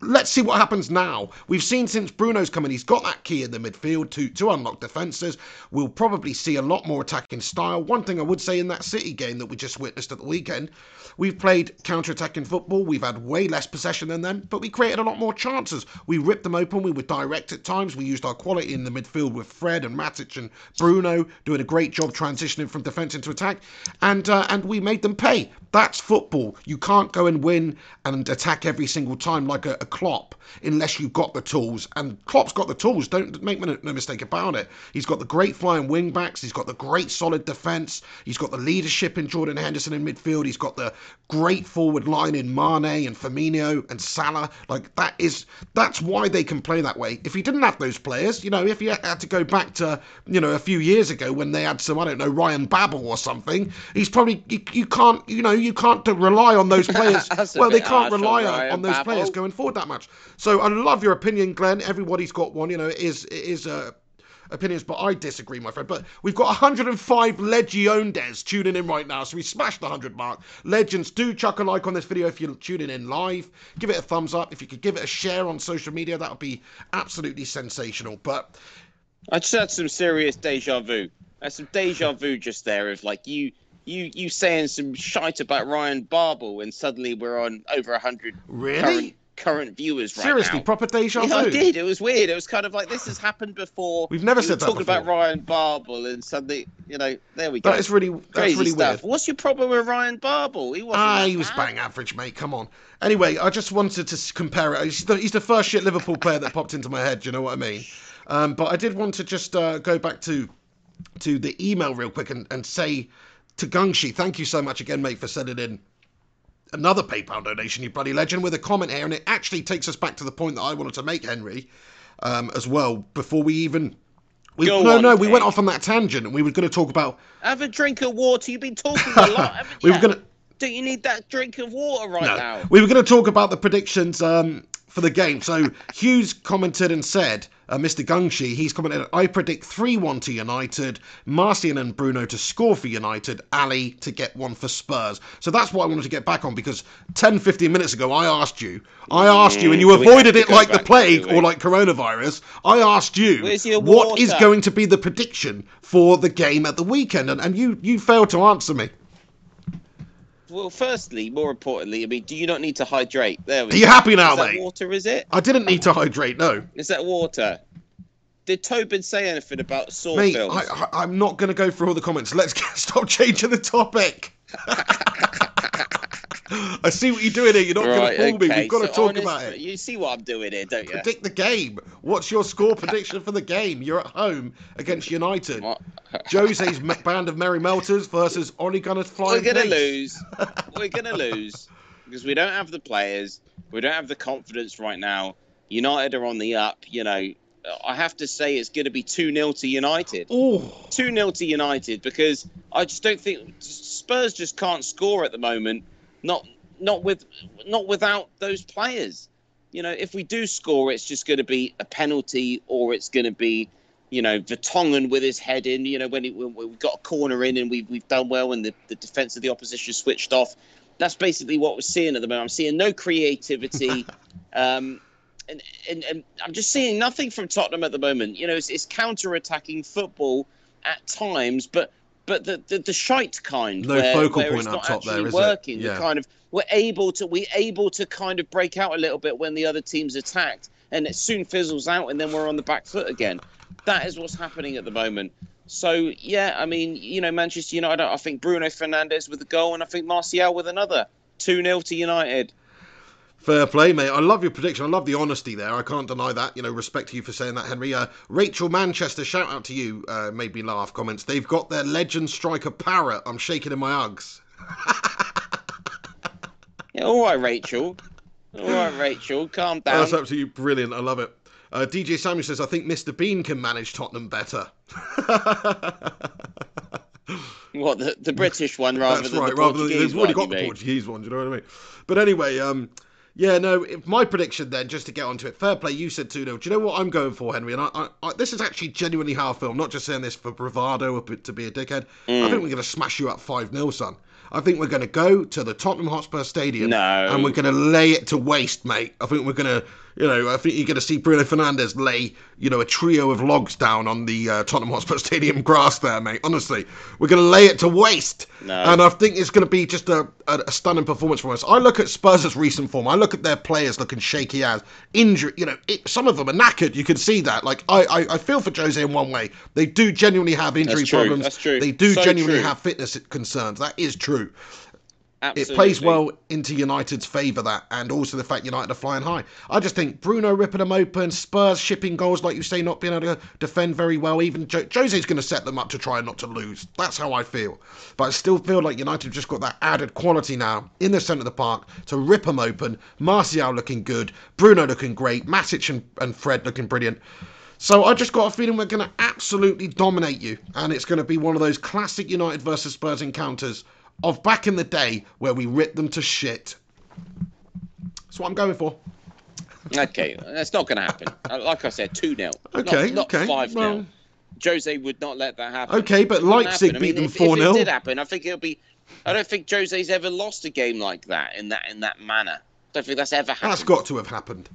let's see what happens now. We've seen since Bruno's come in, he's got that key in the midfield to, to unlock defences. We'll probably see a lot more attacking style. One thing I would say in that City game that we just witnessed at the weekend, we've played counter attacking football. We've had way less possession than them, but we created a lot more chances. We ripped them open. We were direct at times. We used our quality in the midfield with Fred and Matic and Bruno doing a great job transitioning from defence into attack, and uh, and we made them pay. That's football. You can't go and win and attack every single time like a, a Klopp unless you've got the tools. And Klopp's got the tools. Don't make no, mistake about it. He's got the great flying wing backs. He's got the great solid defence. He's got the leadership in Jordan Henderson in midfield. He's got the great forward line in Mane and Firmino and Salah. Like that is that's why they can play that way. If he didn't have those players, you know, if he had to go back to you know a few years ago when they had some I don't know Ryan Babel or something, he's probably you, you can't you know you can't rely on those players. well, they can't rely on, on, those Babel. players going forward that much. So I love your opinion, Glenn. Everybody's got one. You know, it is it is uh, opinions, but I disagree, my friend. But we've got 105 Legiondes tuning in right now, so we smashed the 100 mark. Legends, do chuck a like on this video if you're tuning in live. Give it a thumbs up. If you could give it a share on social media, that would be absolutely sensational. But I just had some serious deja vu. That's some deja vu just there of like you you you saying some shite about Ryan Babel, and suddenly we're on over hundred really current, current viewers right Seriously, now. proper deja vu. Yeah, I did. It was weird. It was kind of like this has happened before. We've never we said that talking before. about Ryan Babel, and suddenly, you know, there we go. That is really that's Crazy really stuff. weird. What's your problem with Ryan Babel? He wasn't. Ah, he was bang average, mate. Come on. Anyway, I just wanted to compare it. He's the, he's the first shit Liverpool player that popped into my head. Do you know what I mean? Um, but I did want to just uh, go back to to the email real quick and, and say to Gungshi, thank you so much again, mate, for sending in another PayPal donation, you bloody legend, with a comment here. And it actually takes us back to the point that I wanted to make, Henry, um, as well, before we even. We, Go no, on, no, we went off on that tangent and we were going to talk about. Have a drink of water. You've been talking a lot. haven't we were going to. Don't you need that drink of water right No, now? we were going to talk about the predictions um, for the game. So Hughes commented and said uh, Mr. Gungshi, he's commented, I predict 3 1 to United, Martial and Bruno to score for United, Alli to get one for Spurs. So that's what I wanted to get back on because 10, 15 minutes ago, I asked you, I asked you, and you avoided it like the plague or like coronavirus. I asked you, what is going to be the prediction for the game at the weekend? And, and you, you failed to answer me. Well, firstly, more importantly, I mean, do you not need to hydrate? There we Are you go. happy now, is that mate? water, is it? I didn't need to hydrate, no. Is that water? Did Tobin say anything about Saw Mate, films? I, I, I'm not going to go through all the comments. Let's get, stop changing the topic. I see what you're doing here. You're not right, going to fool me. We've got to talk honest- about it. You see what I'm doing here, don't you? Predict the game. What's your score prediction for the game? You're at home against United. Jose's band of merry melters versus Ole Gunnar's We're gonna lose. We're gonna lose because we don't have the players. We don't have the confidence right now. United are on the up. You know, I have to say it's going to be two 0 to United. 2 0 to United because I just don't think Spurs just can't score at the moment. Not not with not without those players. You know, if we do score, it's just going to be a penalty or it's going to be, you know, Vertonghen with his head in. You know, when, he, when we've got a corner in and we've, we've done well and the, the defense of the opposition switched off. That's basically what we're seeing at the moment. I'm seeing no creativity. um, and, and, and I'm just seeing nothing from Tottenham at the moment. You know, it's, it's counter-attacking football at times, but but the the, the shite kind, No where, focal where point it's not top there, actually is it? working. Yeah. The kind of we're able to we're able to kind of break out a little bit when the other team's attacked, and it soon fizzles out, and then we're on the back foot again. That is what's happening at the moment. So yeah, I mean, you know, Manchester United. I think Bruno Fernandes with a goal, and I think Martial with another. Two 0 to United. Fair play, mate. I love your prediction. I love the honesty there. I can't deny that. You know, respect to you for saying that, Henry. Uh, Rachel Manchester, shout out to you. Uh, made me laugh. Comments. They've got their legend striker Parrott. I'm shaking in my Uggs. Yeah, all right, Rachel. All right, Rachel, calm down. That's absolutely brilliant. I love it. Uh, DJ Samuel says, I think Mr. Bean can manage Tottenham better. What the, the British one rather That's than right. the Rather than Portuguese they've already got the? Portuguese one. Do you know what I mean? But anyway, um, yeah, no. If my prediction then, just to get onto it, fair play. You said two 0 Do you know what I'm going for, Henry? And I, I, I, this is actually genuinely how I feel. I'm not just saying this for bravado or to be a dickhead. I Mm. think we're going to smash you up five 0 son. I think we're going to go to the Tottenham Hotspur Stadium No. and we're going to lay it to waste, mate. I think we're going to, you know, I think you're going to see Bruno Fernandes lay, you know, a trio of logs down on the uh, Tottenham Hotspur Stadium grass there, mate. Honestly, we're going to lay it to waste. No. And I think it's going to be just a, a, a stunning performance from us. I look at Spurs' recent form. I look at their players looking shaky as injury. You know, it, some of them are knackered. You can see that. Like I, I, I feel for Jose in one way. They do genuinely have injury That's true. problems. That's true. They do So genuinely true. have fitness concerns. That is true Absolutely. it plays well into United's favour that, and also the fact United are flying high. I just think Bruno ripping them open, Spurs shipping goals, like you say, not being able to defend very well. Even jo- Jose's going to set them up to try not to lose. That's how I feel. But I still feel like United have just got that added quality now in the centre of the park to rip them open. Martial looking good, Bruno looking great, Matic and, and Fred looking brilliant. So I just got a feeling we're going to absolutely dominate you, and it's going to be one of those classic United versus Spurs encounters of back in the day where we ripped them to shit. That's what I'm going for. Okay, that's not going to happen. Uh, Like I said, 2 0. Okay, not, okay, 5 0. well- Jose would not let that happen. Okay, but Leipzig happen. I beat mean, them 4-0. If it did happen, I think it'll be. I don't think Jose's ever lost a game like that in that in that manner. I don't think that's ever happened. That's got to have happened.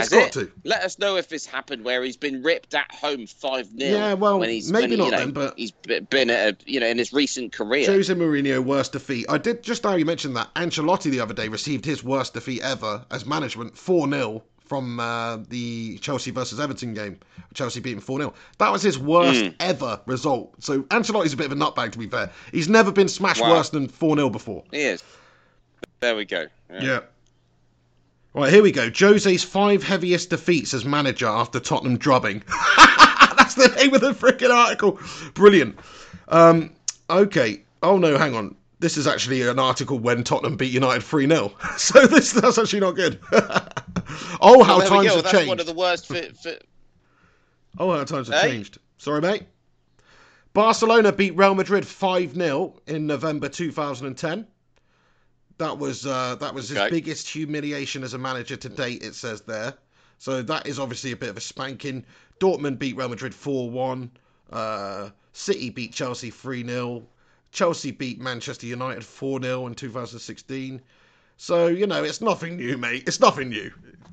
Has got it? to. Let us know if it's happened where he's been ripped at home five 0 Yeah, well, when he's maybe when, not you know, then, but- he's been at a, you know in his recent career. Jose Mourinho worst defeat. I did just now you mentioned that Ancelotti the other day received his worst defeat ever as management, four 0 from uh, the Chelsea versus Everton game. Chelsea beating four 0 That was his worst Hmm. ever result. So Ancelotti's a bit of a nutbag to be fair. He's never been smashed Wow. worse than four 0 before. He is. There we go. Yeah. Yeah. Right, here we go. Jose's five heaviest defeats as manager after Tottenham drubbing. That's the name of the freaking article. Brilliant. Um, okay. Oh no, hang on. This is actually an article when Tottenham beat United 3 0. So this that's actually not good. oh, how Well, times have That's changed. one of the worst. Oh, how times have Hey? changed. Sorry, mate. Barcelona beat Real Madrid 5 0 in November 2010. That was uh, that was his Okay. biggest humiliation as a manager to date. It says there. So that is obviously a bit of a spanking. Dortmund beat Real Madrid 4 1. Uh, City beat Chelsea 3 0. Chelsea beat Manchester United 4 0 in 2016. So, you know, it's nothing new, mate. It's nothing new.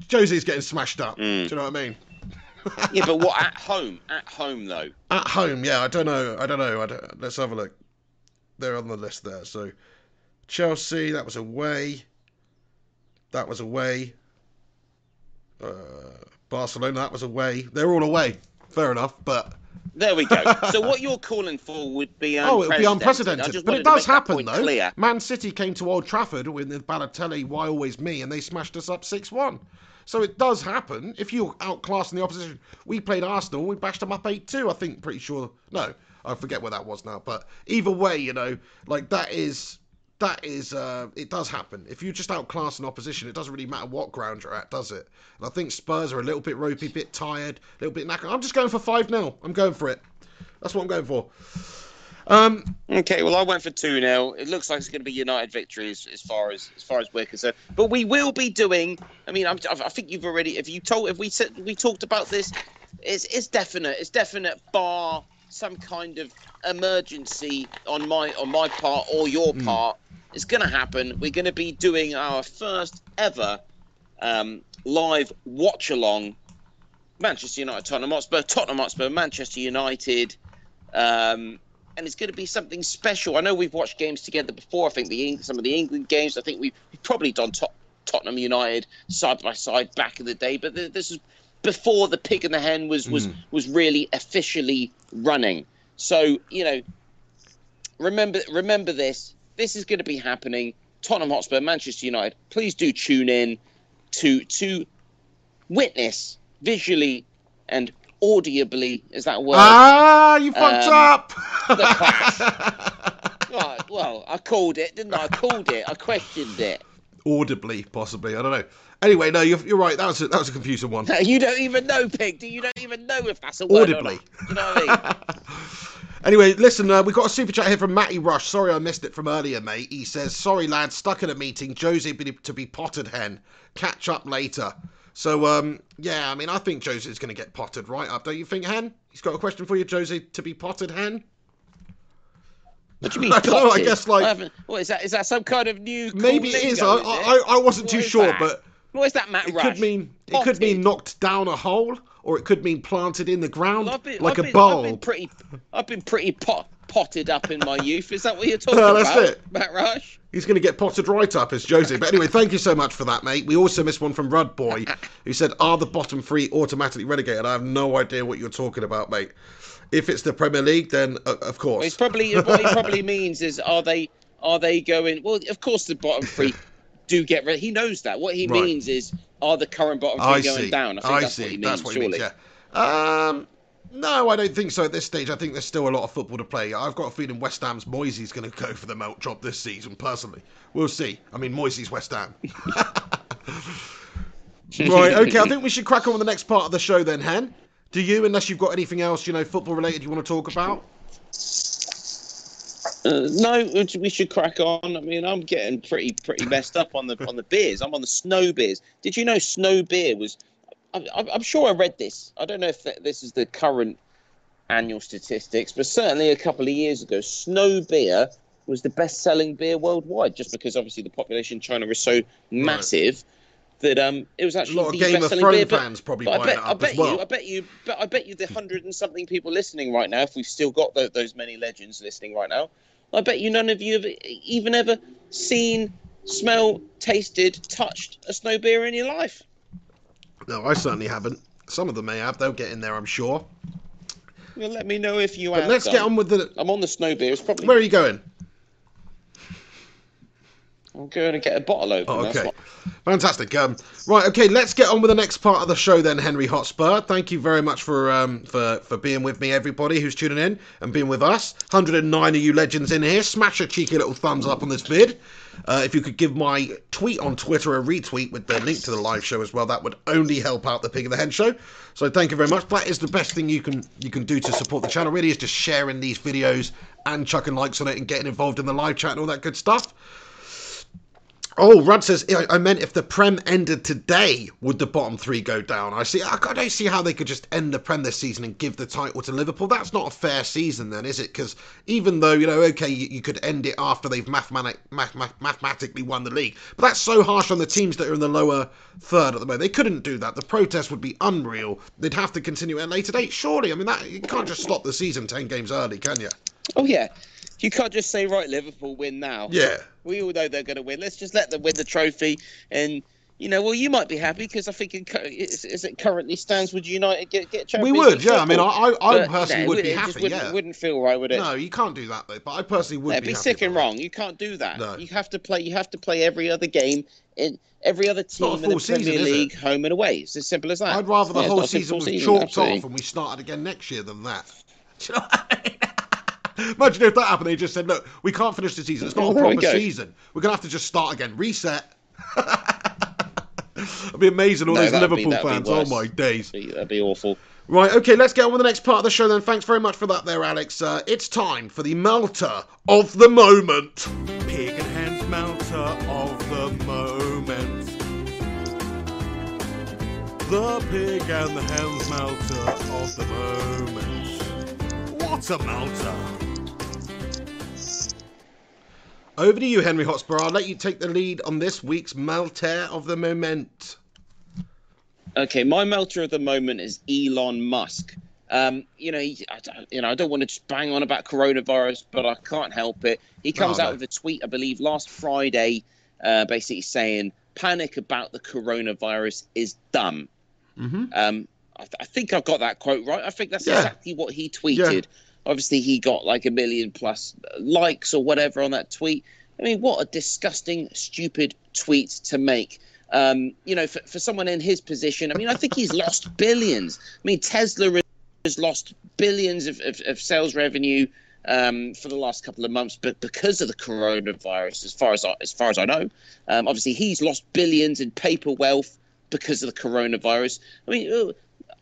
Josie's getting smashed up. Mm. Do you know what I mean? yeah, but what at home? At home though. At home, yeah, I don't know. I don't know. I don't, let's have a look. They're on the list there. So, Chelsea, that was away. That was away. Uh, Barcelona, that was away. They're all away. Fair enough, but There we go. so what you're calling for would be oh, it would be unprecedented. But it does happen though. Clear. Man City came to Old Trafford with the Balotelli, "Why always me?" and they smashed us up six-one. So it does happen. If you're outclassing the opposition, we played Arsenal, we bashed them up eight-two. I think, pretty sure. No, I forget where that was now. But either way, you know, like that is that is uh, it does happen. If you just outclass an opposition, it doesn't really matter what ground you're at, does it? And I think Spurs are a little bit ropey, a bit tired, a little bit knackered. I'm just going for five 0 I'm going for it. That's what I'm going for. Um, Okay, well, I went for two 0 It looks like it's going to be United victory as, as far as as far as we're concerned. But we will be doing. I mean, I'm, I think you've already. If you told, if we said we talked about this, it's it's definite. It's definite. Bar some kind of emergency on my on my part or your Hmm. part. It's going to happen. We're going to be doing our first ever um, live watch along. Manchester United, Tottenham Hotspur, Tottenham Hotspur, Manchester United. Um, and it's going to be something special. I know we've watched games together before. I think the some of the England games. I think we've, we've probably done Tot- Tottenham United side by side back in the day. But th- this is before the pig and the hen was was was really officially running. So you know, remember remember this. This is going to be happening. Tottenham Hotspur, Manchester United. Please do tune in to to witness visually and audibly. Is that a word? ah, you fucked Um, up. the clash. Right, well, I called it, didn't I? I called it. I questioned it. Audibly, possibly. I don't know. Anyway, no, you're, you're right. That was a, that was a confusing one. You don't even know, Pig. Do you don't even know if that's a word or Audibly. You know what I mean? Anyway, listen, uh, we got a super chat here from Matty Rush. Sorry I missed it from earlier, mate. He says, Sorry, lad, stuck in a meeting. Josie to be potted hen. Catch up later. So, um, yeah, I mean, I think Josie's going to get potted right up. Don't you think, Hen? He's got a question for you, Josie, to be potted hen? What do you mean? I don't know, I guess, like- haven't- what is that? Is that some kind of new? Maybe it is. I, lingo, I, I wasn't What too sure, that? but What is that, Matt it Rush? could mean it could mean knocked down a hole, or it could mean planted in the ground Well, been, like I've a bulb. I've been pretty, I've been pretty pot, potted up in my youth. Is that what you're talking No, that's about, it. Matt Rush? He's going to get potted right up as Josie. But anyway, thank you so much for that, mate. We also missed one from Rud Boy, who said, "Are the bottom three automatically relegated?" I have no idea what you're talking about, mate. If it's the Premier League, then uh, of Well, course. it's probably what he probably means is are they are they going? Well, of course the bottom three do get rid. He knows that. What he Right. means is are the current bottom three I going see. down? I think I that's see. what he means. that's what surely. means. Yeah. Um. No, I don't think so at this stage. I think there's still a lot of football to play. I've got a feeling West Ham's Moyesy's going to go for the melt job this season, personally. We'll see. I mean, Moyesy's West Ham. right, okay, I think we should crack on with the next part of the show then, Hen. Do you, unless you've got anything else, you know, football related you want to talk about? Uh, no, we should crack on. I mean, I'm getting pretty pretty messed up on the on the beers. I'm on the snow beers. Did you know snow beer was? I'm, I'm sure I read this. I don't know if this is the current annual statistics, but certainly a couple of years ago, snow beer was the best-selling beer worldwide. Just because obviously the population in China is so massive that um it was actually A lot of the Game of beer. Thrones But, fans probably but I bet, I bet as well. you, I bet you, but I bet you, the hundred and something people listening right now, if we've still got tho- those many legends listening right now, I bet you none of you have even ever seen, smelled, tasted, touched a snow beer in your life. No, I certainly haven't. Some of them may have. They'll get in there, I'm sure. Well, let me know if you But have. let's done. get on with the. I'm on the snow beer. It's probably. Where are you going? I'm going to get a bottle open. Oh, that's okay. what- Fantastic. Um, right, okay, let's get on with the next part of the show then, Henry Hotspur. Thank you very much for um, for for being with me, everybody who's tuning in and being with us. 109 of you legends in here. Smash a cheeky little thumbs up on this vid. Uh, if you could give my tweet on Twitter a retweet with the link to the live show as well, that would only help out the Pig of the Hen show. So thank you very much. That is the best thing you can you can do to support the channel. Really, is just sharing these videos and chucking likes on it and getting involved in the live chat and all that good stuff. Oh, Rudd says, I, meant if the Prem ended today, would the bottom three go down? I see. I, don't see how they could just end the Prem this season and give the title to Liverpool. That's not a fair season, then, is it? Because even though, you know, okay, you, you could end it after they've mathematic, math, math, mathematically won the league, but that's so harsh on the teams that are in the lower third at the moment. They couldn't do that. The protest would be unreal. They'd have to continue at a later date. Surely, I mean, that you can't just stop the season 10 games early, can you? Oh, yeah. You can't just say, right, Liverpool win now. Yeah. We all know they're going to win. Let's just let them win the trophy. And, you know, well, you might be happy because I think as it currently stands, would United get, get We would, yeah. I mean, I, I, I personally would be happy, wouldn't, yeah. wouldn't feel right, would it? No, you can't do that, though. But I personally would That'd be, be sick and about it. wrong. You can't do that. No. You have to play. You have to play every other game in every other team in the season, Premier? League, home and away. It's as simple as that. I'd rather the Yeah, whole season was season, chalked absolutely. off and we started again next year than that. Imagine if that happened. They just said, "Look, we can't finish the season. It's not a there we proper season. We're gonna have to just start again, reset." It'd be amazing. All No, those Liverpool be fans. Oh my days! That'd be- That'd be awful. Right, okay, let's get on with the next part of the show then. Thanks very much for that, there, Alex. Uh, it's time for the melter of the moment. Pig and Hen's melter of the moment. The pig and the hen's melter of the moment. What a melter! Over to you, Henry Hotspur. I'll let you take the lead on this week's melter of the moment. Okay, my melter of the moment is Elon Musk. Um, you know, he, I, don't- you know, I don't want to just bang on about coronavirus, but I can't help it. He comes Oh, out no. with a tweet, I believe, last Friday, uh, basically saying panic about the coronavirus is dumb. Mm-hmm. Um, I, th- I think I've got that quote right. I think that's Yeah. exactly what he tweeted. Obviously, he got like a million plus likes or whatever on that tweet. I mean, what a disgusting, stupid tweet to make. Um, you know, for, for someone in his position, I mean, I think he's lost billions. I mean, Tesla has lost billions of, of, of sales revenue um, for the last couple of months, but because of the coronavirus, as far as I, as far as I know, um, obviously he's lost billions in paper wealth because of the coronavirus. I mean, uh,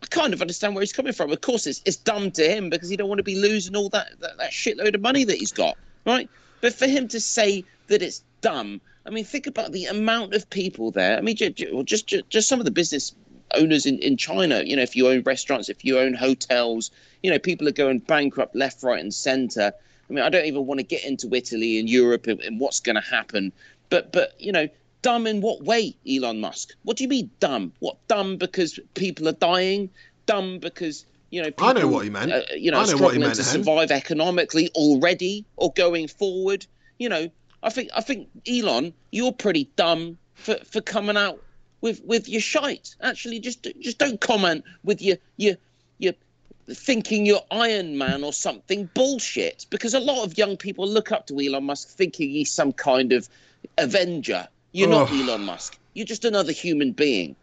I kind of understand where he's coming from. Of course, it's, it's dumb to him because he don't want to be losing all that, that that shitload of money that he's got, right? But for him to say that it's dumb, I mean, think about the amount of people there. I mean, just just, just some of the business owners in, in China. You know, if you own restaurants, if you own hotels, you know, people are going bankrupt left, right, and centre. I mean, I don't even want to get into Italy and Europe and, and what's going to happen. But but you know, dumb in what way, Elon Musk? What do you mean dumb? What dumb because people are dying? Dumb because you know people, I know what he meant. Uh, you know, I know what he struggling meant, to survive economically already or going forward. You know, I think I think Elon, you're pretty dumb for, for coming out with with your shite. Actually, just just don't comment with your your your thinking you're Iron Man or something bullshit. Because a lot of young people look up to Elon Musk thinking he's some kind of Avenger. You're not Elon Musk. You're just another human being.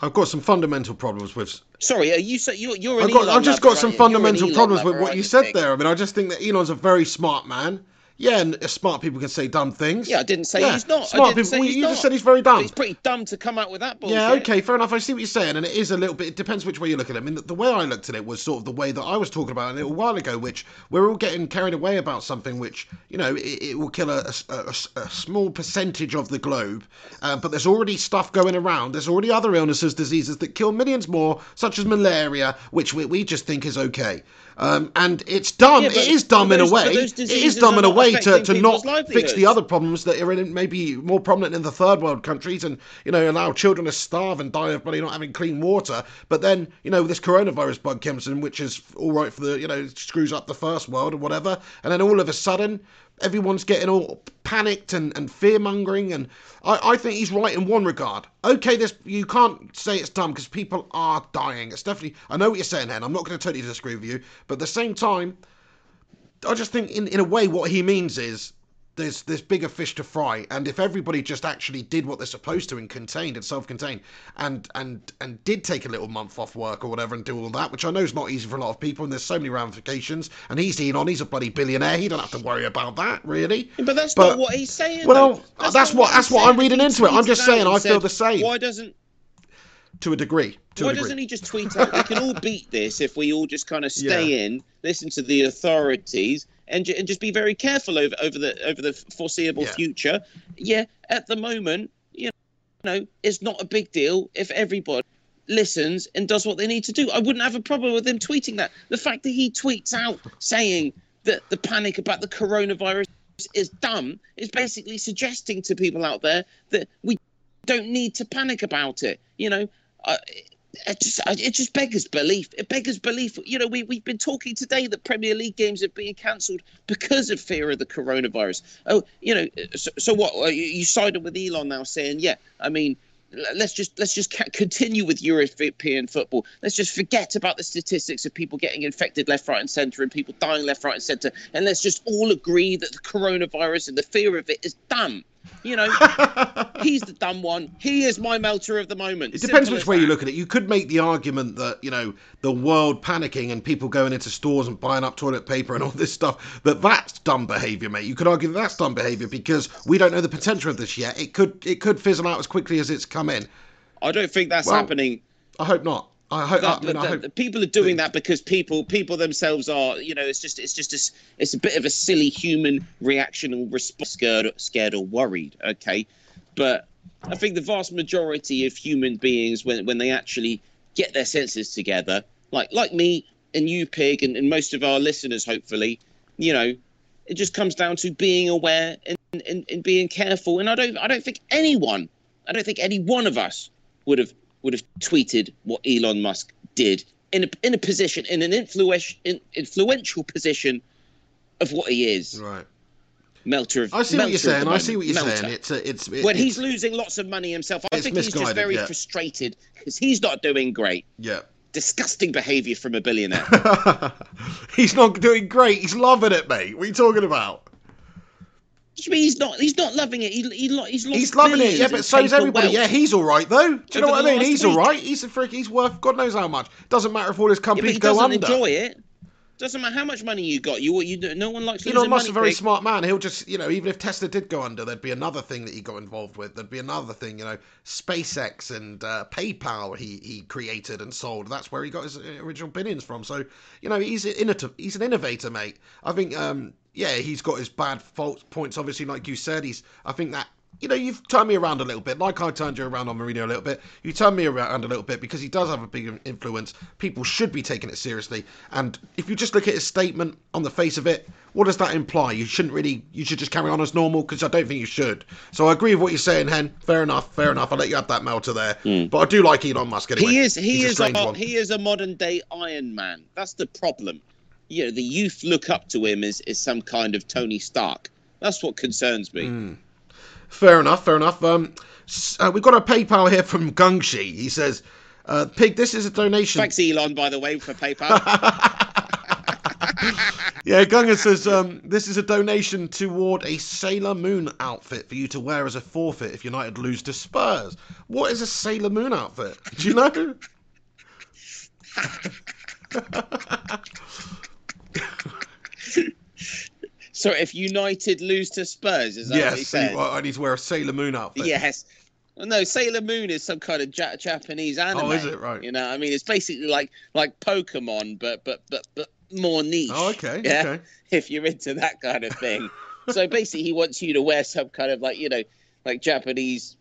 I've got some fundamental problems with. Sorry, are you say you're you're an I've got. I've just lover, got some aren't you? You're an fundamental problems with what you said Pig? there. I mean, I just think that Elon's a very smart man. Yeah, and smart people can say dumb things. Yeah, I didn't say Yeah, he's not. I Smart didn't people. say well, he's you not. just said he's very But dumb. he's pretty dumb to come out with that bullshit. Yeah, okay, fair enough. I see what you're saying, and it is a little bit. It depends which way you look at it. I mean, the, the way I looked at it was sort of the way that I was talking about a little while ago, which we're all getting carried away about something which you know it, it will kill a, a- a- a small percentage of the globe, uh, but there's already stuff going around. There's already other illnesses, diseases that kill millions more, such as malaria, which we, we just think is okay. Um, and it's dumb. Yeah, it is dumb but in a way. It is dumb in a way to, to not fix the other problems that are in, maybe more prominent in the third world countries and you know allow children to starve and die of bloody not having clean water but then you know this coronavirus bug comes in which is all right for the you know screws up the first world or whatever and then all of a sudden everyone's getting all panicked and, and fear mongering and I, I think he's right in one regard. Okay this you can't say it's dumb because people are dying. It's definitely i know what you're saying hen. I'm not going to totally disagree with you but at the same time I just think, in, in a way, what he means is there's there's bigger fish to fry, and if everybody just actually did what they're supposed to and contained and self-contained, and and and did take a little month off work or whatever and do all that, which I know is not easy for a lot of people, and there's so many ramifications. And he's Elon, he's a bloody billionaire. He don't have to worry about that, really. But that's But- not what he's saying. Well, that's not what- that's what I'm reading into it. I'm just saying I feel said, the same. Why doesn't To a degree. To Why a degree. doesn't he just tweet out? We can all beat this if we all just kind of stay in, listen to the authorities, and, and just be very careful over over the over the foreseeable Yeah. future. Yeah, at the moment, you know, it's not a big deal if everybody listens and does what they need to do. I wouldn't have a problem with him tweeting that. The fact that he tweets out saying that the panic about the coronavirus is dumb is basically suggesting to people out there that we don't need to panic about it. You know, I, it just I- it just beggars belief. It beggars belief. You know, we we've been talking today that Premier League games are being cancelled because of fear of the coronavirus. Oh, you know, so, so what? uh, You, sided with Elon now, saying, yeah, I mean. Let's just let's just continue with European football. Let's just forget about the statistics of people getting infected left, right, and centre, and people dying left, right, and centre, and let's just all agree that the coronavirus and the fear of it is dumb. You know, he's the dumb one. He is my melter of the moment. It depends Simple which way you look at it. You could make the argument that, you know, the world panicking and people going into stores and buying up toilet paper and all this stuff, that that's dumb behaviour, mate. You could argue that that's dumb behaviour because we don't know the potential of this yet. It could it could fizzle out as quickly as it's come in. I don't think that's Well, happening. I hope not. I hope. That, I mean, I hope people are doing that because people people themselves are you know it's just it's just a, it's a bit of a silly human reactional response scared scared or worried okay but I think the vast majority of human beings when when they actually get their senses together like like me and you pig and, and most of our listeners hopefully you know it just comes down to being aware and, and, and being careful and I don't I don't think anyone I don't think any one of us would have would have tweeted what Elon Musk did in a in a position in an influential in, influential position of what he is, right. melter of. I see what you're melter of the saying. I see what you're melter. saying. It's a, it's it, when it's, he's losing lots of money himself, I think he's just very yeah. frustrated because he's not doing great. yeah. Disgusting behaviour from a billionaire. he's not doing great. He's loving it, mate. What are you talking about? Which means he's not. He's not loving it. He, he, he's lost he's loving it, yeah, but so's paper everybody. wealth. Yeah, he's all right though. Do you know what I mean? He's all week. right. He's a freak. He's worth God knows how much. Doesn't matter if all his Yeah, but companies he go doesn't under. enjoy it. Doesn't matter how much money you got. You you no one likes Elon Musk's a very smart man. He'll just, you know, even if Tesla did go under, there'd be another thing that he got involved with. There'd be another thing, you know, SpaceX and uh, PayPal he, he created and sold. That's where he got his uh, original billions from. So, you know, he's innovative, he's an innovator, mate. I think, um, yeah, he's got his bad fault points, obviously, like you said. He's, I think that. You know, you've turned me around a little bit, like I turned you around on Mourinho a little bit. You turned me around a little bit because he does have a big influence. People should be taking it seriously. And if you just look at his statement on the face of it, what does that imply? You shouldn't really. You should just carry on as normal because I don't think you should. So I agree with what you're saying, Hen. Fair enough. Fair enough. I'll let you have that melter there. But I do like Elon Musk anyway. He is he He's a is a, strange he is a modern day Iron Man. That's the problem. You know, the youth look up to him as, as some kind of Tony Stark. That's what concerns me. Hmm. Fair enough, fair enough. Um, uh, we've got a PayPal here from Gungshi. He says, uh, "Pig, this is a donation." Thanks, Elon, by the way, for PayPal. Yeah, Gunga says, um, "This is a donation toward a Sailor Moon outfit for you to wear as a forfeit if United lose to Spurs." What is a Sailor Moon outfit? Do you know? so if United lose to Spurs, is that what he yes, said? I need to wear a Sailor Moon outfit. Yes. Well, no, Sailor Moon is some kind of ja- Japanese anime. Oh, is it? Right. You know, I mean, it's basically like like Pokemon, but but but but more niche. Oh, okay. Yeah. Okay. if you're into that kind of thing. so basically, he wants you to wear some kind of like you know, like Japanese,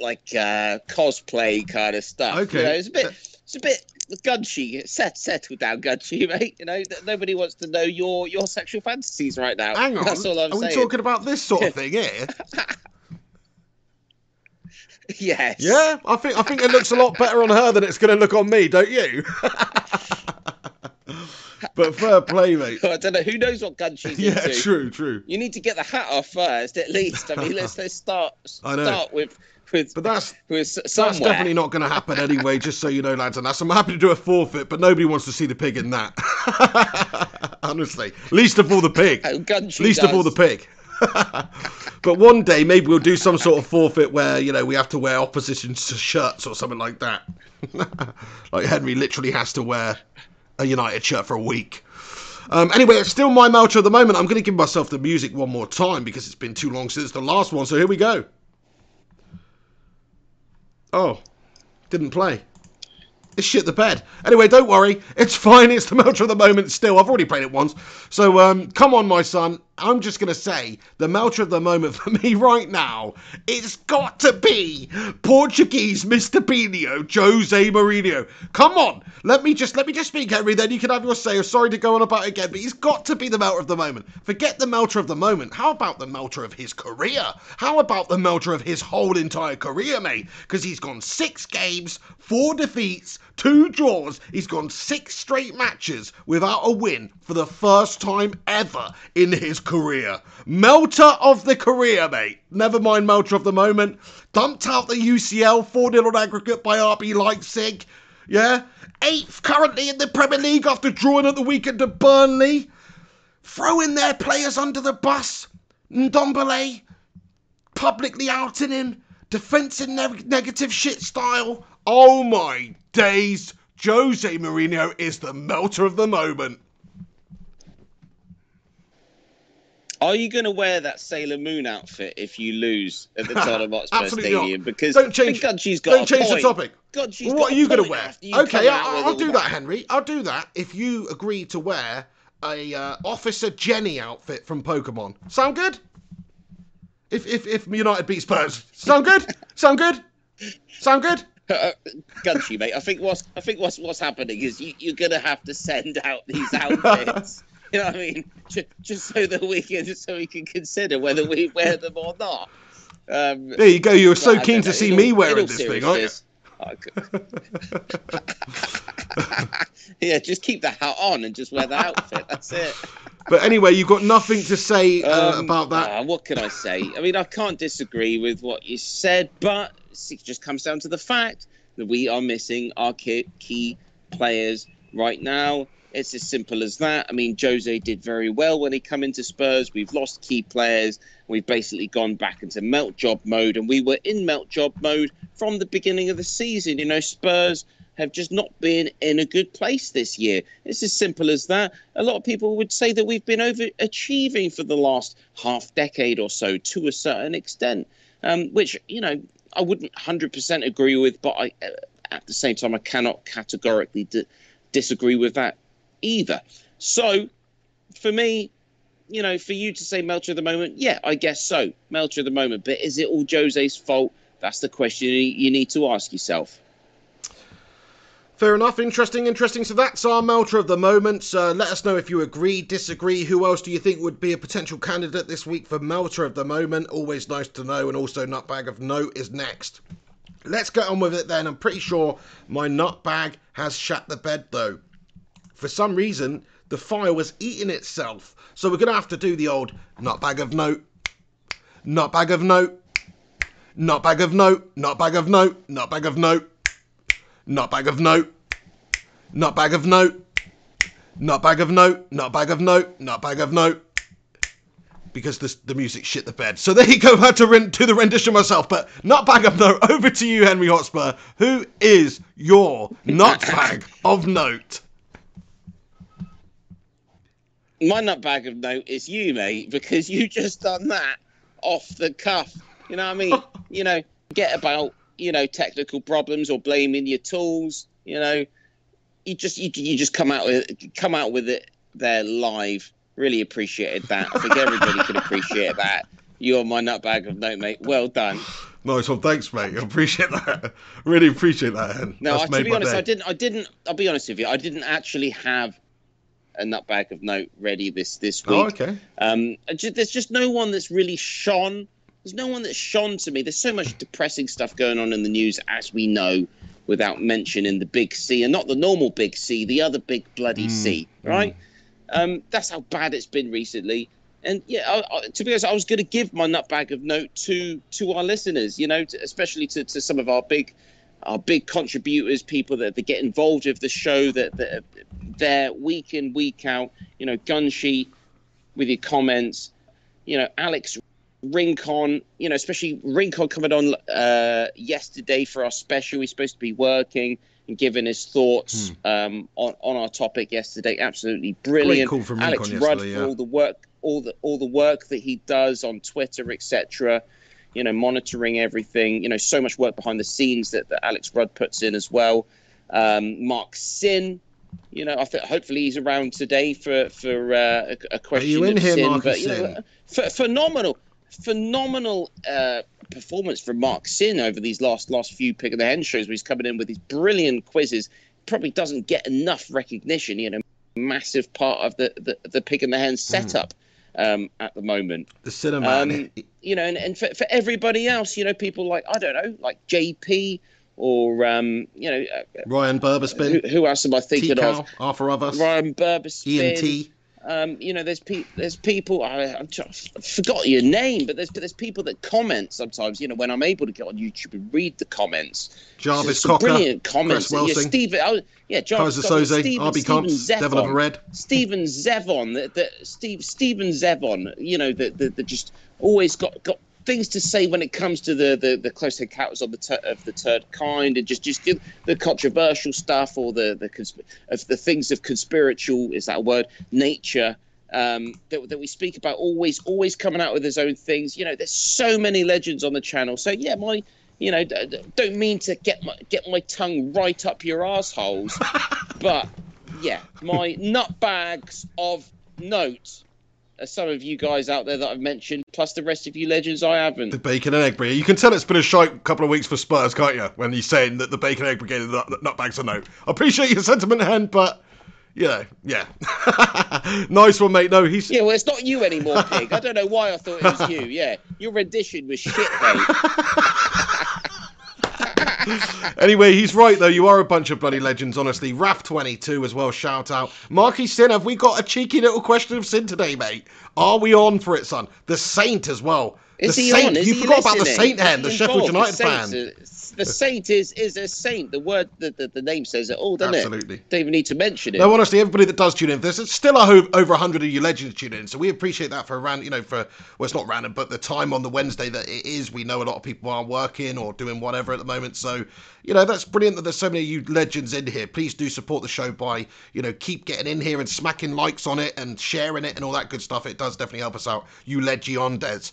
like uh cosplay kind of stuff. Okay. you know, it's a bit, it's a bit gunchy. Set, settle down, gunchy, mate. You know, nobody wants to know your your sexual fantasies right now. Hang on. That's all I'm Are we talking about this sort of thing here? yes. yeah, I think I think it looks a lot better on her than it's going to look on me, don't you? but fair play, mate. I don't know. Who knows what gunchy's Yeah, into? true, true. You need to get the hat off first, at least. I mean, let's let's start I know. start with with But that's with s- That's definitely not going to happen anyway, just so you know, lads. And that's, I'm happy to do a forfeit, but nobody wants to see the pig in that. Honestly. Least of all the pig. Least of all the pig. but one day, maybe we'll do some sort of forfeit where, you know, we have to wear opposition shirts or something like that. like Henry literally has to wear a United shirt for a week. Um, anyway, it's still my melter at the moment. I'm going to give myself the music one more time because it's been too long since the last one. So here we go. Oh, didn't play. It's shit the bed. Anyway, don't worry. It's fine. It's the melter of the moment still. I've already played it once. So um, come on, my son. I'm just going to say the melter of the moment for me right now, it's got to be Portuguese Mr. Pinio, Jose Mourinho. Come on. Let me just let me just speak, Henry. Then you can have your say. Sorry to go on about it again, but he's got to be the melter of the moment. Forget the melter of the moment. How about the melter of his career? How about the melter of his whole entire career, mate? Because he's gone six games, four defeats, two draws. He's gone six straight matches without a win for the first time ever in his career. Melter of the career, mate. Never mind melter of the moment. Dumped out the UCL 4 0 on aggregate by RB Leipzig. Yeah? Eighth currently in the Premier League after drawing at the weekend to Burnley. Throwing their players under the bus. Ndombele publicly outing him. Defensive ne- negative shit style. Oh my days. Jose Mourinho is the melter of the moment. Are you going to wear that Sailor Moon outfit if you lose at the Tottenham Hotspur Stadium? not. Because Don't change- she's got Don't change point. the topic. God, she's Well, got what are you going to wear? Okay, I'll, I'll do that, Henry. I'll do that if you agree to wear a uh, Officer Jenny outfit from Pokemon. Sound good? If if if United beats Spurs, sound good? Sound good? Sound good? Uh, Gunchy, mate. I think what's I think what's what's happening is you, you're gonna have to send out these outfits. You know what I mean? Just, just so that we can just so we can consider whether we wear them or not. Um, There you go. You were so keen to see me wearing this thing, aren't you? seriousness, I could- yeah, just keep the hat on and just wear the outfit. That's it. But anyway, you've got nothing to say uh, Um, about that. uh, what can I say? I mean, I can't disagree with what you said, but it just comes down to the fact that we are missing our key players right now. It's as simple as that. I mean, Jose did very well when he come into Spurs. We've lost key players. We've basically gone back into melt job mode, and we were in melt job mode from the beginning of the season. You know, Spurs have just not been in a good place this year. It's as simple as that. A lot of people would say that we've been overachieving for the last half decade or so to a certain extent, um, which, you know, I wouldn't 100% agree with, but I, uh, at the same time, I cannot categorically di- disagree with that either. So, for me, you know, for you to say melter of the moment, yeah, I guess so. melter of the moment. But is it all Jose's fault? That's the question you need to ask yourself. Fair enough. Interesting, interesting. So that's our melter of the moment. Uh, let us know if you agree, disagree. Who else do you think would be a potential candidate this week for melter of the moment? Always nice to know. And also, nutbag of note is next. Let's get on with it then. I'm pretty sure my nutbag has shat the bed though. For some reason, the file was eating itself. So we're going to have to do the old nutbag of note, nutbag of note, nutbag of note, nutbag of note, nutbag of note. Not bag of note. Not bag of note. Not bag of note. Not bag of note. Not bag of note. Because the, the music shit the bed. So there you go. I had to rent to the rendition myself. But not bag of note. Over to you, Henry Hotspur. Who is your not bag of note? My nutbag of note is you, mate, because you just done that off the cuff. You know what I mean? you know, get about you know technical problems or blaming your tools. You know, you just you, you just come out with come out with it there live. Really appreciated that. I think everybody could appreciate that. You're my nutbag of note, mate. Well done. Nice one. Thanks, mate. I appreciate that. Really appreciate that, Hen. No, That's I, to be honest, day. I didn't. I didn't. I'll be honest with you. I didn't actually have a nutbag of note ready this this week. Oh, okay. Um, I ju- there's just no one that's really shone. There's no one that's shone to me. There's so much depressing stuff going on in the news, as we know, without mentioning the big C and not the normal big C, the other big bloody C, right? Um, that's how bad it's been recently. And yeah, I, I, to be honest, I was going to give my nutbag of note to to our listeners, you know, to, especially to, to some of our big our big contributors, people that, that get involved with the show, that, that are there week in week out. You know, Gunshy with your comments. You know, Alex Rincon. You know, especially Rincon coming on uh, yesterday for our special. He's supposed to be working and giving his thoughts um, on on our topic yesterday. Absolutely brilliant. Alex Rincon Rudd for yeah. all the work, all the all the work that he does on Twitter, etc. You know, monitoring everything. You know, so much work behind the scenes that, that Alex Rudd puts in as well. Um, Mark Sin, you know, I think hopefully he's around today for for uh, a, a question. you in here, Sin, Marcus but, you know, ph- phenomenal, phenomenal uh, performance from Mark Sin over these last last few pick of the hen shows. Where he's coming in with these brilliant quizzes. Probably doesn't get enough recognition. You know, massive part of the the, the pig and the hen setup um, at the moment. The cinema. Um, you know, and, and for, for everybody else, you know, people like I don't know, like JP or um, you know, uh, Ryan who, Burberspin. who else am I thinking of? Cow, Arthur Others. Ryan Burberspin. Ian T. Um, you know, there's pe- there's people I, tr- forgot your name, but there's there's people that comment sometimes. You know, when I'm able to get on YouTube and read the comments, Jarvis Cocker. brilliant comments. Chris Yeah, Welsing. Stephen, oh, yeah, Jarvis Cocker, Soze. Stephen, RB Comps. Devil of Zevon. Red. Stephen Zevon, the Steve Stephen Zevon, you know, that the, the just always got got things to say when it comes to the the, the close encounters of the tur- of the third kind, and just just the controversial stuff or the the consp- of the things of conspiritual is that a word nature. Um, that, that we speak about always always coming out with his own things you know there's so many legends on the channel so yeah my you know d- don't mean to get my get my tongue right up your assholes but yeah, my nut bags of note Uh, some of you guys out there that I've mentioned, plus the rest of you legends I haven't. The Bacon and Egg Brigade. You can tell it's been a shite couple of weeks for Spurs, can't you? When you're saying that the Bacon and Egg Brigade are nut, nutbags are no. I appreciate your sentiment, Hen, but, you know, yeah. nice one, mate. No, he's. Yeah, well, it's not you anymore, pig. I don't know why I thought it was you. Yeah, your rendition was shit, mate. Anyway, he's right though. You are a bunch of bloody legends, honestly. Raf22 as well. Shout out, Marky Sin. Have we got a cheeky little question of sin today, mate? Are we on for it, son? The Saint as well. Is the he Saint. you forgot about the? Saint Hen, the Sheffield? United fan. The saint is is a saint. The word, the, the, the name says it all, doesn't Absolutely. it? Absolutely. Don't even need to mention it. No, honestly, everybody that does tune in, there's still over 100 of you legends tuning in, so we appreciate that for around, you know, for, well, it's not random, but the time on the Wednesday that it is, we know a lot of people are working or doing whatever at the moment, so, you know, that's brilliant that there's so many of you legends in here. Please do support the show by, you know, keep getting in here and smacking likes on it and sharing it and all that good stuff. It does definitely help us out, you legiondes.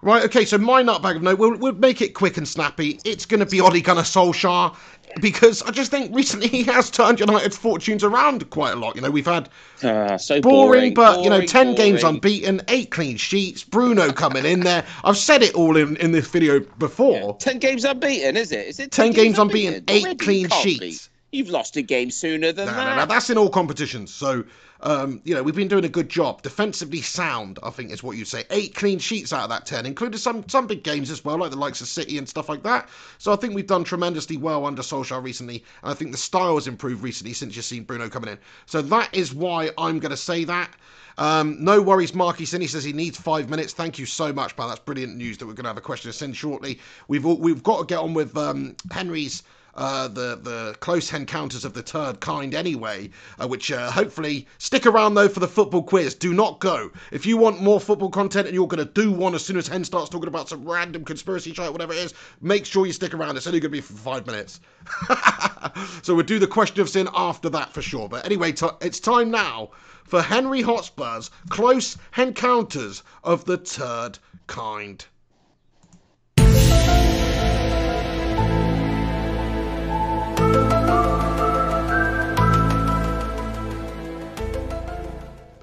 Right, okay, so my nutbag of note, we'll, we'll make it quick and snappy. It's going to be Ole Gunnar Solskjaer because I just think recently he has turned United's fortunes around quite a lot. You know, we've had Ah, so boring, boring, but, you know, boring, 10 games unbeaten, 8 clean sheets, Bruno coming in there. I've said it all in, in this video before. Ten games unbeaten, is it? Is it 10 games unbeaten, 8 Already? clean Can't be. sheets. You've lost a game sooner than No, that. no, no, that's in all competitions. So, um, you know, we've been doing a good job. Defensively sound, I think is what you'd say. Eight clean sheets out of that 10, including some, some big games as well, like the likes of City and stuff like that. So I think we've done tremendously well under Solskjaer recently. And I think the style has improved recently since you've seen Bruno coming in. So that is why I'm going to say that. Um, no worries, Marky Sin. He says he needs five minutes. Thank you so much, pal. That's brilliant news that we're going to have a question to send shortly. We've all, we've got to get on with um, Henry's uh, the the close encounters of the third kind anyway, uh, which uh, hopefully stick around though for the football quiz. Do not go if you want more football content and you're going to do one as soon as Hen starts talking about some random conspiracy shit, whatever it is. Make sure you stick around. It's only going to be for five minutes. so we'll do the question of sin after that for sure. But anyway, t- it's time now for Henry Hotspur's close encounters of the third kind.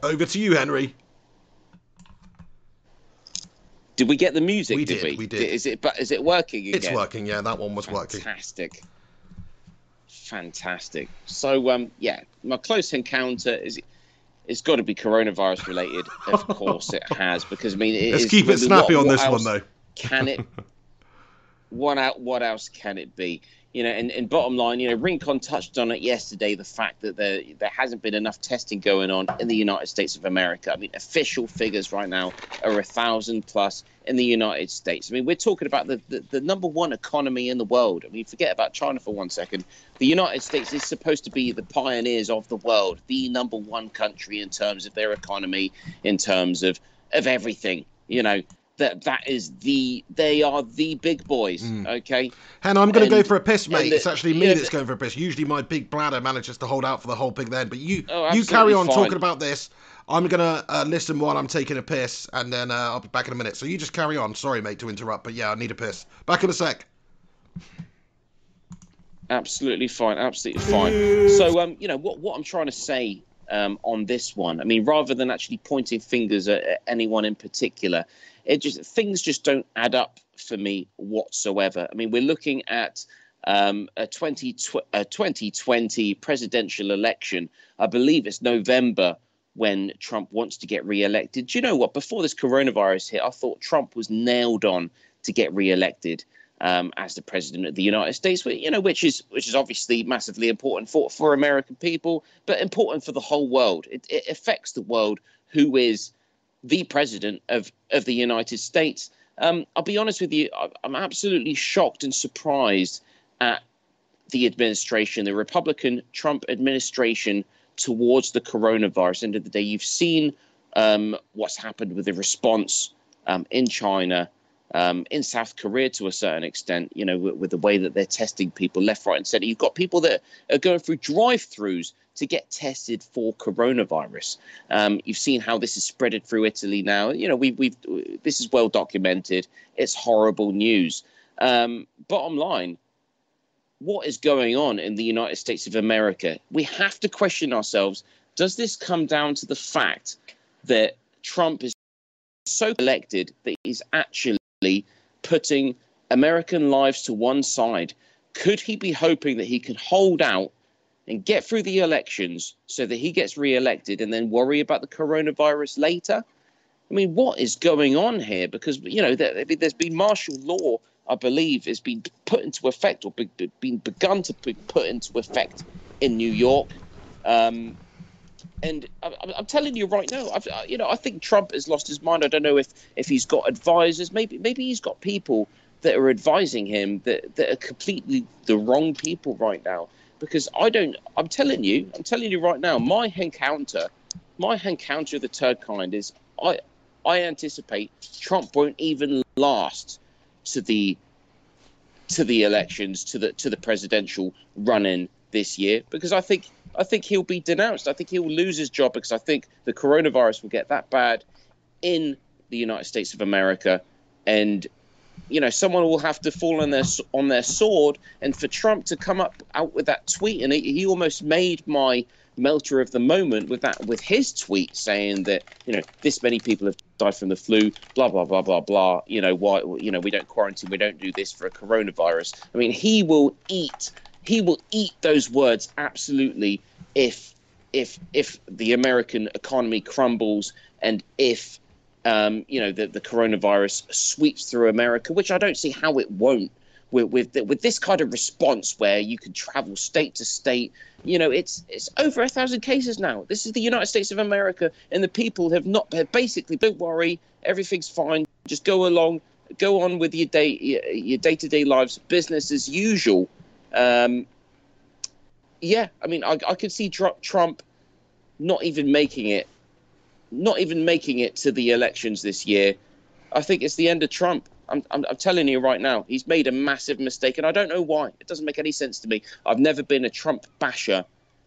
Over to you, Henry. Did we get the music? We did, did, we? we did. Is it? But is it working again? It's working, yeah. That one was working. Fantastic. Fantastic. So, um, yeah, my close encounter is. It's got to be coronavirus related. Of course, it has because I mean, it Let's is- keep it snappy what- on what this one, though. Can it? What out? What else can it be? You know, and, and bottom line, you know, Rincon touched on it yesterday. The fact that there there hasn't been enough testing going on in the United States of America. I mean, official figures right now are a thousand plus in the United States. I mean, we're talking about the, the, the number one economy in the world. I mean, forget about China for one second. The United States is supposed to be the pioneers of the world, the number one country in terms of their economy, in terms of of everything. You know, that that is the they are the big boys. Mm. Okay. Hen, I'm going to go for a piss, mate. the- it's actually me yeah, that's going for a piss. Usually my big bladder manages to hold out for the whole pig then, but you Oh, you carry on fine. talking about this. I'm going to uh, listen while I'm taking a piss, and then uh, I'll be back in a minute. So you just carry on. Sorry, mate, to interrupt, but yeah, I need a piss. Back in a sec. Absolutely fine. Absolutely fine. So, um, you know, what what I'm trying to say um, on this one, I mean, rather than actually pointing fingers at, at anyone in particular, it just things just don't add up for me whatsoever. I mean, we're looking at um, a, 20, a 2020 presidential election. I believe it's November when Trump wants to get re-elected. Do you know what? Before this coronavirus hit, I thought Trump was nailed on to get re-elected um, as the president of the United States, you know, which is which is obviously massively important for for American people, but important for the whole world. It, it affects the world who is the president of of the United States. Um, I'll be honest with you, I'm absolutely shocked and surprised at the administration, the Republican Trump administration towards the coronavirus. End of the day, you've seen um, what's happened with the response um, in China um, in South Korea to a certain extent, you know, with, with, the way that they're testing people left, right, and center. You've got people that are going through drive-throughs to get tested for coronavirus. Um, you've seen how this is spreaded through Italy now. You know, we, we've this is well documented. It's horrible news. Um, bottom line, what is going on in the United States of America? We have to question ourselves. Does this come down to the fact that Trump is so elected that he's actually putting American lives to one side. Could he be hoping that he can hold out and get through the elections so that he gets re-elected and then worry about the coronavirus later? I mean, what is going on here? Because you know, there, has been martial law, I believe, has been put into effect or be, been begun to be put into effect in New York. Um, and I'm, telling you right now, I've, you know, I think Trump has lost his mind. I don't know if if he's got advisors. Maybe maybe he's got people that are advising him that that are completely the wrong people right now. Because I don't. I'm telling you. I'm telling you right now. My encounter, my encounter of the third kind is I I anticipate Trump won't even last to the to the elections to the to the presidential run-in this year because I think I think he'll be denounced. I think he'll lose his job because I think the coronavirus will get that bad in the United States of America, and you know someone will have to fall on their on their sword. And for Trump to come up out with that tweet, and he, he almost made my melter of the moment with that with his tweet saying that you know this many people have died from the flu blah blah blah blah blah you know why you know we don't quarantine we don't do this for a coronavirus i mean he will eat he will eat those words absolutely if if if the American economy crumbles and if um, you know the, the coronavirus sweeps through America, which I don't see how it won't. With with, with this kind of response, where you can travel state to state, you know, it's it's over a thousand cases now. This is the United States of America, and the people have not have basically don't worry, everything's fine. Just go along, go on with your day your day to day lives, business as usual. Um, yeah, I mean, I, I could see Trump not even making it, not even making it to the elections this year. I think it's the end of Trump. I'm, I'm, I'm, telling you right now, he's made a massive mistake, and I don't know why. It doesn't make any sense to me. I've never been a Trump basher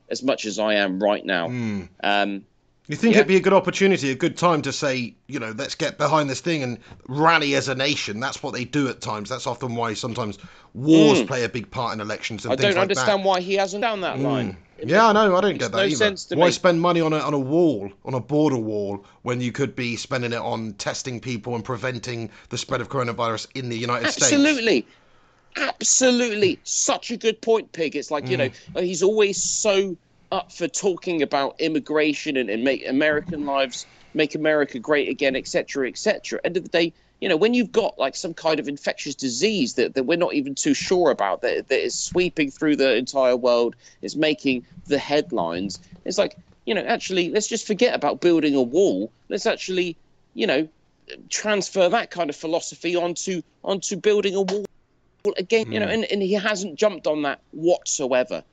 as much as I am right now. Mm. Um, you think yeah. it'd be a good opportunity, a good time to say, you know, let's get behind this thing and rally as a nation. That's what they do at times. That's often why sometimes wars mm. play a big part in elections. And I don't like understand that. why he hasn't done that mm. line. yeah, I know. I don't get that no either. Why me. spend money on a on a wall, on a border wall, when you could be spending it on testing people and preventing the spread of coronavirus in the United Absolutely. States? Absolutely. Absolutely. Such a good point, Pig. It's like, you mm. know, he's always so up for talking about immigration and, and make American lives, make America great again, etc., etc. End of the day, you know, when you've got like some kind of infectious disease that, that we're not even too sure about, that, that is sweeping through the entire world, is making the headlines, it's like, you know, actually, let's just forget about building a wall. Let's actually, you know, transfer that kind of philosophy onto onto building a wall again. You know, hmm. and, and he hasn't jumped on that whatsoever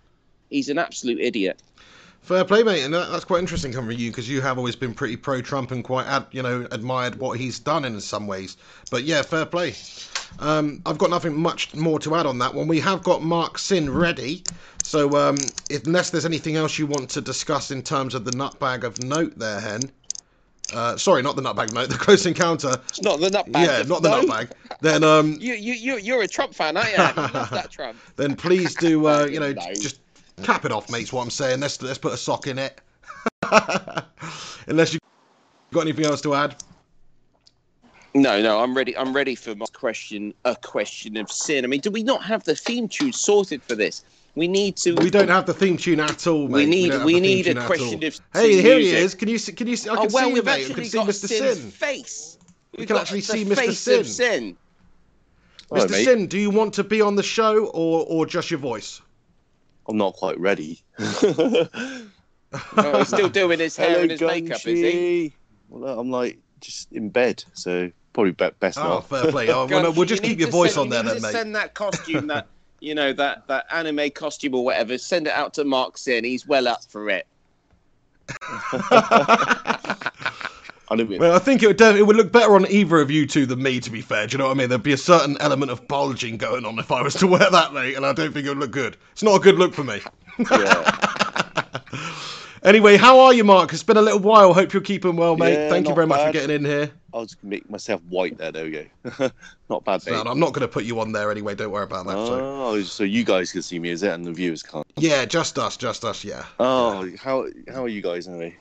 he's an absolute idiot. Fair play, mate, and that's quite interesting coming from you because you have always been pretty pro-Trump and quite, ad, you know, admired what he's done in some ways. But yeah, fair play. Um, I've got nothing much more to add on that one. We have got Mark Sin ready, so um, if, unless there's anything else you want to discuss in terms of the nutbag of note there, Hen. uh, sorry, not the nutbag note, the close encounter. It's not the nutbag. yeah, not the no. nutbag. Then um, You, you, you, you're a Trump fan, aren't you? You love that Trump. then please do uh, you know No. just cap it off, mates. What I'm saying. Let's let's put a sock in it. Unless you got anything else to add. No, no, I'm ready. I'm ready for my question. A question of sin. I mean, do we not have the theme tune sorted for this? We need to. We don't have the theme tune at all. Mate. We need. don't We need a question of. Hey, here he is. Can you see? Can you see? I Oh well, see you, mate. I actually can see Mr. Sin's Sin. face. We We've can actually see Mr. Sin. Sin. Mr. mate. Sin, do you want to be on the show or or just your voice? I'm not quite ready. Oh, he's still doing his hair Hello, and his makeup, is he? Well, I'm like just in bed, so probably be- best Oh, not. fair play. Oh, well, we'll just you keep your voice send- on there you then, mate. Send that costume, that you know, that that anime costume or whatever. Send it out to Mark Sin. He's well up for it. I mean, Well, I think it would def- it would look better on either of you two than me. To be fair, do you know what I mean? There'd be a certain element of bulging going on if I was to wear that, mate, and I don't think it would look good. It's not a good look for me. yeah. Anyway, how are you, Mark? It's been a little while. Hope you're keeping well, mate. Yeah, Thank you very much for getting in here. I'll just make myself white there. There we go. not bad, So. I'm not going to put you on there anyway. Don't worry about that. So. Oh, so you guys can see me, is it? And the viewers can't. Yeah, just us, just us. Yeah. Oh, how how are you guys anyway?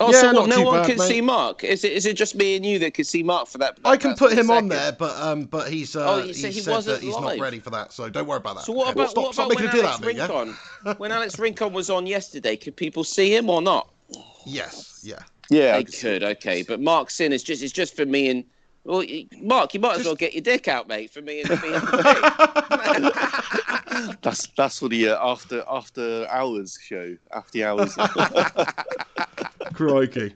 Oh, Yeah, so what, no one bad, can mate. see Mark? Is it is it just me and you that can see Mark for that? I can put him on there, but um, but he's uh, Oh, you he said he said wasn't that he's live. not ready for that. So don't worry about that. So what Okay, about stop, what about making when Alex do that, yeah? Rincon? when Alex Rincon was on yesterday, could people see him or not? Yes, yeah. Yeah, I They could, okay. But Mark Sin is just it's just for me and well, Mark, you might as Just- well get your dick out, mate, for me and me that's that's for the uh, after after hours show. After hours. Crikey.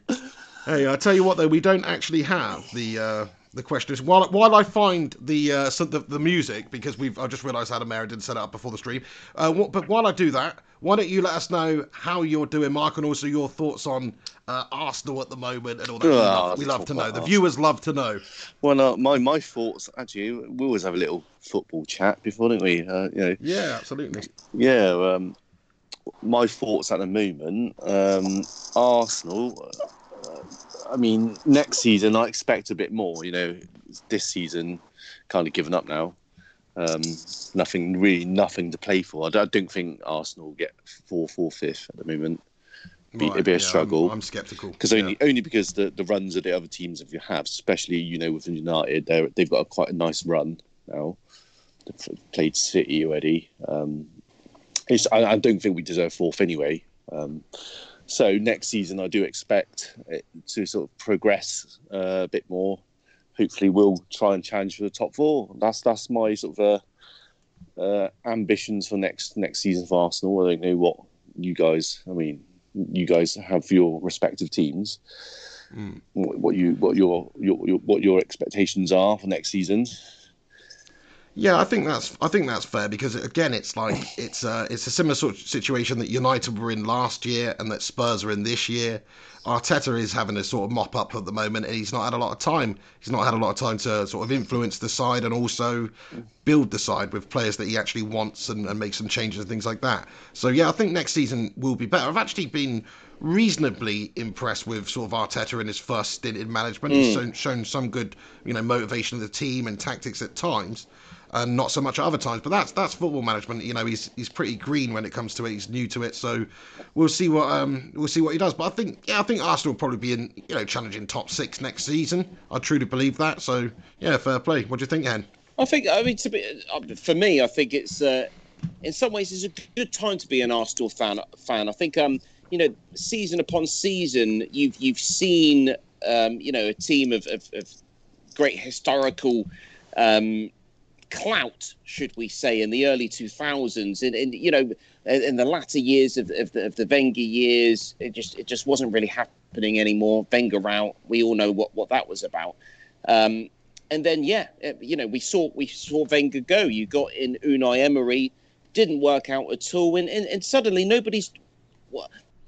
Hey, I tell you what though, we don't actually have the uh, the questions. While while I find the uh, so the, the music because we've I just realised Adam Aaron didn't set it up before the stream. Uh, what, but while I do that, why don't you let us know how you're doing, Mark, and also your thoughts on uh, Arsenal at the moment and all that. we Oh, love, we love to know. The Arsenal. viewers love to know. well, uh, my my thoughts actually. We always have a little football chat before, don't we? Uh, you know, Yeah, absolutely. Yeah, um, my thoughts at the moment, um, Arsenal. Uh, I mean, next season I expect a bit more. You know, this season kind of given up now. Um, nothing really, nothing to play for. I don't, I don't think Arsenal will get fourth or fifth at the moment Be- it'd be a yeah, struggle. I'm, I'm sceptical because yeah. only only because the, the runs of the other teams if you have, especially you know within United, they they've got a, quite a nice run now. They've played City already. Um, it's, I, I don't think we deserve fourth anyway. Um, so next season, I do expect it to sort of progress uh, a bit more. Hopefully, we'll try and challenge for the top four. That's that's my sort of uh, uh, ambitions for next next season for Arsenal. I don't know what you guys. I mean, you guys have for your respective teams. Mm. What, what you what your, your your what your expectations are for next season? Yeah, I think that's I think that's fair because again, it's like it's uh, it's a similar sort of situation that United were in last year and that Spurs are in this year. Arteta is having a sort of mop up at the moment, and he's not had a lot of time. He's not had a lot of time to sort of influence the side and also build the side with players that he actually wants and, and make some changes and things like that. So yeah, I think next season will be better. I've actually been reasonably impressed with sort of Arteta in his first stint in management. He's shown, shown some good, you know, motivation of the team and tactics at times and not so much at other times. But that's that's football management. You know, he's he's pretty green when it comes to it. He's new to it, so we'll see what um we'll see what he does. But I think yeah, I think Arsenal will probably be in you know challenging top six next season. I truly believe that. So yeah, fair play. What do you think, Hen? I think, I mean, to be uh, for me, I think it's uh, in some ways it's a good time to be an Arsenal fan. Fan, I think, um, you know, season upon season, you've you've seen, um, you know, a team of, of, of great historical um, clout, should we say, in the early two thousands, and, and you know, in, the latter years of, of the of the Wenger years, it just it just wasn't really happening anymore. Wenger out, we all know what what that was about. Um, and then yeah, uh, you know, we saw we saw Wenger go. You got in Unai Emery, didn't work out at all, and and, and suddenly nobody's.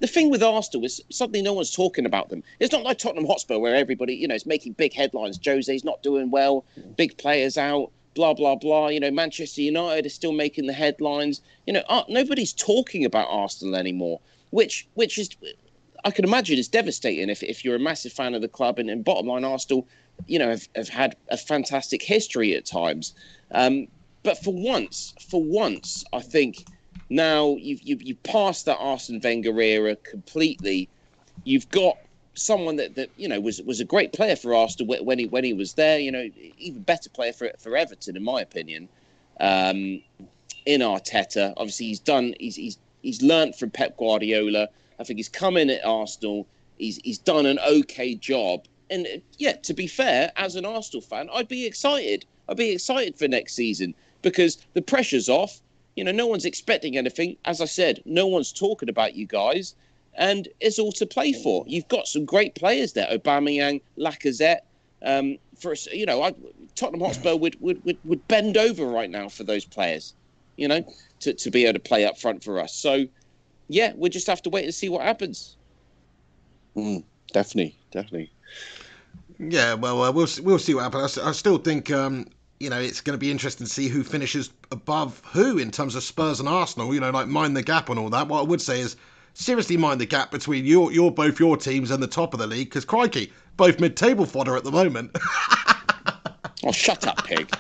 The thing with Arsenal is suddenly no one's talking about them. It's not like Tottenham Hotspur where everybody, you know, is making big headlines. Jose's not doing well, big players out, blah blah blah. You know, Manchester United is still making the headlines. You know, uh, nobody's talking about Arsenal anymore, which which is I can imagine is devastating if, if you're a massive fan of the club. And, and bottom line, Arsenal, you know, have, have had a fantastic history at times. Um, but for once, for once, I think now you've, you've, you've passed that Arsene Wenger era completely. You've got someone that, that you know was was a great player for Arsenal when he when he was there. You know, even better player for for Everton, in my opinion. Um, in Arteta, obviously he's done. He's he's he's learnt from Pep Guardiola. I think he's come in at Arsenal. He's he's done an okay job. And uh, yeah, to be fair, as an Arsenal fan, I'd be excited. I'd be excited for next season because the pressure's off. You know, no one's expecting anything. As I said, no one's talking about you guys and it's all to play for. You've got some great players there: Aubameyang, Lacazette. Um, for you know, I, Tottenham Hotspur would, would would would bend over right now for those players, you know, to, to be able to play up front for us. So, yeah, we just have to wait and see what happens. Mm, definitely, definitely. Yeah, well, uh, we'll we'll see what happens. I, I still think um, you know it's going to be interesting to see who finishes above who in terms of Spurs and Arsenal. You know, like mind the gap and all that. What I would say is seriously mind the gap between your, your both your teams and the top of the league because crikey, both mid-table fodder at the moment. oh, shut up, pig.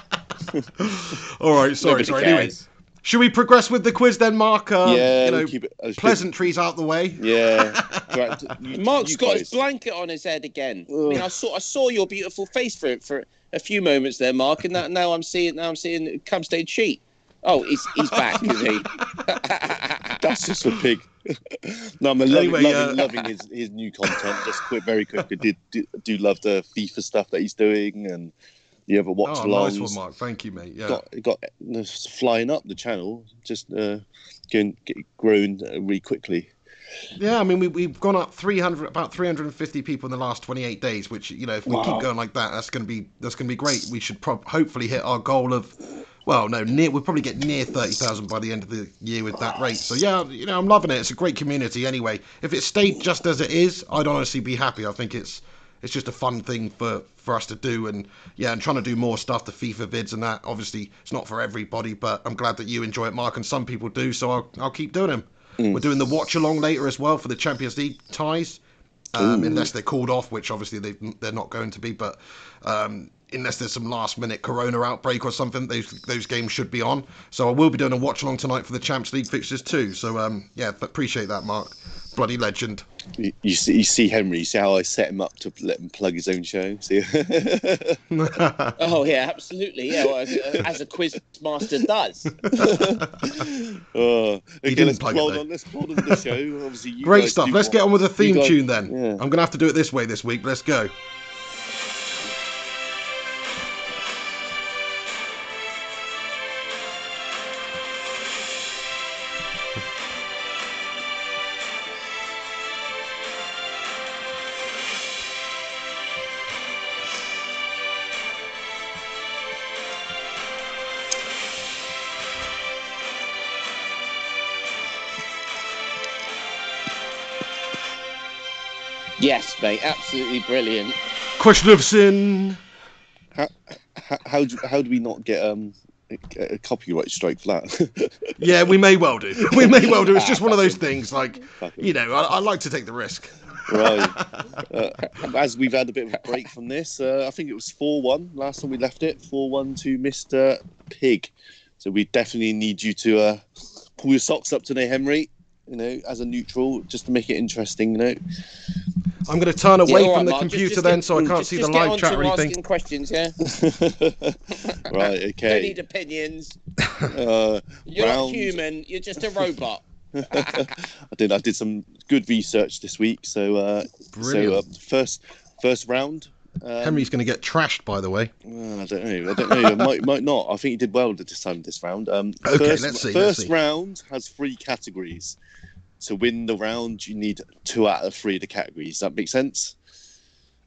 All right, sorry, Nobody sorry. Anyway, should we progress with the quiz then, Mark? Uh, yeah, you know, keep it, pleasantries out the way. Yeah, you, Mark's you got guys. his blanket on his head again. Ugh. I mean, I saw I saw your beautiful face for for a few moments there, Mark, and that now I'm seeing now I'm seeing come stage sheet. Oh, he's he's back, is he? That's just a pig. no, I'm loving, anyway, loving, uh... loving his, his new content. Just quick, very quickly, do, do, do love the FIFA stuff that he's doing and the other watch oh, alongs. Nice one, Mark. Thank you, mate. Yeah, got, got flying up the channel, just uh, going get grown uh, really quickly. Yeah, I mean we we've gone up 300 about 350 people in the last 28 days, which you know if we wow. keep going like that, that's going to be that's going to be great. We should pro- hopefully hit our goal of well, no, near, we'll probably get near 30,000 by the end of the year with that rate. So, yeah, you know, I'm loving it. It's a great community anyway. If it stayed just as it is, I'd honestly be happy. I think it's it's just a fun thing for, for us to do. And, yeah, and trying to do more stuff, the FIFA vids and that. Obviously, it's not for everybody, but I'm glad that you enjoy it, Mark, and some people do. So I'll, I'll keep doing them. Mm. We're doing the watch along later as well for the Champions League ties. Um, unless they're called off, which obviously they, they're not going to be. But um, unless there's some last minute corona outbreak or something those those games should be on so i will be doing a watch along tonight for the champs league fixtures too so um yeah appreciate that mark bloody legend you, you, see, you see Henry. You see how I set him up to let him plug his own show. See? oh yeah, absolutely. Yeah, well, as, as, a quiz master does. oh, okay, let's plug it, on. Let's plod on the show. Obviously, great stuff. Let's want, get on with the theme guys, tune then. Yeah. I'm gonna have to do it this way this week. Let's go. Mate, absolutely brilliant. Question of sin. How how how do, how do we not get um a, a copyright strike for that? yeah, we may well do. We may well do. It's just one of those things. Like you know, I, I like to take the risk. right. Uh, as we've had a bit of a break from this, uh, I think it was four one last time we left it. Four one to Mister Pig. So we definitely need you to uh, pull your socks up today, Henry. You know, as a neutral, just to make it interesting. You know. I'm going to turn away yeah, from the Mark. computer just, just then, get, so I can't just, see the live chat or anything. questions, yeah. right. Okay. Don't need opinions. Uh, you're round... not human. You're just a robot. I did. I did some good research this week. So, uh, so uh, first first round. Um, Henry's going to get trashed, by the way. Uh, I don't know. I don't know. might might not. I think he did well this time. This round. Um, okay, first, let's see. First let's see. round has three categories to win the round, you need two out of three of the categories. Does that make sense?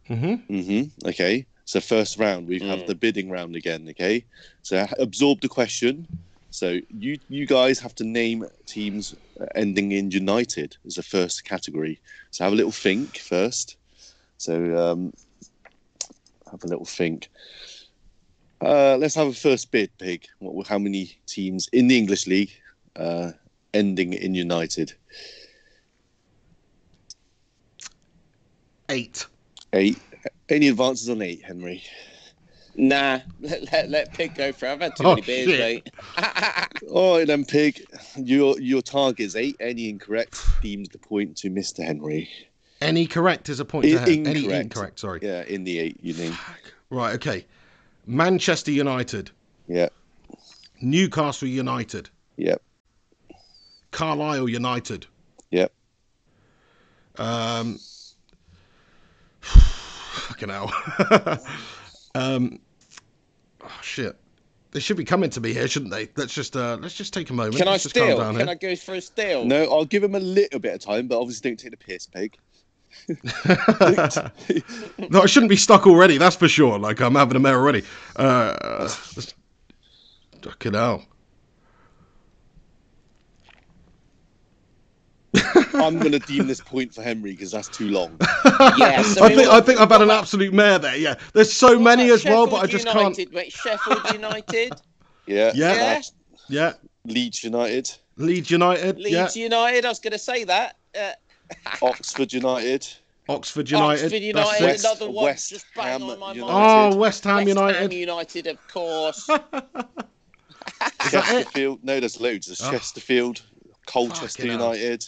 Mm-hmm. Mm-hmm. Okay. So first round, we mm. have the bidding round again. Okay. So absorb the question. So you you guys have to name teams ending in United as the first category. So have a little think first. So um, have a little think. Uh, let's have a first bid, Pig. What, how many teams in the English league uh, ending in United? Eight. Eight. Any advances on eight, Henry? Nah, let, let, let Pig go for it. I've had too Oh, many beers, shit. mate. All right then, Pig. Your your target is eight. Any incorrect deems the point to Mr. Henry. Any correct is a point to In- Hen- Any incorrect. incorrect, sorry. Yeah, in the eight, you mean? Right, okay. Manchester United. Yeah, Newcastle United. yeah, Carlisle United. yeah. Um, fucking hell. um, oh, shit. They should be coming to me here, shouldn't they? Let's just uh, let's just take a moment. Can I Let's just calm steal? down Can here. I go for a steal? No, I'll give him a little bit of time, but obviously don't take the piss, Pig. no, I shouldn't be stuck already. That's for sure. Like I'm having a mare already. Uh, fucking hell. I'm going to deem this point for Henry because that's too long. Yeah, so I think were- I think I've had an absolute mare there. Yeah, there's so What many about as well, but I just United, can't. Mate, Sheffield United, Yeah, Yeah. Yeah. Yeah, Leeds United, Leeds United. Leeds United. I was going to say that. Uh, Oxford United. Oxford United. Oxford United, it. West- another one West just bang Ham on my United. mind. Oh, West Ham West United. Ham United, of course. Chesterfield. No, there's loads. There's Oh. Chesterfield, Colchester United, I've had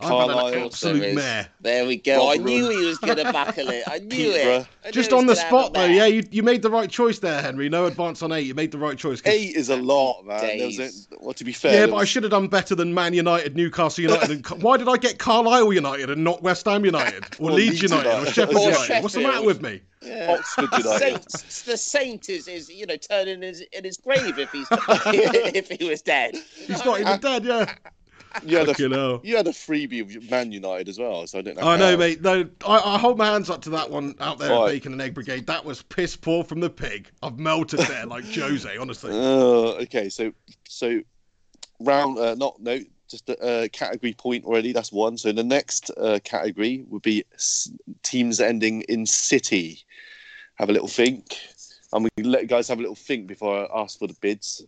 Carlisle, absolute mare. There we go. I Rotherham. knew he was going to buckle it. I knew it. I knew Just on the spot though. Yeah, you, you made the right choice there, Henry. No advance on eight. You made the right choice. Eight is a lot, man. Was a, well, to be fair, Yeah, but I should have done better than Man United, Newcastle United. And, why did I get Carlisle United and not West Ham United or Or Leeds Leeds United or Sheffield Or United? What's the matter with me? Yeah. Oxford United. Saint, the Saint is, is you know turning his, in his grave if he's if he was dead. He's not even uh, dead. Yeah. You had, Fucking a, hell. you had a freebie of Man United as well, so I don't know. I know, mate. No, I, I hold my hands up to that one out there, Right. Bacon and Egg Brigade. That was piss poor from the pig. I've melted there like Jose, honestly. Uh, okay, so so round uh, not no just a uh, category point already. That's one. So the next uh, category would be s- teams ending in city. Have a little think, and we let you guys have a little think before I ask for the bids.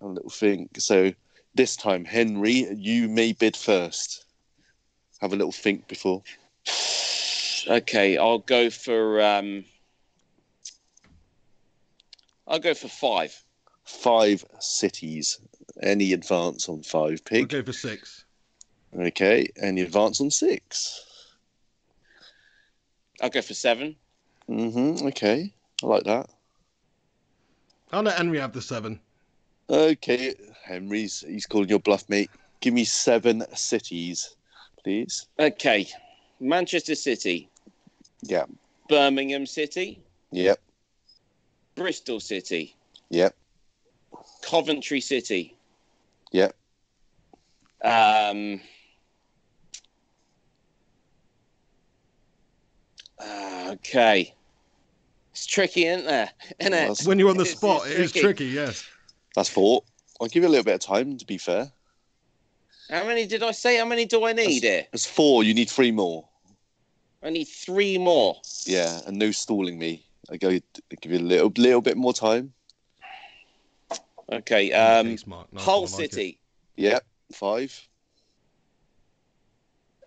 Have a little think. So this time, Henry, you may bid first. Have a little think before. Okay, I'll go for um, I'll go for five. Five cities. Any advance on five, pig? I'll go for six. Okay. Any advance on six? I'll go for seven. Mm-hmm. Okay. I like that. I'll let Henry have the seven. Okay, Henry's he's calling your bluff, mate. Give me seven cities, please. Okay, Manchester City, Yeah. Birmingham City, Yep. Bristol City, Yep. Coventry City. Yep. Um. okay. It's tricky, isn't there? Isn't it? When you're on the spot, it's it is tricky, yes. That's four. I'll give you a little bit of time. To be fair, How many did I say? How many do I need here? it's four. You need three more. I need three more. Yeah, and no stalling me. I go. I give you a little, little bit more time. Okay. Um, Ace mark. Nice Hull one, I like it. City. Yep. Five.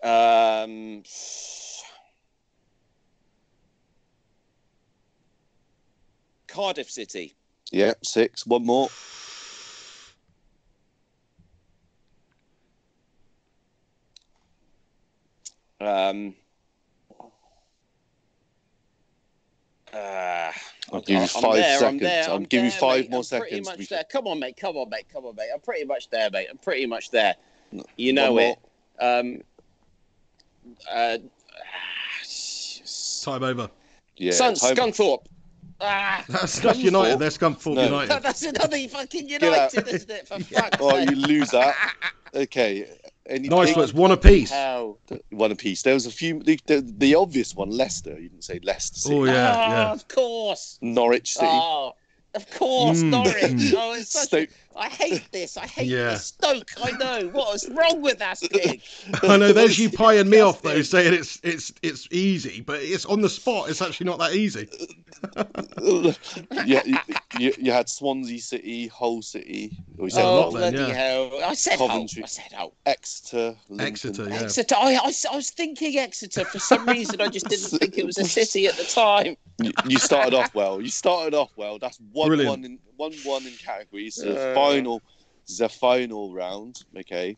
Um, Cardiff City. Yep. Six. One more. Um, uh, I'll give you five there, I'm seconds. there, I'll I'm give you five mate. more I'm pretty seconds much there. Come on, mate. Come on, mate. Come on, mate. I'm pretty much there, mate. I'm pretty much there. You know One it. Um, uh, Time over. Yeah. Sun, time- Scunthorpe. Ah, That's, that's United. They're Scunthorpe No. United. that's another fucking United, isn't it? For fuck's Oh, you lose that. Okay. Any Nice big- one. It's one apiece. Hell. one apiece. There was a few. The, the, the obvious one, Leicester. You didn't say Leicester City. Oh, yeah, Ah, yeah. Of course. Norwich City. Oh, of course, Mm, Norwich. Oh, it's such Stoke, I hate this. I hate Yeah. this. Stoke. I know. What is wrong with us, pig? I know there's you pieing me off though, saying it's it's it's easy, but it's on the spot. It's actually not that easy. yeah, you, you, you had Swansea City, Hull City, or said oh, lot then, bloody yeah. hell. I said Hull. I said Hull. Exeter, Lincoln. Exeter, yeah. Exeter. I, I, I was thinking Exeter. For some reason, I just didn't think it was a city at the time. You, you started off well. You started off well. That's one Brilliant. one in one one in categories. So the Uh. final, the final round. Okay,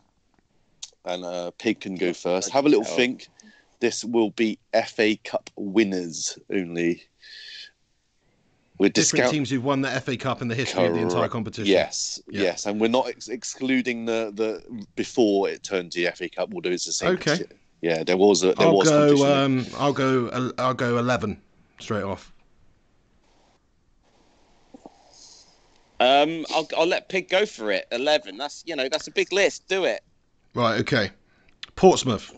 and uh, Pig can go first. Have a little Hell. think. This will be FA Cup winners only. With Different discount. teams who've won the FA Cup in the history of the entire competition. Yes, Yeah. yes, and we're not ex- excluding the the before it turned to the FA Cup. Although it's the same. Okay. Yeah, there was a there I'll was go. competition. Um, I'll go. I'll go eleven straight off. Um, I'll, I'll let Pig go for it. Eleven. That's you know that's a big list. Do it. Right. Okay. Portsmouth.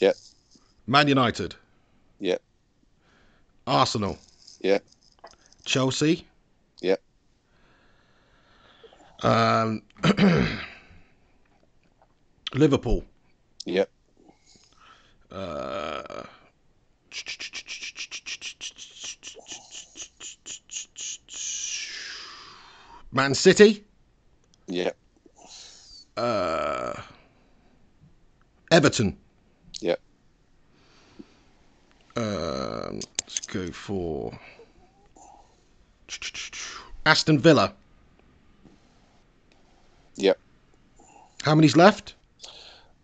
Yeah. Man United. Yeah. Arsenal. Yeah. Chelsea. Yeah. Um, Liverpool. Yep. Uh, Man City. Yeah. Uh, Everton. Yeah. Um, let's go for Aston Villa. Yep. How many's left?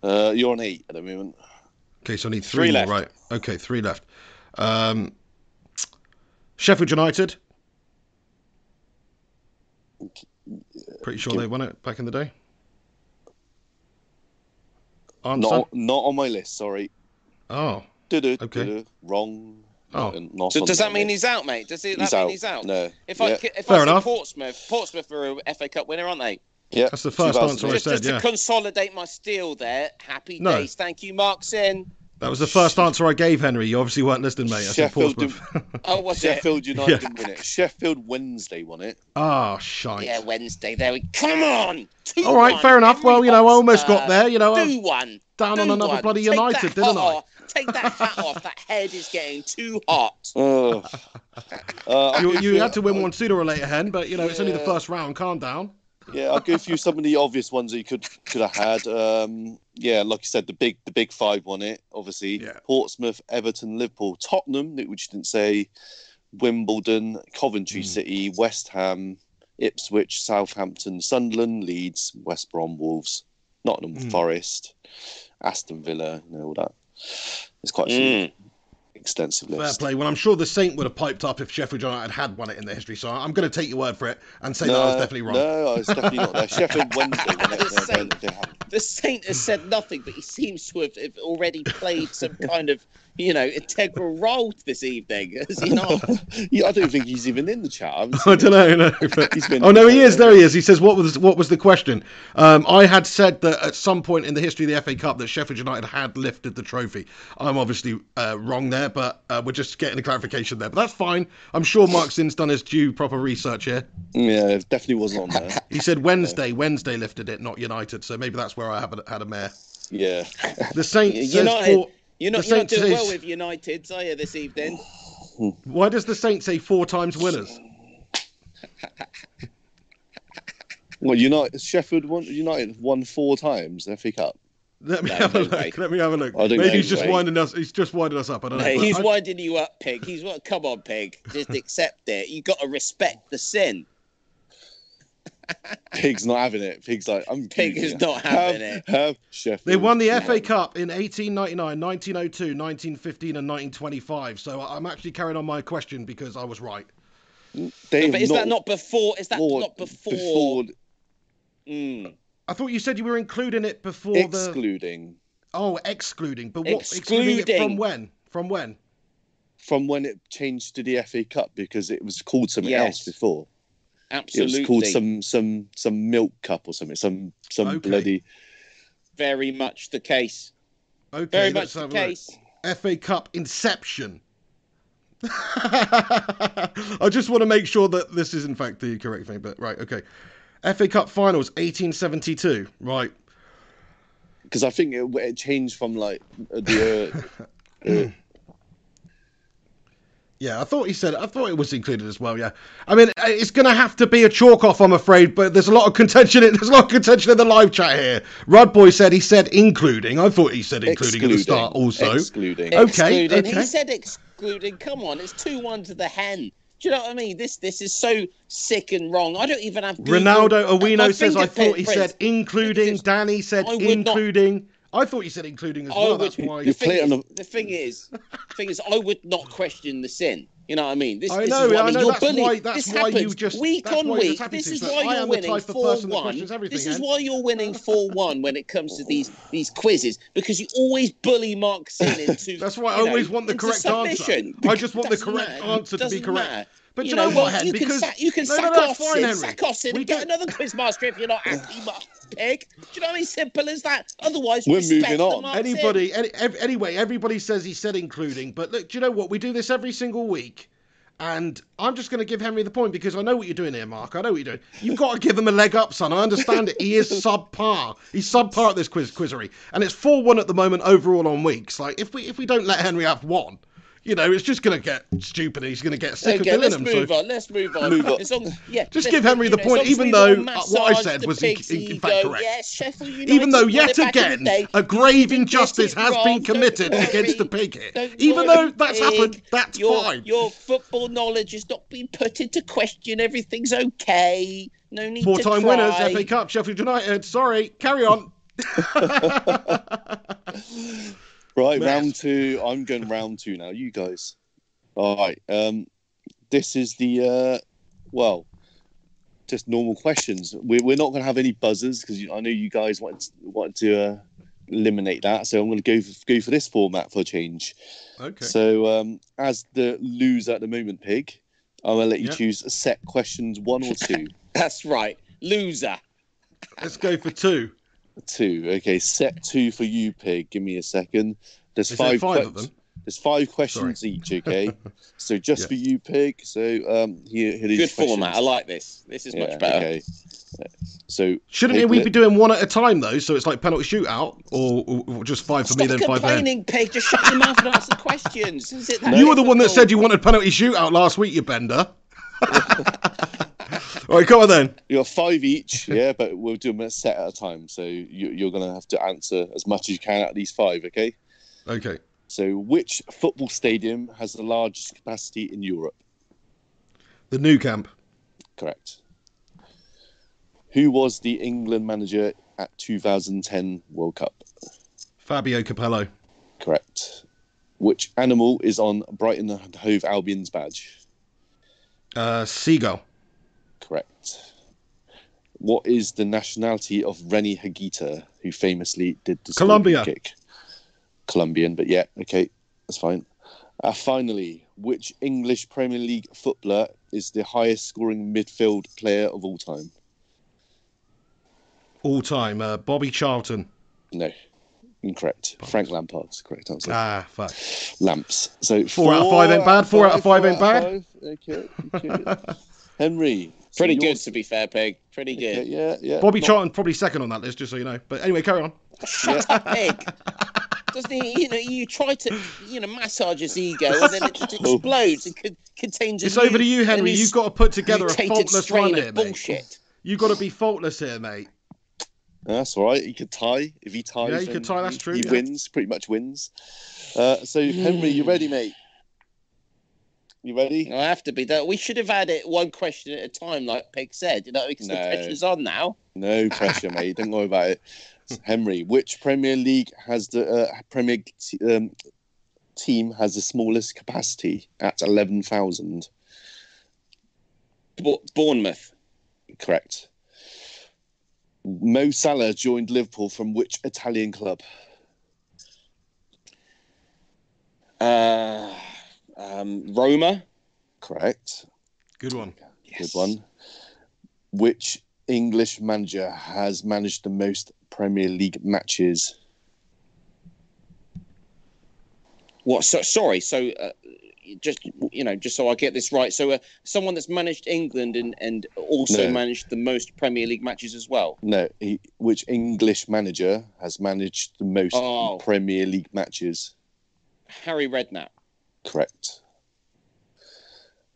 Uh, you're on eight at the moment. Okay, so I need three, Three left. right? Okay, three left. Um, Sheffield United. Pretty sure they won it back in the day. Answer? Not not on my list. Sorry. Oh, Do-do, Okay. do-do. Wrong. Oh. Not- not So does that mean list. he's out, mate? Does it that He's mean out. he's out? No. If Yeah. I if Fair I enough. Portsmouth, Portsmouth are a FA Cup winner, aren't they? Yeah. That's the first answer I Just, said, just yeah. to consolidate my steal there. Happy No. days. Thank you, Mark Sin. That was the first answer I gave, Henry. You obviously weren't listening, mate. I said Sheffield Portsmouth. Oh, was? Sheffield United Yeah. didn't win it. Sheffield Wednesday won it. Ah, shite. Yeah, Wednesday. There we come on. Two All right, one. fair enough. Well, you know, I almost Every got there. You know, I Do one. down on another one. bloody Take United, didn't hat I? Take that hat off. That head is getting too hot. Oh. Uh, You, you had to win one sooner or later, Hen, but you know it's only the first round. Calm down. Yeah, I'll give you some of the obvious ones that you could could have had. Um, yeah, like you said, the big the big five won it. Obviously, Yeah. Portsmouth, Everton, Liverpool, Tottenham, which you didn't say, Wimbledon, Coventry Hmm. City, West Ham, Ipswich, Southampton, Sunderland, Leeds, West Brom, Wolves, Nottingham Hmm. Forest, Aston Villa, you know all that. It's quite Mm. Extensive Fair play. Well, I'm sure the Saint would have piped up if Sheffield United had won it in the history. So I'm going to take your word for it and say that I was definitely wrong. No, it's definitely not there. Sheffield Wednesday won. The They- they- Saint. The Saint has said nothing, but he seems to have, have already played some kind of, you know, integral role this evening. Has he not? yeah, I don't think he's even in the chat. I haven't I seen don't know. No, but- He's been- oh no, he is. There he is. He says, "What was what was the question?" Um, I had said that at some point in the history of the FA Cup that Sheffield United had lifted the trophy. I'm obviously uh, wrong there, but uh, we're just getting a clarification there. But that's fine. I'm sure Mark Sin's done his due proper research here. Yeah, it definitely wasn't on there. He said Wednesday. Wednesday lifted it, not United. So maybe that's where I have a, had a mare. Yeah. The Saint says United. four. You're not, The you're not Saint doing well with United, are you, this evening? Why does the Saint say four times winners? Well, United, Sheffield won, United won four times the FA Cup. Let me No, have a look. way. Let me have a look. Maybe he's just mate. winding us. He's just winding us up. I don't know. He's I- winding you up, pig. He's what? Come on, pig. Just accept it. You have got to respect the sin. Pig's not having it. Pig's like, I'm Pig is not having have, it. Have Sheffield. They won the Yeah. FA Cup in 1899, 1902, 1915, and 1925. So I- I'm actually carrying on my question because I was right. They but is that not before? Is that not before? before Mm. I thought you said you were including it before the. excluding Oh, excluding. But what? Excluding it Excluding. from when? From when? from when it changed to the FA Cup because it was called something Yes. else before. Absolutely. It was called some some some milk cup or something. Some some Okay. bloody Very much the case. Okay, Very much the have a look. case. FA Cup Inception. I just want to make sure that this is in fact the correct thing. But right, okay. FA Cup Finals 1872. Right. Because I think it, it changed from like the. Uh, uh, Yeah, I thought he said. I thought it was included as well. Yeah, I mean, uh, it's going to have to be a chalk off, I'm afraid. But there's a lot of contention. In, there's a lot of contention in the live chat here. Rud Boy said he said including. I thought he said including at the start also. Excluding. Okay, excluding. okay. He said excluding. Come on, it's two one to the hen. Do you know what I mean? This this is so sick and wrong. I don't even have. Google. Ronaldo My Awino says I thought he said including. Danny said I not- including. I thought you said including as I well. would- That's why. You the thing, play it is, on the thing is, the thing is, I would not question the sin. You know what I mean? This, I this know, is what I I mean. know, You're that's bullied. why- that's this why you just week on week. This is why you're winning type four one. This is why you're winning four one when it comes to these these quizzes because you always bully Mark Sin into. That's why I you know, always want the into correct answer. I just want the correct matter. answer to be correct. matter. But you, you know, know, what, Hen? you Because can sack, you can no, sack no, no, off fine, Sin, Henry. sack off Sin, We and get don't- another quizmaster if you're not happy, Mark Pig. Do you know how simple as that? Otherwise, We're respect moving on. Mark Anybody, any, ev- anyway, everybody says he said including, but look, do you know what? We do this every single week, and I'm just going to give Henry the point because I know what you're doing here, Mark. I know what you're doing. You've got to give him a leg up, son. I understand it. He is subpar. He's subpar at this quiz quizzery, and it's four one at the moment overall on weeks. Like if we if we don't let Henry have one, you know, it's just going to get stupid. He's going to get sick Okay, of let's filling them. move So on. Let's move on. Move on. As long as- yeah, Just give Henry the know, point, as long as even though, what I said was in- pig's in- in fact correct. Yes, Sheffield United even though yet back in the again day. a grave injustice has wrong, been committed worry. against the pig here. Even worry, though that's pig. happened, that's your, fine. Your football knowledge has not been put into question. Everything's okay. No need to Four-time winners, FA Cup, Sheffield United. Sorry, carry on. Right, Mess. round two. I'm going round two now. You guys. All right. Um, this is the uh, well, just normal questions. We're, we're not going to have any buzzers because I know you guys wanted wanted to uh, eliminate that. So I'm going to go for, go for this format for a change. okay. So um, as the loser at the moment, pig, I'm going to let you Yeah. choose set questions one or two. That's right. Loser. Let's go for two. Two. Okay, set two for you, pig. Give me a second. There's Is there five. five que- of them? There's five questions each, okay? so just Yeah. for you, Pig. So um, here, here are these Good format. I like this. This is Yeah, much better. Okay. So Shouldn't Pig, we let- be doing one at a time though? So it's like penalty shootout, or, or- or just five for Stop me, then five for him. complaining, pig. Just shut your mouth and answer the questions. Is it that You were the one that said you wanted penalty shootout last week, you bender. All right, come on then. You're five each, yeah, but we'll do them a set at a time. So you, you're going to have to answer as much as you can at these five, okay? Okay. So which football stadium has the largest capacity in Europe? The Nou Camp. Correct. Who was the England manager at 2010 World Cup? Fabio Capello. Correct. Which animal is on Brighton and Hove Albion's badge? Uh, Seagull. Correct. What is the nationality of René Higuita, who famously did the Colombia. kick? Colombian, but yeah, okay, that's fine. Uh, finally, which English Premier League footballer is the highest scoring midfield player of all time? All time. Uh, Bobby Charlton. No, incorrect. Frank Lampard's correct answer. Ah, fuck. Lamps. So Four out of five ain't bad, four out of five ain't bad. five. Okay, okay. Henry. So Pretty good, to be fair, pig. Pretty Okay, good. yeah, yeah. Bobby Not- Charlton probably second on that list, just so you know. But anyway, carry on. Shut up, pig. Doesn't he? You know, you try to, you know, massage his ego, and then it just explodes and con- contains. a It's over to you, Henry. You've got to put together a faultless run of here, mate. bullshit. You've got to be faultless here, mate. That's all right. He could tie. If he ties, Yeah, he then could tie, that's he- true, He yeah. wins, pretty much wins. Uh, so, Henry, you ready, mate? You ready? I have to be that. We should have had it one question at a time, like Pig said. You know, because the No. pressure's on now. No pressure, mate. Don't worry about it. Henry, which Premier League has the uh, Premier t- um, team has the smallest capacity at eleven thousand? Bo- Bournemouth. Correct. Mo Salah joined Liverpool from which Italian club? Uh, um, Roma. Correct. Good one. Good one. Which English manager has managed the most Premier League matches? What? So, sorry. So, uh, just you know, just so I get this right. So, uh, someone that's managed England and and also No. managed the most Premier League matches as well. No, he, which English manager has managed the most Oh. Premier League matches? Harry Redknapp. Correct.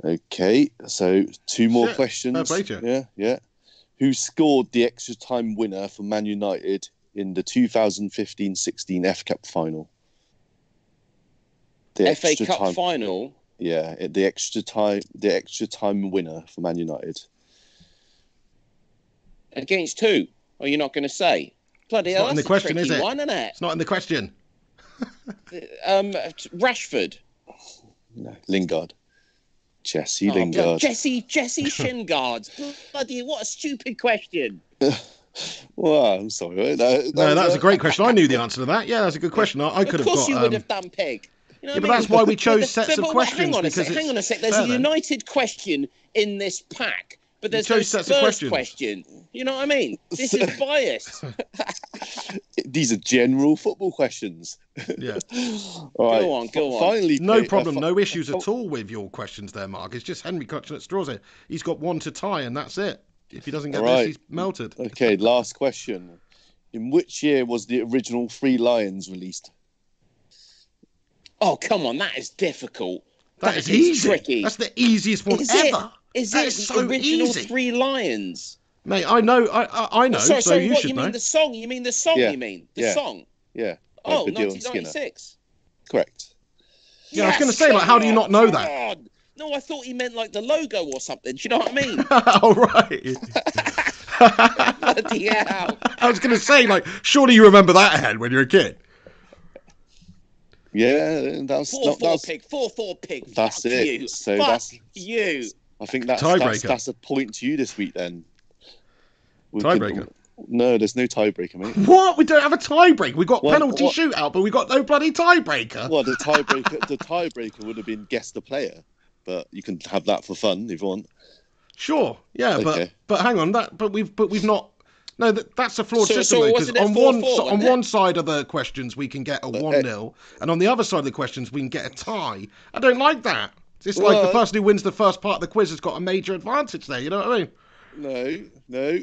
Okay, so two more Shit, questions. fair play. Yeah, yeah. Who scored the extra time winner for Man United in the 2015-16 F Cup final? The FA extra Cup time, final. yeah, the extra time, the extra time winner for Man United. Against who? Are you not going to say? Bloody It's hell, not in the question, is it? One, isn't it? It's not in the question. Um, Rashford. No, Lingard. Jesse Oh, Lingard. Jesse Jesse Shingard. Bloody what a stupid question. Well, I'm sorry. mate. That, No, that was a uh, great question. I knew the answer to that. Yeah, that's a good question. I, I could of have course got. you would um, have done pig. You know Yeah, but mean? that's why we chose sets but- of questions, Hang on a sec. Hang on a sec. There's fair a then. United question in this pack, but there's no chose sets of Spurs questions. question. You know what I mean? This is biased. These are general football questions. Yeah. All right. Go on, go on. Finally, No Pete, uh, problem, fi- no issues at all with your questions there, Mark. It's just Henry clutching at straws here. He's got one to tie, and that's it. If he doesn't get Right. this, he's melted. Okay, last question. In which year was the original Three Lions released? Oh come on, that is difficult. that is, is easy. tricky. That's the easiest one Is it? Ever. Is That it is so original easy. Three Lions? Mate, I know, I, I, I know, sorry, so sorry. you what should you know. mean the song? You mean the song? Yeah. You mean the Yeah. song? Yeah. by Oh, Baddiel and Skinner. 1996. Correct. Yeah, I was gonna say, like, how do you not know on, that? come. No, I thought he meant like the logo or something. Do you know what I mean? All right. Bloody hell. I was going to say, like, surely you remember that ahead when you're a kid. Yeah, that's Four not, four that's. pig. Four four pig. That's Fuck it. You. So Fuck that's- you. I think that's that's, Tiebreaker. that's a point to you this week then. We could- Tiebreaker. no, there's no tiebreaker, mate. What? We don't have a tiebreak. We got What- penalty what- shootout, but we got no bloody tiebreaker. Well, the tiebreaker, the tiebreaker would have been guess the player, but you can have that for fun if you want. Sure, yeah, but Okay. but hang on, that but we've but we've not. No, that, that's a flawed So- system because wasn't on 4-4, one so, on one side of the questions we can get a uh, one uh, 0 and on the other side of the questions we can get a tie. I don't like that. It's like the person who wins the first part of the quiz has got a major advantage there. You know what I mean? No, no.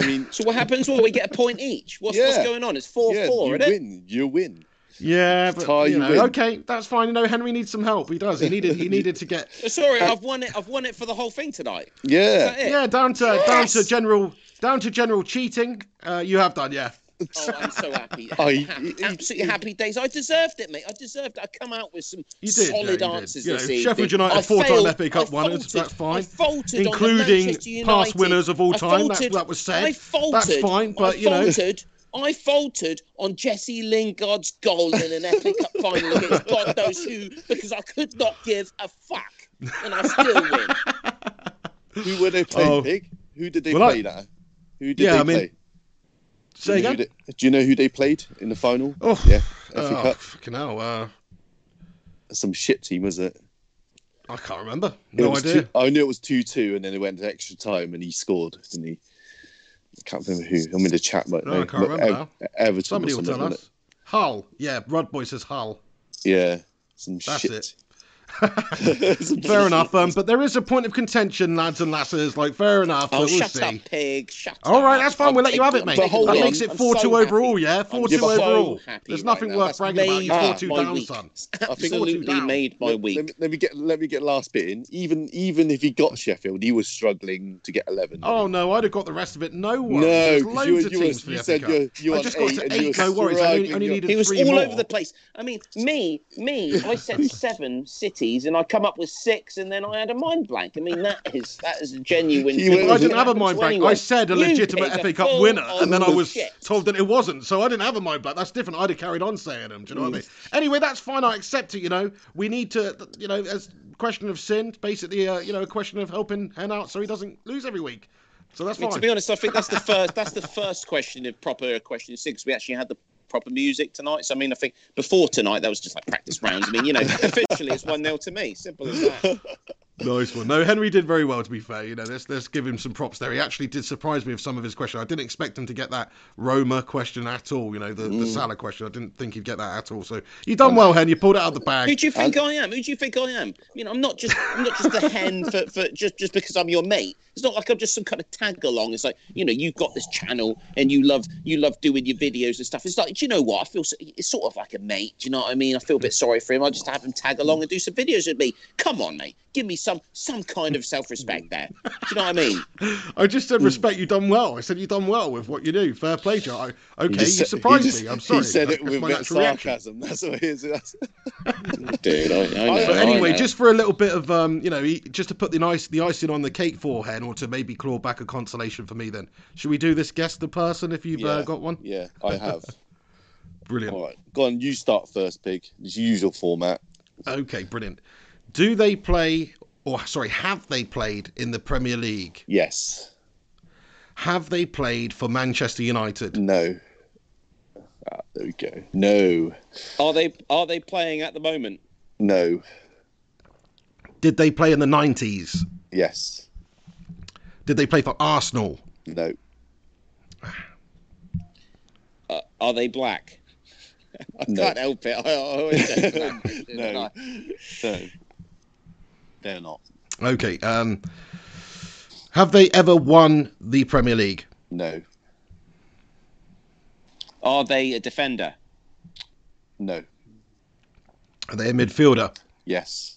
I mean, So what happens? Well, we get a point each. What's, what's going on? It's four yeah, four, you isn't it? win. You win. Yeah, but Tie, you you know, win. okay, that's fine. You know, Henry needs some help. He does. He needed he needed to get Sorry, I've won it. I've won it for the whole thing tonight. Yeah. yeah down to down to general down to general cheating. Uh, you have done, yeah. Oh, I'm so happy. Oh, he- happy. he- Absolutely he- happy days. I deserved it, mate. I deserved it. I come out with some You did, solid yeah, you did. answers You this know, evening. Sheffield United I four-time failed- FA Cup I winners, faltered- that's fine. I faltered on the Including United. past winners of all time, that's- faltered- that was said. I faltered. That's fine, but, I you know- faltered. I faltered on Jesse Lingard's goal in an FA Cup final against God knows who because I could not give a fuck, and I still win. Who were they playing, Oh. Pig? Who did they Well, I- play that? Who did Yeah, they I mean- play? Do you know again. who they- do you know who they played in the final? Oh, Yeah, FA oh, Cup. fucking hell. Uh, Some shit team, was it? I can't remember. No idea. Two, I knew it was two-two, and then it went to extra time, and he scored, didn't he? I can't remember who. I'm in the chat, but No, I can't remember Ev- Everton. Somebody will tell us. Hull. Yeah, Rod Boy says Hull. Yeah, some That's shit. it. Some Fair enough. Um, but there is a point of contention, lads and lasses. Like, fair enough. Oh, we'll shut see. up, pig! Shut up. All right, that's fine. I'm We'll let you have it, mate. But hold that on. makes it I'm 4 2 so overall, happy. yeah? I'm 4 2 so overall. There's nothing now. worth That's bragging about. made You're 4 2 down, week. son. Absolutely down. made my Let, week. let me, let me get let me get last bit in. Even even if he got Sheffield, he was struggling to get eleven. Oh, no, I'd have got the rest of it. No one. no, There's 'cause loads you, of you, teams was, for you the said you you I just got eight, to eight, no worries. I only, struggling. only needed He was all over the place. I mean, me, me. I said seven cities, and I come up with six, and then I had a mind blank. I mean, that is that is a genuine. Went- I didn't have a mind blank. anyone. I said a You legitimate FA Cup winner, and then I was shit. told that it wasn't. So I didn't have a mind blank. That's different. I'd have carried on saying them. Do you know what I mean? Anyway, that's fine. I accept it. You know, we need to, you know, as question of sin, basically, uh, you know, a question of helping Hen out so he doesn't lose every week. So that's I mean, fine. to be honest, I think that's the first. That's the first question of proper question six. We actually had the proper music tonight. So I mean, I think before tonight that was just like practice rounds. I mean, you know, officially it's one 0 to me. Simple as that. Nice one. No, Henry did very well. To be fair, you know, let's let's give him some props there. He actually did surprise me with some of his questions. I didn't expect him to get that Roma question at all. You know, the, the mm. Salah question. I didn't think he'd get that at all. So you done well, Hen. You pulled it out of the bag. Who bag. do you think I am? Who do you think I am? I mean, I'm not just I'm not just a hen for, for just just because I'm your mate. It's not like I'm just some kind of tag along. It's like you know, you've got this channel and you love you love doing your videos and stuff. It's like, do you know what? I feel so, it's sort of like a mate. Do you know what I mean? I feel a bit sorry for him. I just have him tag along and do some videos with me. Come on, mate. Give me some some kind of self respect there. Do you know what I mean? I just said respect. You've done well. I said you've done well with what you do. Fair play, Joe. I, okay, you said- surprised just- me. I'm sorry. He said That's it with a my bit of reaction. sarcasm. That's what it is. That's... Dude, I, I know. But anyway, know. just for a little bit of um, you know, just to put the nice the icing on the cake for Hen, or to maybe claw back a consolation for me. Then should we do this guess the person if you've uh, got one? Yeah, I have. Brilliant. All right, go on. You start first, Pig. It's usual format. Okay, brilliant. Do they play, or sorry, have they played in the Premier League? Yes. Have they played for Manchester United? No. Ah, there we go. No. are they are they playing at the moment? No. Did they play in the 90s? Yes. Did they play for Arsenal? No. Uh, are they black? I No. can't help it. I, I always say No. No. They're not. Okay. Um, have they ever won the Premier League? No. Are they a defender? No. Are they a midfielder? Yes.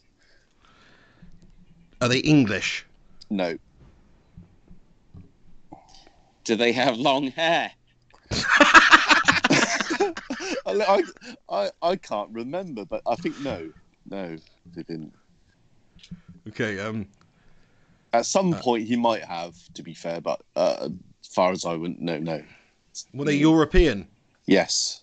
Are they English? No. Do they have long hair? I, I, I can't remember, but I think no. No, they didn't. Okay. Um, At some point, he might have, to be fair, but uh, as far as I wouldn't, no, no. were they European? Yes.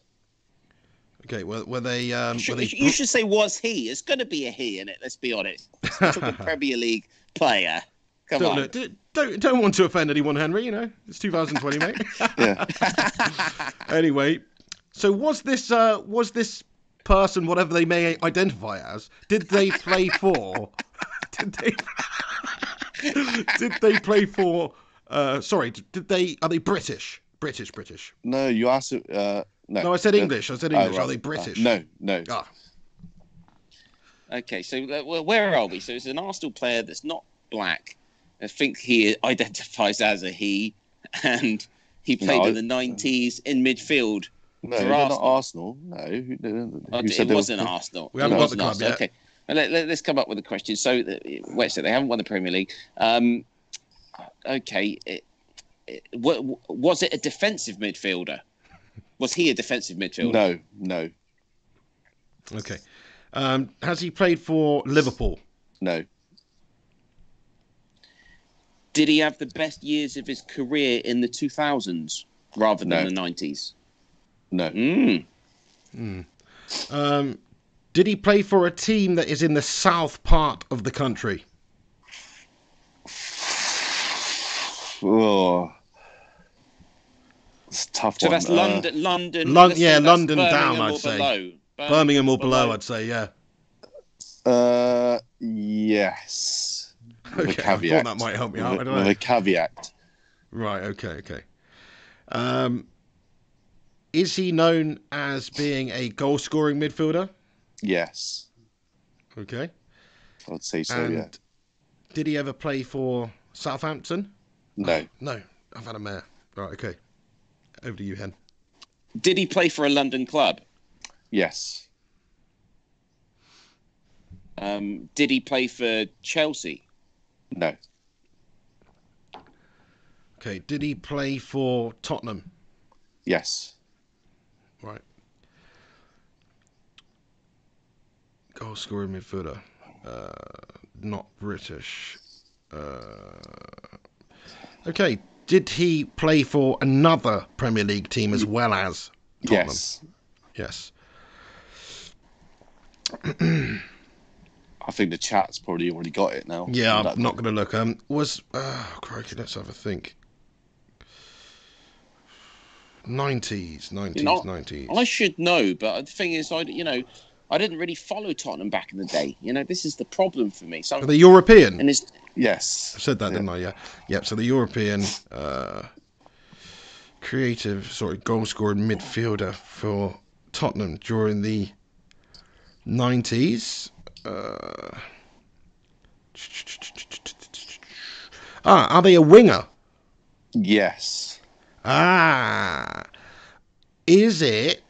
Okay. Were, were they? Um, were Should, they you should say was he. It's going to be a he in it. Let's be honest. Premier League player. Come don't, on. look, don't, don't don't want to offend anyone, Henry. You know, it's 2020, mate. Yeah. anyway, so was this uh, was this person, whatever they may identify as, did they play for? did they? did they play for? Uh, sorry, did they? Are they British? British, British. no, you asked. Uh, no. No, I said English. I said Oh, English. right. Are they Uh, British? no, no. Ah, Okay, so uh, well, where are we? So it's an Arsenal player that's not black. I think he identifies as a he, and he played No, in the '90s in midfield. No, For they're not Arsenal. Arsenal. No. Who, who Oh, said it wasn't Arsenal. We haven't It got the wasn't club yet. Okay, Well, let, let, us come up with a question. So, uh, wait, so they haven't won the Premier League. Um, okay, it, it, wa- was it a defensive midfielder? Was he a defensive midfielder? No, no, okay. Um, has he played for Liverpool? no. Did he have the best years of his career in the 2000s rather than No. the 90s? No. Mm. Um, did he play for a team that is in the south part of the country? Oh. It's a tough So one. that's Uh, London, London. Lon- yeah, that's London Birmingham down, I'd or say. Below. Birmingham or below, I'd say. Yeah. Uh, yes. With Okay. a I thought caveat. that might help me out. I With, don't know. a caveat. Right. Okay. Okay. Um, is he known as being a goal-scoring midfielder? Yes. Okay. I would say so, and yeah. did he ever play for Southampton? No. No. I've had a mare. Right. Okay. Over to you, Hen. Did he play for a London club? Yes. Um, did he play for Chelsea? No. Okay. Did he play for Tottenham? Yes. Right. Goal scoring midfielder. Uh, not British. Uh, okay. Did he play for another Premier League team as well as Tottenham? Yes. Yes. I think the chat's probably already got it now. Yeah, I'm not going to look. Um, was uh, crikey? Let's have a think. Nineties, nineties, nineties. I should know, but the thing is, I you know, I didn't really follow Tottenham back in the day. You know, this is the problem for me. So The European. and it's Yes. I said that, didn't I? Yeah. Yep. So the European uh, creative, sorry, goal scoring midfielder for Tottenham during the 90s. Uh, ah, are they a winger? Yes. Ah. Is it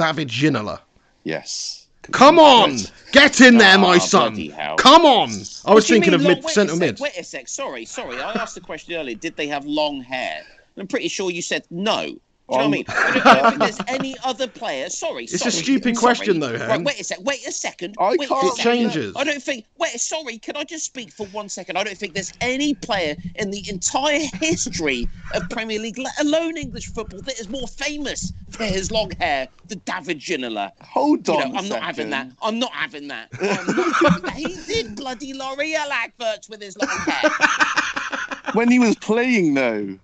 David Ginola? Yes. Come on! Get in there, my Ah, son! hell. Come on! I was What do you thinking mean of long- mid wait a centre sec, mid. Wait a sec. Sorry, sorry. I asked the question earlier. Did they have long hair? I'm pretty sure you said no. Do you know what I mean? I don't, I don't think there's any other player. Sorry, It's a stupid sorry. question, though, Right, wait a sec. Wait a second. I wait can't- a It second. changes. I don't think. Wait, sorry. Can I just speak for one second? I don't think there's any player in the entire history of Premier League, let alone English football, that is more famous for his long hair than David Ginola. Hold You on. know, a I'm not having that. I'm not having that. I'm not having that. He did bloody L'Oreal adverts with his long hair. When he was playing, though,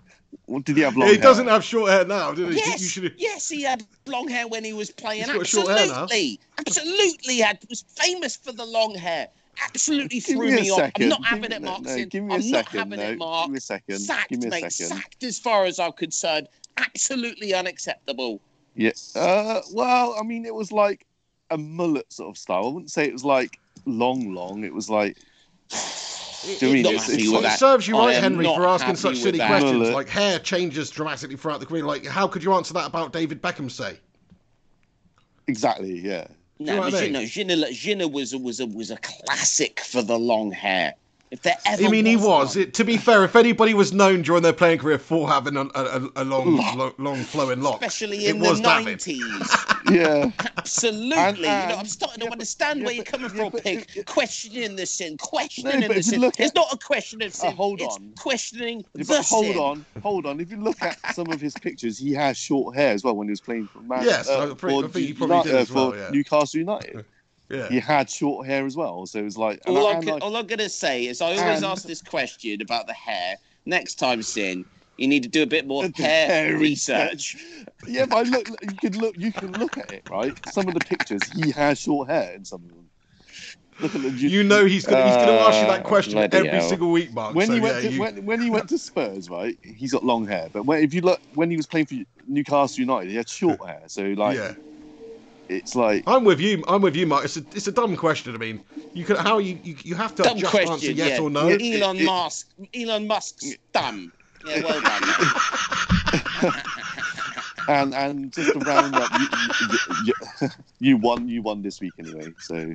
what did he have long He hair? doesn't have short hair now, did he? Yes, You should yes, he had long hair when he was playing. He's got short hair now. Absolutely, absolutely had was famous for the long hair. Absolutely Give threw me me off. I'm not Give having me- it, Mark. No, give me a I'm second. not having no, it, Mark. Give me a second. Sacked, give me a mate. second. Sacked as far as I'm concerned. Absolutely unacceptable. Yeah. Uh, well, I mean, it was like a mullet sort of style. I wouldn't say it was like long, long. It was like. Do you mean Not it's- it's It that. serves you I right, Henry, for asking such silly that. questions. Mullet. Uh, like hair changes dramatically throughout the career. Like, how could you answer that about David Beckham? Say, Exactly. Yeah. you No, know but I you know, Gina, Gina was a, was a was a classic for the long hair. If there ever I mean, he was, was. It, to be fair, if anybody was known during their playing career for having a, a, a long, long, long flowing lock, especially in the was David. nineties. Yeah. Absolutely. And- you know, I'm and- starting to yeah, but- understand yeah, where you're coming yeah, from, but Pig. it- it- questioning the sin, questioning but the sin. look It's not a question of sin. hold it's on. questioning Yeah, the hold sin. on, hold on. If you look at some of his pictures, he has short hair as well when he was playing for Man. Yes, uh, I pretty- for I think he United- probably did as uh, well, for. Newcastle United. Yeah. He had short hair as well, so it was like. All, I- I'm, and go- all I'm going to say is I always And- ask this question about the hair. Next time, Sin, you need to do a bit more hair, hair research. yeah, but I look. You can look. You can look at it, right? Some of the pictures, he has short hair in some of them. Look at the. You know he's going to he's going to ask you that Uh, question every hell. single week, Mark. when so, he went yeah, to you- when, when he went to Spurs, right? He's got long hair, but when, if you look when he was playing for Newcastle United, he had short hair. So like, yeah. It's like I'm with you. I'm with you, Mark. It's a it's a dumb question. I mean, you can how you you, you have to Dumb just answer yes yeah. or no. Elon It- it- Musk. Elon Musk's dumb. Yeah, well done. and and just to round up, you, you, you, you won. You won this week anyway. So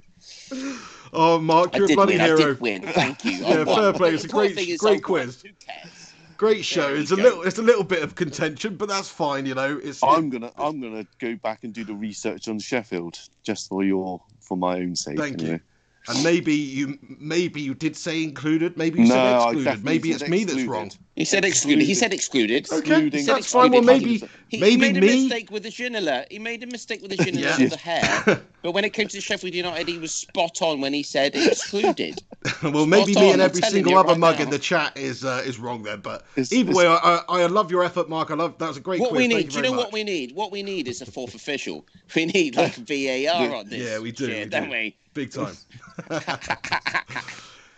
Oh, Mark, you're a did bloody win. I hero. did win. Thank you. Yeah, fair play. It's a great- great quiz. Who cares? Great show. There we It's a go. little it's a little bit of contention, but that's fine. You know, it's I'm gonna I'm gonna go back and do the research on Sheffield just for your for my own sake. Thank you. Anyway. and maybe you maybe you did say included. Maybe you No, said excluded. definitely Maybe it's said me that's wrong. He said excluded. He said excluded. Okay, Excluding- that's fine. Well, maybe He, maybe he made a me. mistake with the Ginola. He made a mistake with the Ginola Yeah. with the hair. But when it came to Sheffield United, he was spot on when he said excluded. well, maybe Spot me and every single other right mug now. in the chat is uh, is wrong there. But It's- either it's- way, I, I I love your effort, Mark. I love that was a great what quiz. we need, you do you very know what we need? What we need is a fourth official. We need like VAR on this. Yeah, we do, shit, we don't we? Big time.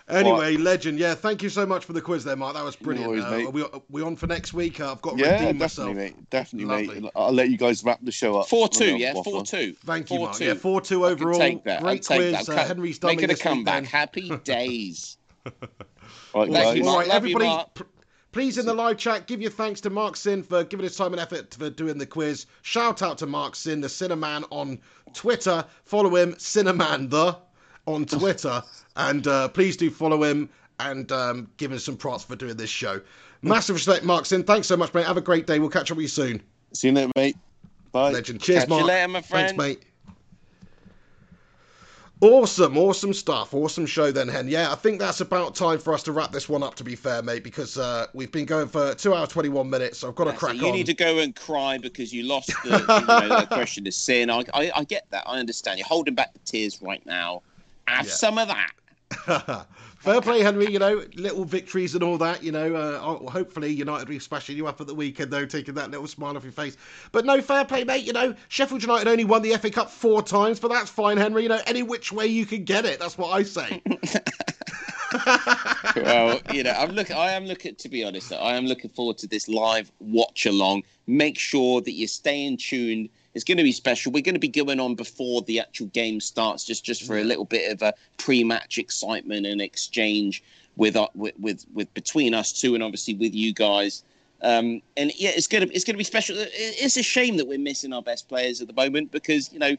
anyway, legend. Yeah, thank you so much for the quiz there, Mark. That was brilliant. worries, uh, mate. are we are we on for next week? Uh, I've got to Yeah, redeem definitely, myself. mate. Definitely, Lovely. mate. I'll let you guys wrap the show up. Four two, I'll yeah, waffle. four two. Thank you, Four Mark. two. Yeah, four two I can overall. take that. I'll Great take quiz. that. Uh, Henry's done Make it a comeback. then. Happy days. Right, Thank you, All Mark. right, Love you, everybody. Mark. p- Please, in the live chat, give your thanks to Mark Sin for giving his time and effort for doing the quiz. Shout out to Mark Sin, the Cineman on Twitter. Follow him, Cineman the on Twitter, and uh, please do follow him and um, give him some props for doing this show. Massive respect, Mark Sin. Thanks so much, mate. Have a great day. We'll catch up with you soon. See you later, mate. Bye. Legend. Cheers, Catch Mark. you later, my friend. Thanks, mate. Awesome, awesome stuff. Awesome show then, Hen. Yeah, I think that's about time for us to wrap this one up, to be fair, mate, because uh, we've been going for two hours, 21 minutes, so I've got to crack You on. need to go and cry because you lost the, you know, the question of sin. I, I, I get that. I understand. You're holding back the tears right now. Have Yeah. some of that. Fair play, Henry. You know, little victories and all that. You know, uh, hopefully United will be smashing you up at the weekend, though, taking that little smile off your face. But no, fair play, mate. You know, Sheffield United only won the FA Cup four times, but that's fine, Henry. You know, any which way you can get it. That's what I say. well, you know, I'm looking. I am looking. To be honest, I am looking forward to this live watch along. Make sure that you're staying tuned it's going to be special. We're going to be going on before the actual game starts, just just for a little bit of a pre-match excitement and exchange with uh, with, with, with between us two, and obviously with you guys. Um, and yeah, it's gonna it's gonna be special. It's a shame that we're missing our best players at the moment because you know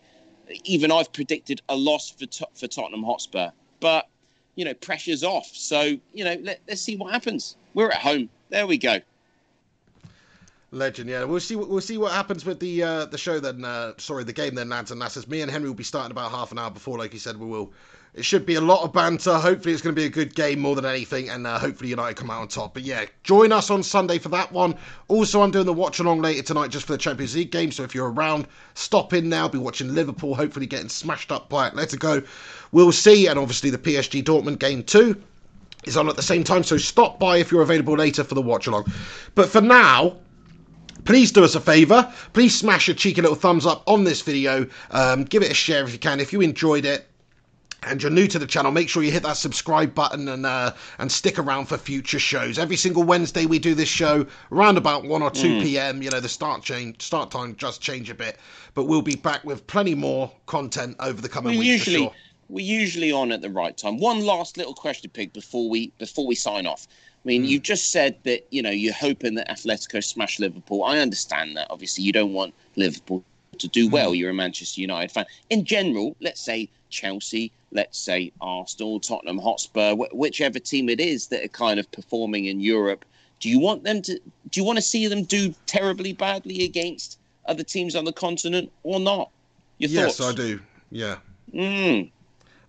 even I've predicted a loss for for Tottenham Hotspur, but you know pressure's off. So you know let, let's see what happens. We're at home. There we go. Legend, yeah. We'll see. We'll see what happens with the uh, the show then. Uh, sorry, the game then, lads and lasses. Me and Henry will be starting about half an hour before, like you said. We will. It should be a lot of banter. Hopefully, it's going to be a good game more than anything, and uh, hopefully United come out on top. But yeah, join us on Sunday for that one. Also, I'm doing the watch along later tonight just for the Champions League game. So if you're around, stop in now. Be watching Liverpool, hopefully getting smashed up by Atletico. We'll see, and obviously the PSG Dortmund game too is on at the same time. So stop by if you're available later for the watch along. But for now, please do us a favour. Please smash a cheeky little thumbs up on this video. Um, give it a share if you can. If you enjoyed it, and you're new to the channel, make sure you hit that subscribe button and uh, and stick around for future shows. Every single Wednesday we do this show around about one or two mm. p.m. You know the start change start time just change a bit, but we'll be back with plenty more content over the coming we weeks. Usually, sure. We're usually on at the right time. One last little question, Pig, before we before we sign off. I mean, mm. you just said that you know you're hoping that Atletico smash Liverpool. I understand that. Obviously, you don't want Liverpool to do well. Mm. You're a Manchester United fan. In general, let's say Chelsea, let's say Arsenal, Tottenham Hotspur, wh- whichever team it is that are kind of performing in Europe. Do you want them to? Do you want to see them do terribly badly against other teams on the continent or not? Your yes, thoughts? I do. Yeah. Mm.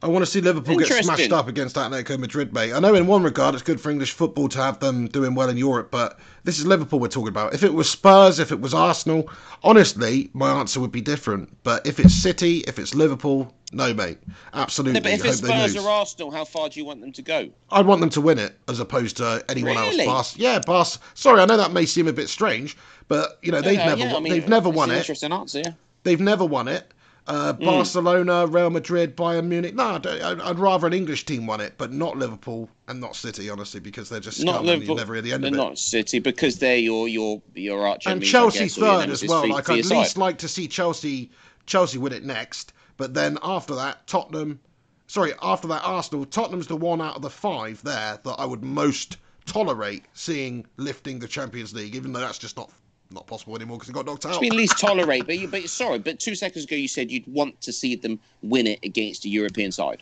I want to see Liverpool get smashed up against Atletico Madrid, mate. I know in one regard it's good for English football to have them doing well in Europe, but this is Liverpool we're talking about. If it was Spurs, if it was Arsenal, honestly, my answer would be different. But if it's City, if it's Liverpool, no, mate. Absolutely. No, but if it's Spurs or Arsenal, how far do you want them to go? I'd want them to win it as opposed to anyone really? else. Bas- yeah, Bas. Sorry, I know that may seem a bit strange, but you know they've never, yeah, I mean, they've never won it. Interesting answer. Yeah. They've never won it. Uh, mm. Barcelona, Real Madrid, Bayern Munich. No, I'd, I'd, rather an English team won it, but not Liverpool and not City, honestly, because they're just not Liverpool. never at the end of it. Not City because they're your your your arch. And Chelsea third as well. Like I'd least side. like to see Chelsea Chelsea win it next, but then after that, Tottenham. Sorry, after that, Arsenal. Tottenham's the one out of the five there that I would most tolerate seeing lifting the Champions League, even though that's just not not possible anymore because he got knocked out. I at least tolerate, but you, but sorry, but two seconds ago you said you'd want to see them win it against a European side.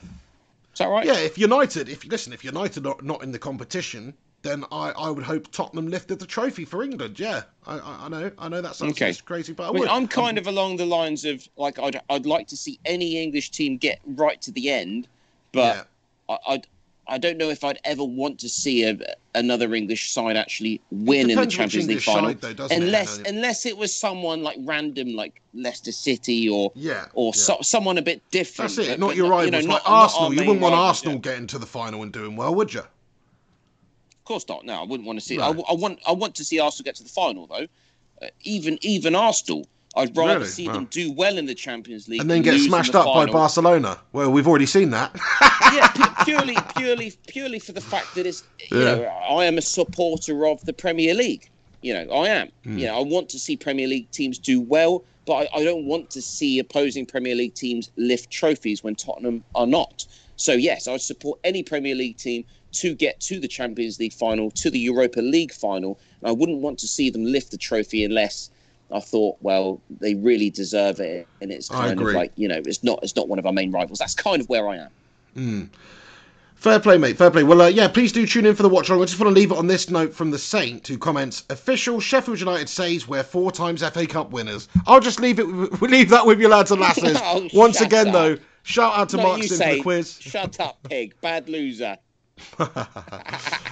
Is that right? Yeah, if United, if listen, if United are not in the competition, then I, I would hope Tottenham lifted the trophy for England. Yeah, I, I, I know, I know that sounds okay. crazy, but I, I mean, I'm kind um, of along the lines of like I'd I'd like to see any English team get right to the end, but yeah. I, I'd I don't know if I'd ever want to see a, another English side actually win in the Champions League final, though, unless it? unless it was someone like random, like Leicester City or yeah, or yeah. So, someone a bit different. That's it. But, not your rivals, you know, like not, Arsenal. Not you wouldn't want Arsenal yeah. getting to the final and doing well, would you? Of course not. No, I wouldn't want to see. No. I, I, want I want to see Arsenal get to the final though. Uh, even even Arsenal I'd rather really? see them do well in the Champions League and then get smashed up final. by Barcelona. Well, we've already seen that. yeah, purely, purely, purely for the fact that it's. You yeah. know, I am a supporter of the Premier League. You know, I am. Mm. You know, I want to see Premier League teams do well, but I, I don't want to see opposing Premier League teams lift trophies when Tottenham are not. So yes, I would support any Premier League team to get to the Champions League final, to the Europa League final. And I wouldn't want to see them lift the trophy unless I thought, well, they really deserve it, and it's kind of like you know, it's not it's not one of our main rivals. That's kind of where I am. Mm. Fair play, mate. Fair play. Well, uh, yeah, please do tune in for the watch along. I just want to leave it on this note from the Saint, who comments: "Official Sheffield United says we're four times FA Cup winners." I'll just leave it. We leave that with you lads and lasses. oh, Once again, up. though, shout out to no, Mark for the quiz. Shut up, pig. Bad loser.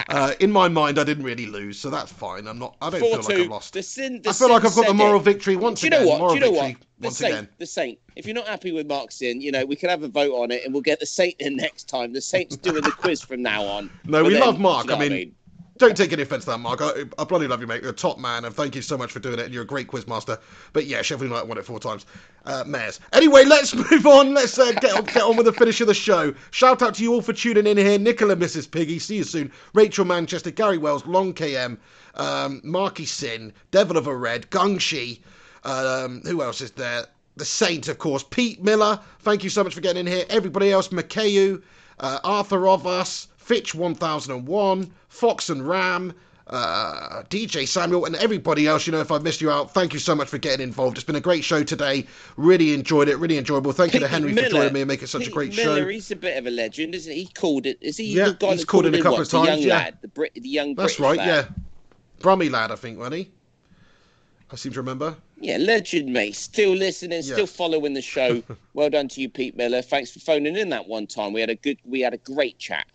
Uh, in my mind, I didn't really lose, so that's fine. I'm not. I don't Four feel like. I've lost. The sin. The I feel like I've got the moral it. victory once Do you know again. what? Moral Do you know what? The once Saint, again. the Saint. If you're not happy with Mark Sin, you know we can have a vote on it, and we'll get the Saint in next time. The Saint's doing the quiz from now on. No, But we then, love Mark. you know I what mean, Don't take any offence to that, Mark. I, I bloody love you, mate. You're a top man, and thank you so much for doing it. And you're a great quiz master. But yeah, Sheffield United won it four times. Uh, Mayors. Anyway, let's move on. Let's uh, get on, get on with the finish of the show. Shout out to you all for tuning in here. Nicola, Mrs. Piggy. See you soon. Rachel Manchester, Gary Wells, Long KM, um, Marky Sin, Devil of a Red, Gungshi. Um, who else is there? The Saint, of course. Pete Miller. Thank you so much for getting in here. Everybody else, Makayu, uh, Arthur of Us, Fitch 1001, Fox and Ram, uh, DJ Samuel, and everybody else. You know, if I've missed you out, thank you so much for getting involved. It's been a great show today. Really enjoyed it. Really enjoyable. Thank you to Henry Miller- for joining me and making such a Pete great Miller, show. He's a bit of a legend, isn't he? He called it. Is he Yeah, the guy he's that called called it a couple what? of times, The young yeah. lad, the Brit, the young That's British right, lad. yeah. Brummy lad, I think, wasn't he? I seem to remember. Yeah, legend, mate. Still listening, Yeah. still following the show. well done to you, Pete Miller. Thanks for phoning in that one time. We had a good, we had a great chat.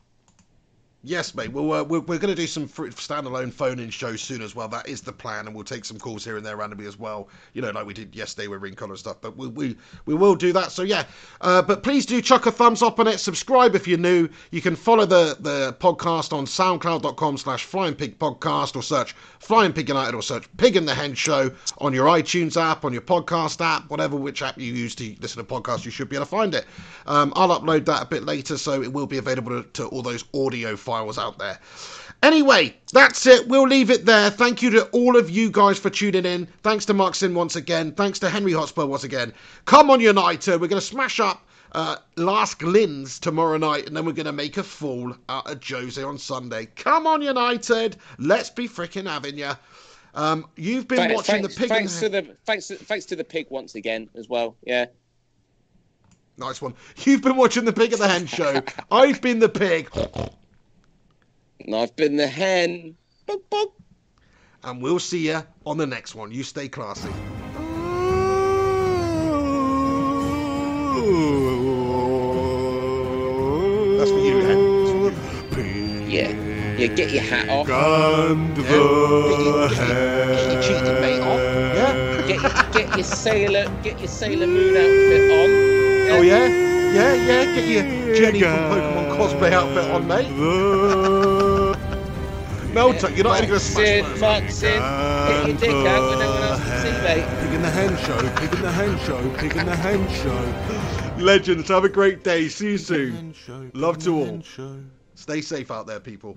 Yes, mate. Well, uh, we're, we're going to do some standalone phone-in shows soon as well. That is the plan, and we'll take some calls here and there randomly as well. You know, like we did yesterday with Ring Collar stuff. But we we, we will do that. So yeah, uh, but please do chuck a thumbs up on it. Subscribe if you're new. You can follow the the podcast on SoundCloud.com/slash Flying Pig Podcast or search Flying Pig United or search Pig and the Hen Show on your iTunes app, on your podcast app, whatever which app you use to listen to podcasts. You should be able to find it. Um, I'll upload that a bit later, so it will be available to, to all those audio files out there. Anyway, that's it. We'll leave it there. Thank you to all of you guys for tuning in. Thanks to Mark Sin once again. Thanks to Henry Hotspur once again. Come on, United. We're going to smash up uh, Lask Linz tomorrow night, and then we're going to make a fool out of Jose on Sunday. Come on, United. Let's be freaking having you. Um, you've been Thanks, watching thanks, the pig. thanks to the thanks, thanks to the pig once again as well. Yeah. Nice one. You've been watching the Pig and the Hen show. I've been the pig, And I've been the hen. Bug, bug. and we'll see you on the next one. You stay classy. That's for you, Hen. Yeah. Yeah, get your hat off. And Get the your cheating mate off. Yeah. Get your, get your sailor get your Sailor Moon outfit on. Oh yeah. Yeah, yeah. Get your Jenny from Pokemon cosplay outfit on, mate. Melter, you're not even going to smash Sin, those. Mark Sin, get your dick out when no one else can see, mate. Pig and the Hen Show, Pig and the Hen Show, Pig and the Hen Show. Legends, have a great day. See you soon. Show, Love to all. Show. Stay safe out there, people.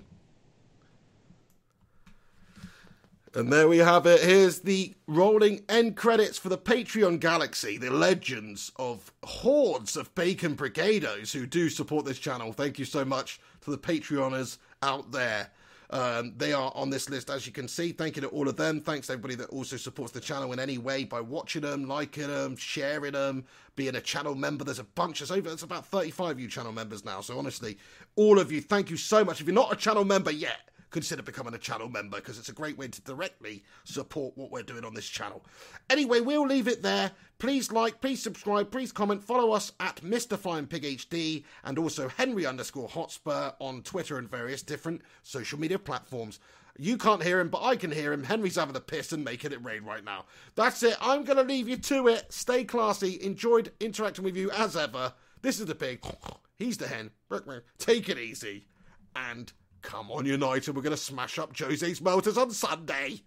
And there we have it. Here's the rolling end credits for the Patreon Galaxy, the legends of hordes of bacon brigados who do support this channel. Thank you so much to the Patreoners out there. Um, they are on this list, as you can see. Thank you to all of them. Thanks to everybody that also supports the channel in any way by watching them, liking them, sharing them, being a channel member. There's a bunch. There's over. There's about 35 of you channel members now. So honestly, all of you, thank you so much. If you're not a channel member yet, consider becoming a channel member because it's a great way to directly support what we're doing on this channel. Anyway, we'll leave it there. Please like, please subscribe, please comment, follow us at Mr. Flying Pig HD and also Henry underscore Hotspur on Twitter and various different social media platforms. You can't hear him, but I can hear him. Henry's having a piss and making it rain right now. That's it. I'm going to leave you to it. Stay classy. Enjoyed interacting with you as ever. This is the pig. He's the hen. Take it easy. And come on, United. We're going to smash up Jose's motors on Sunday.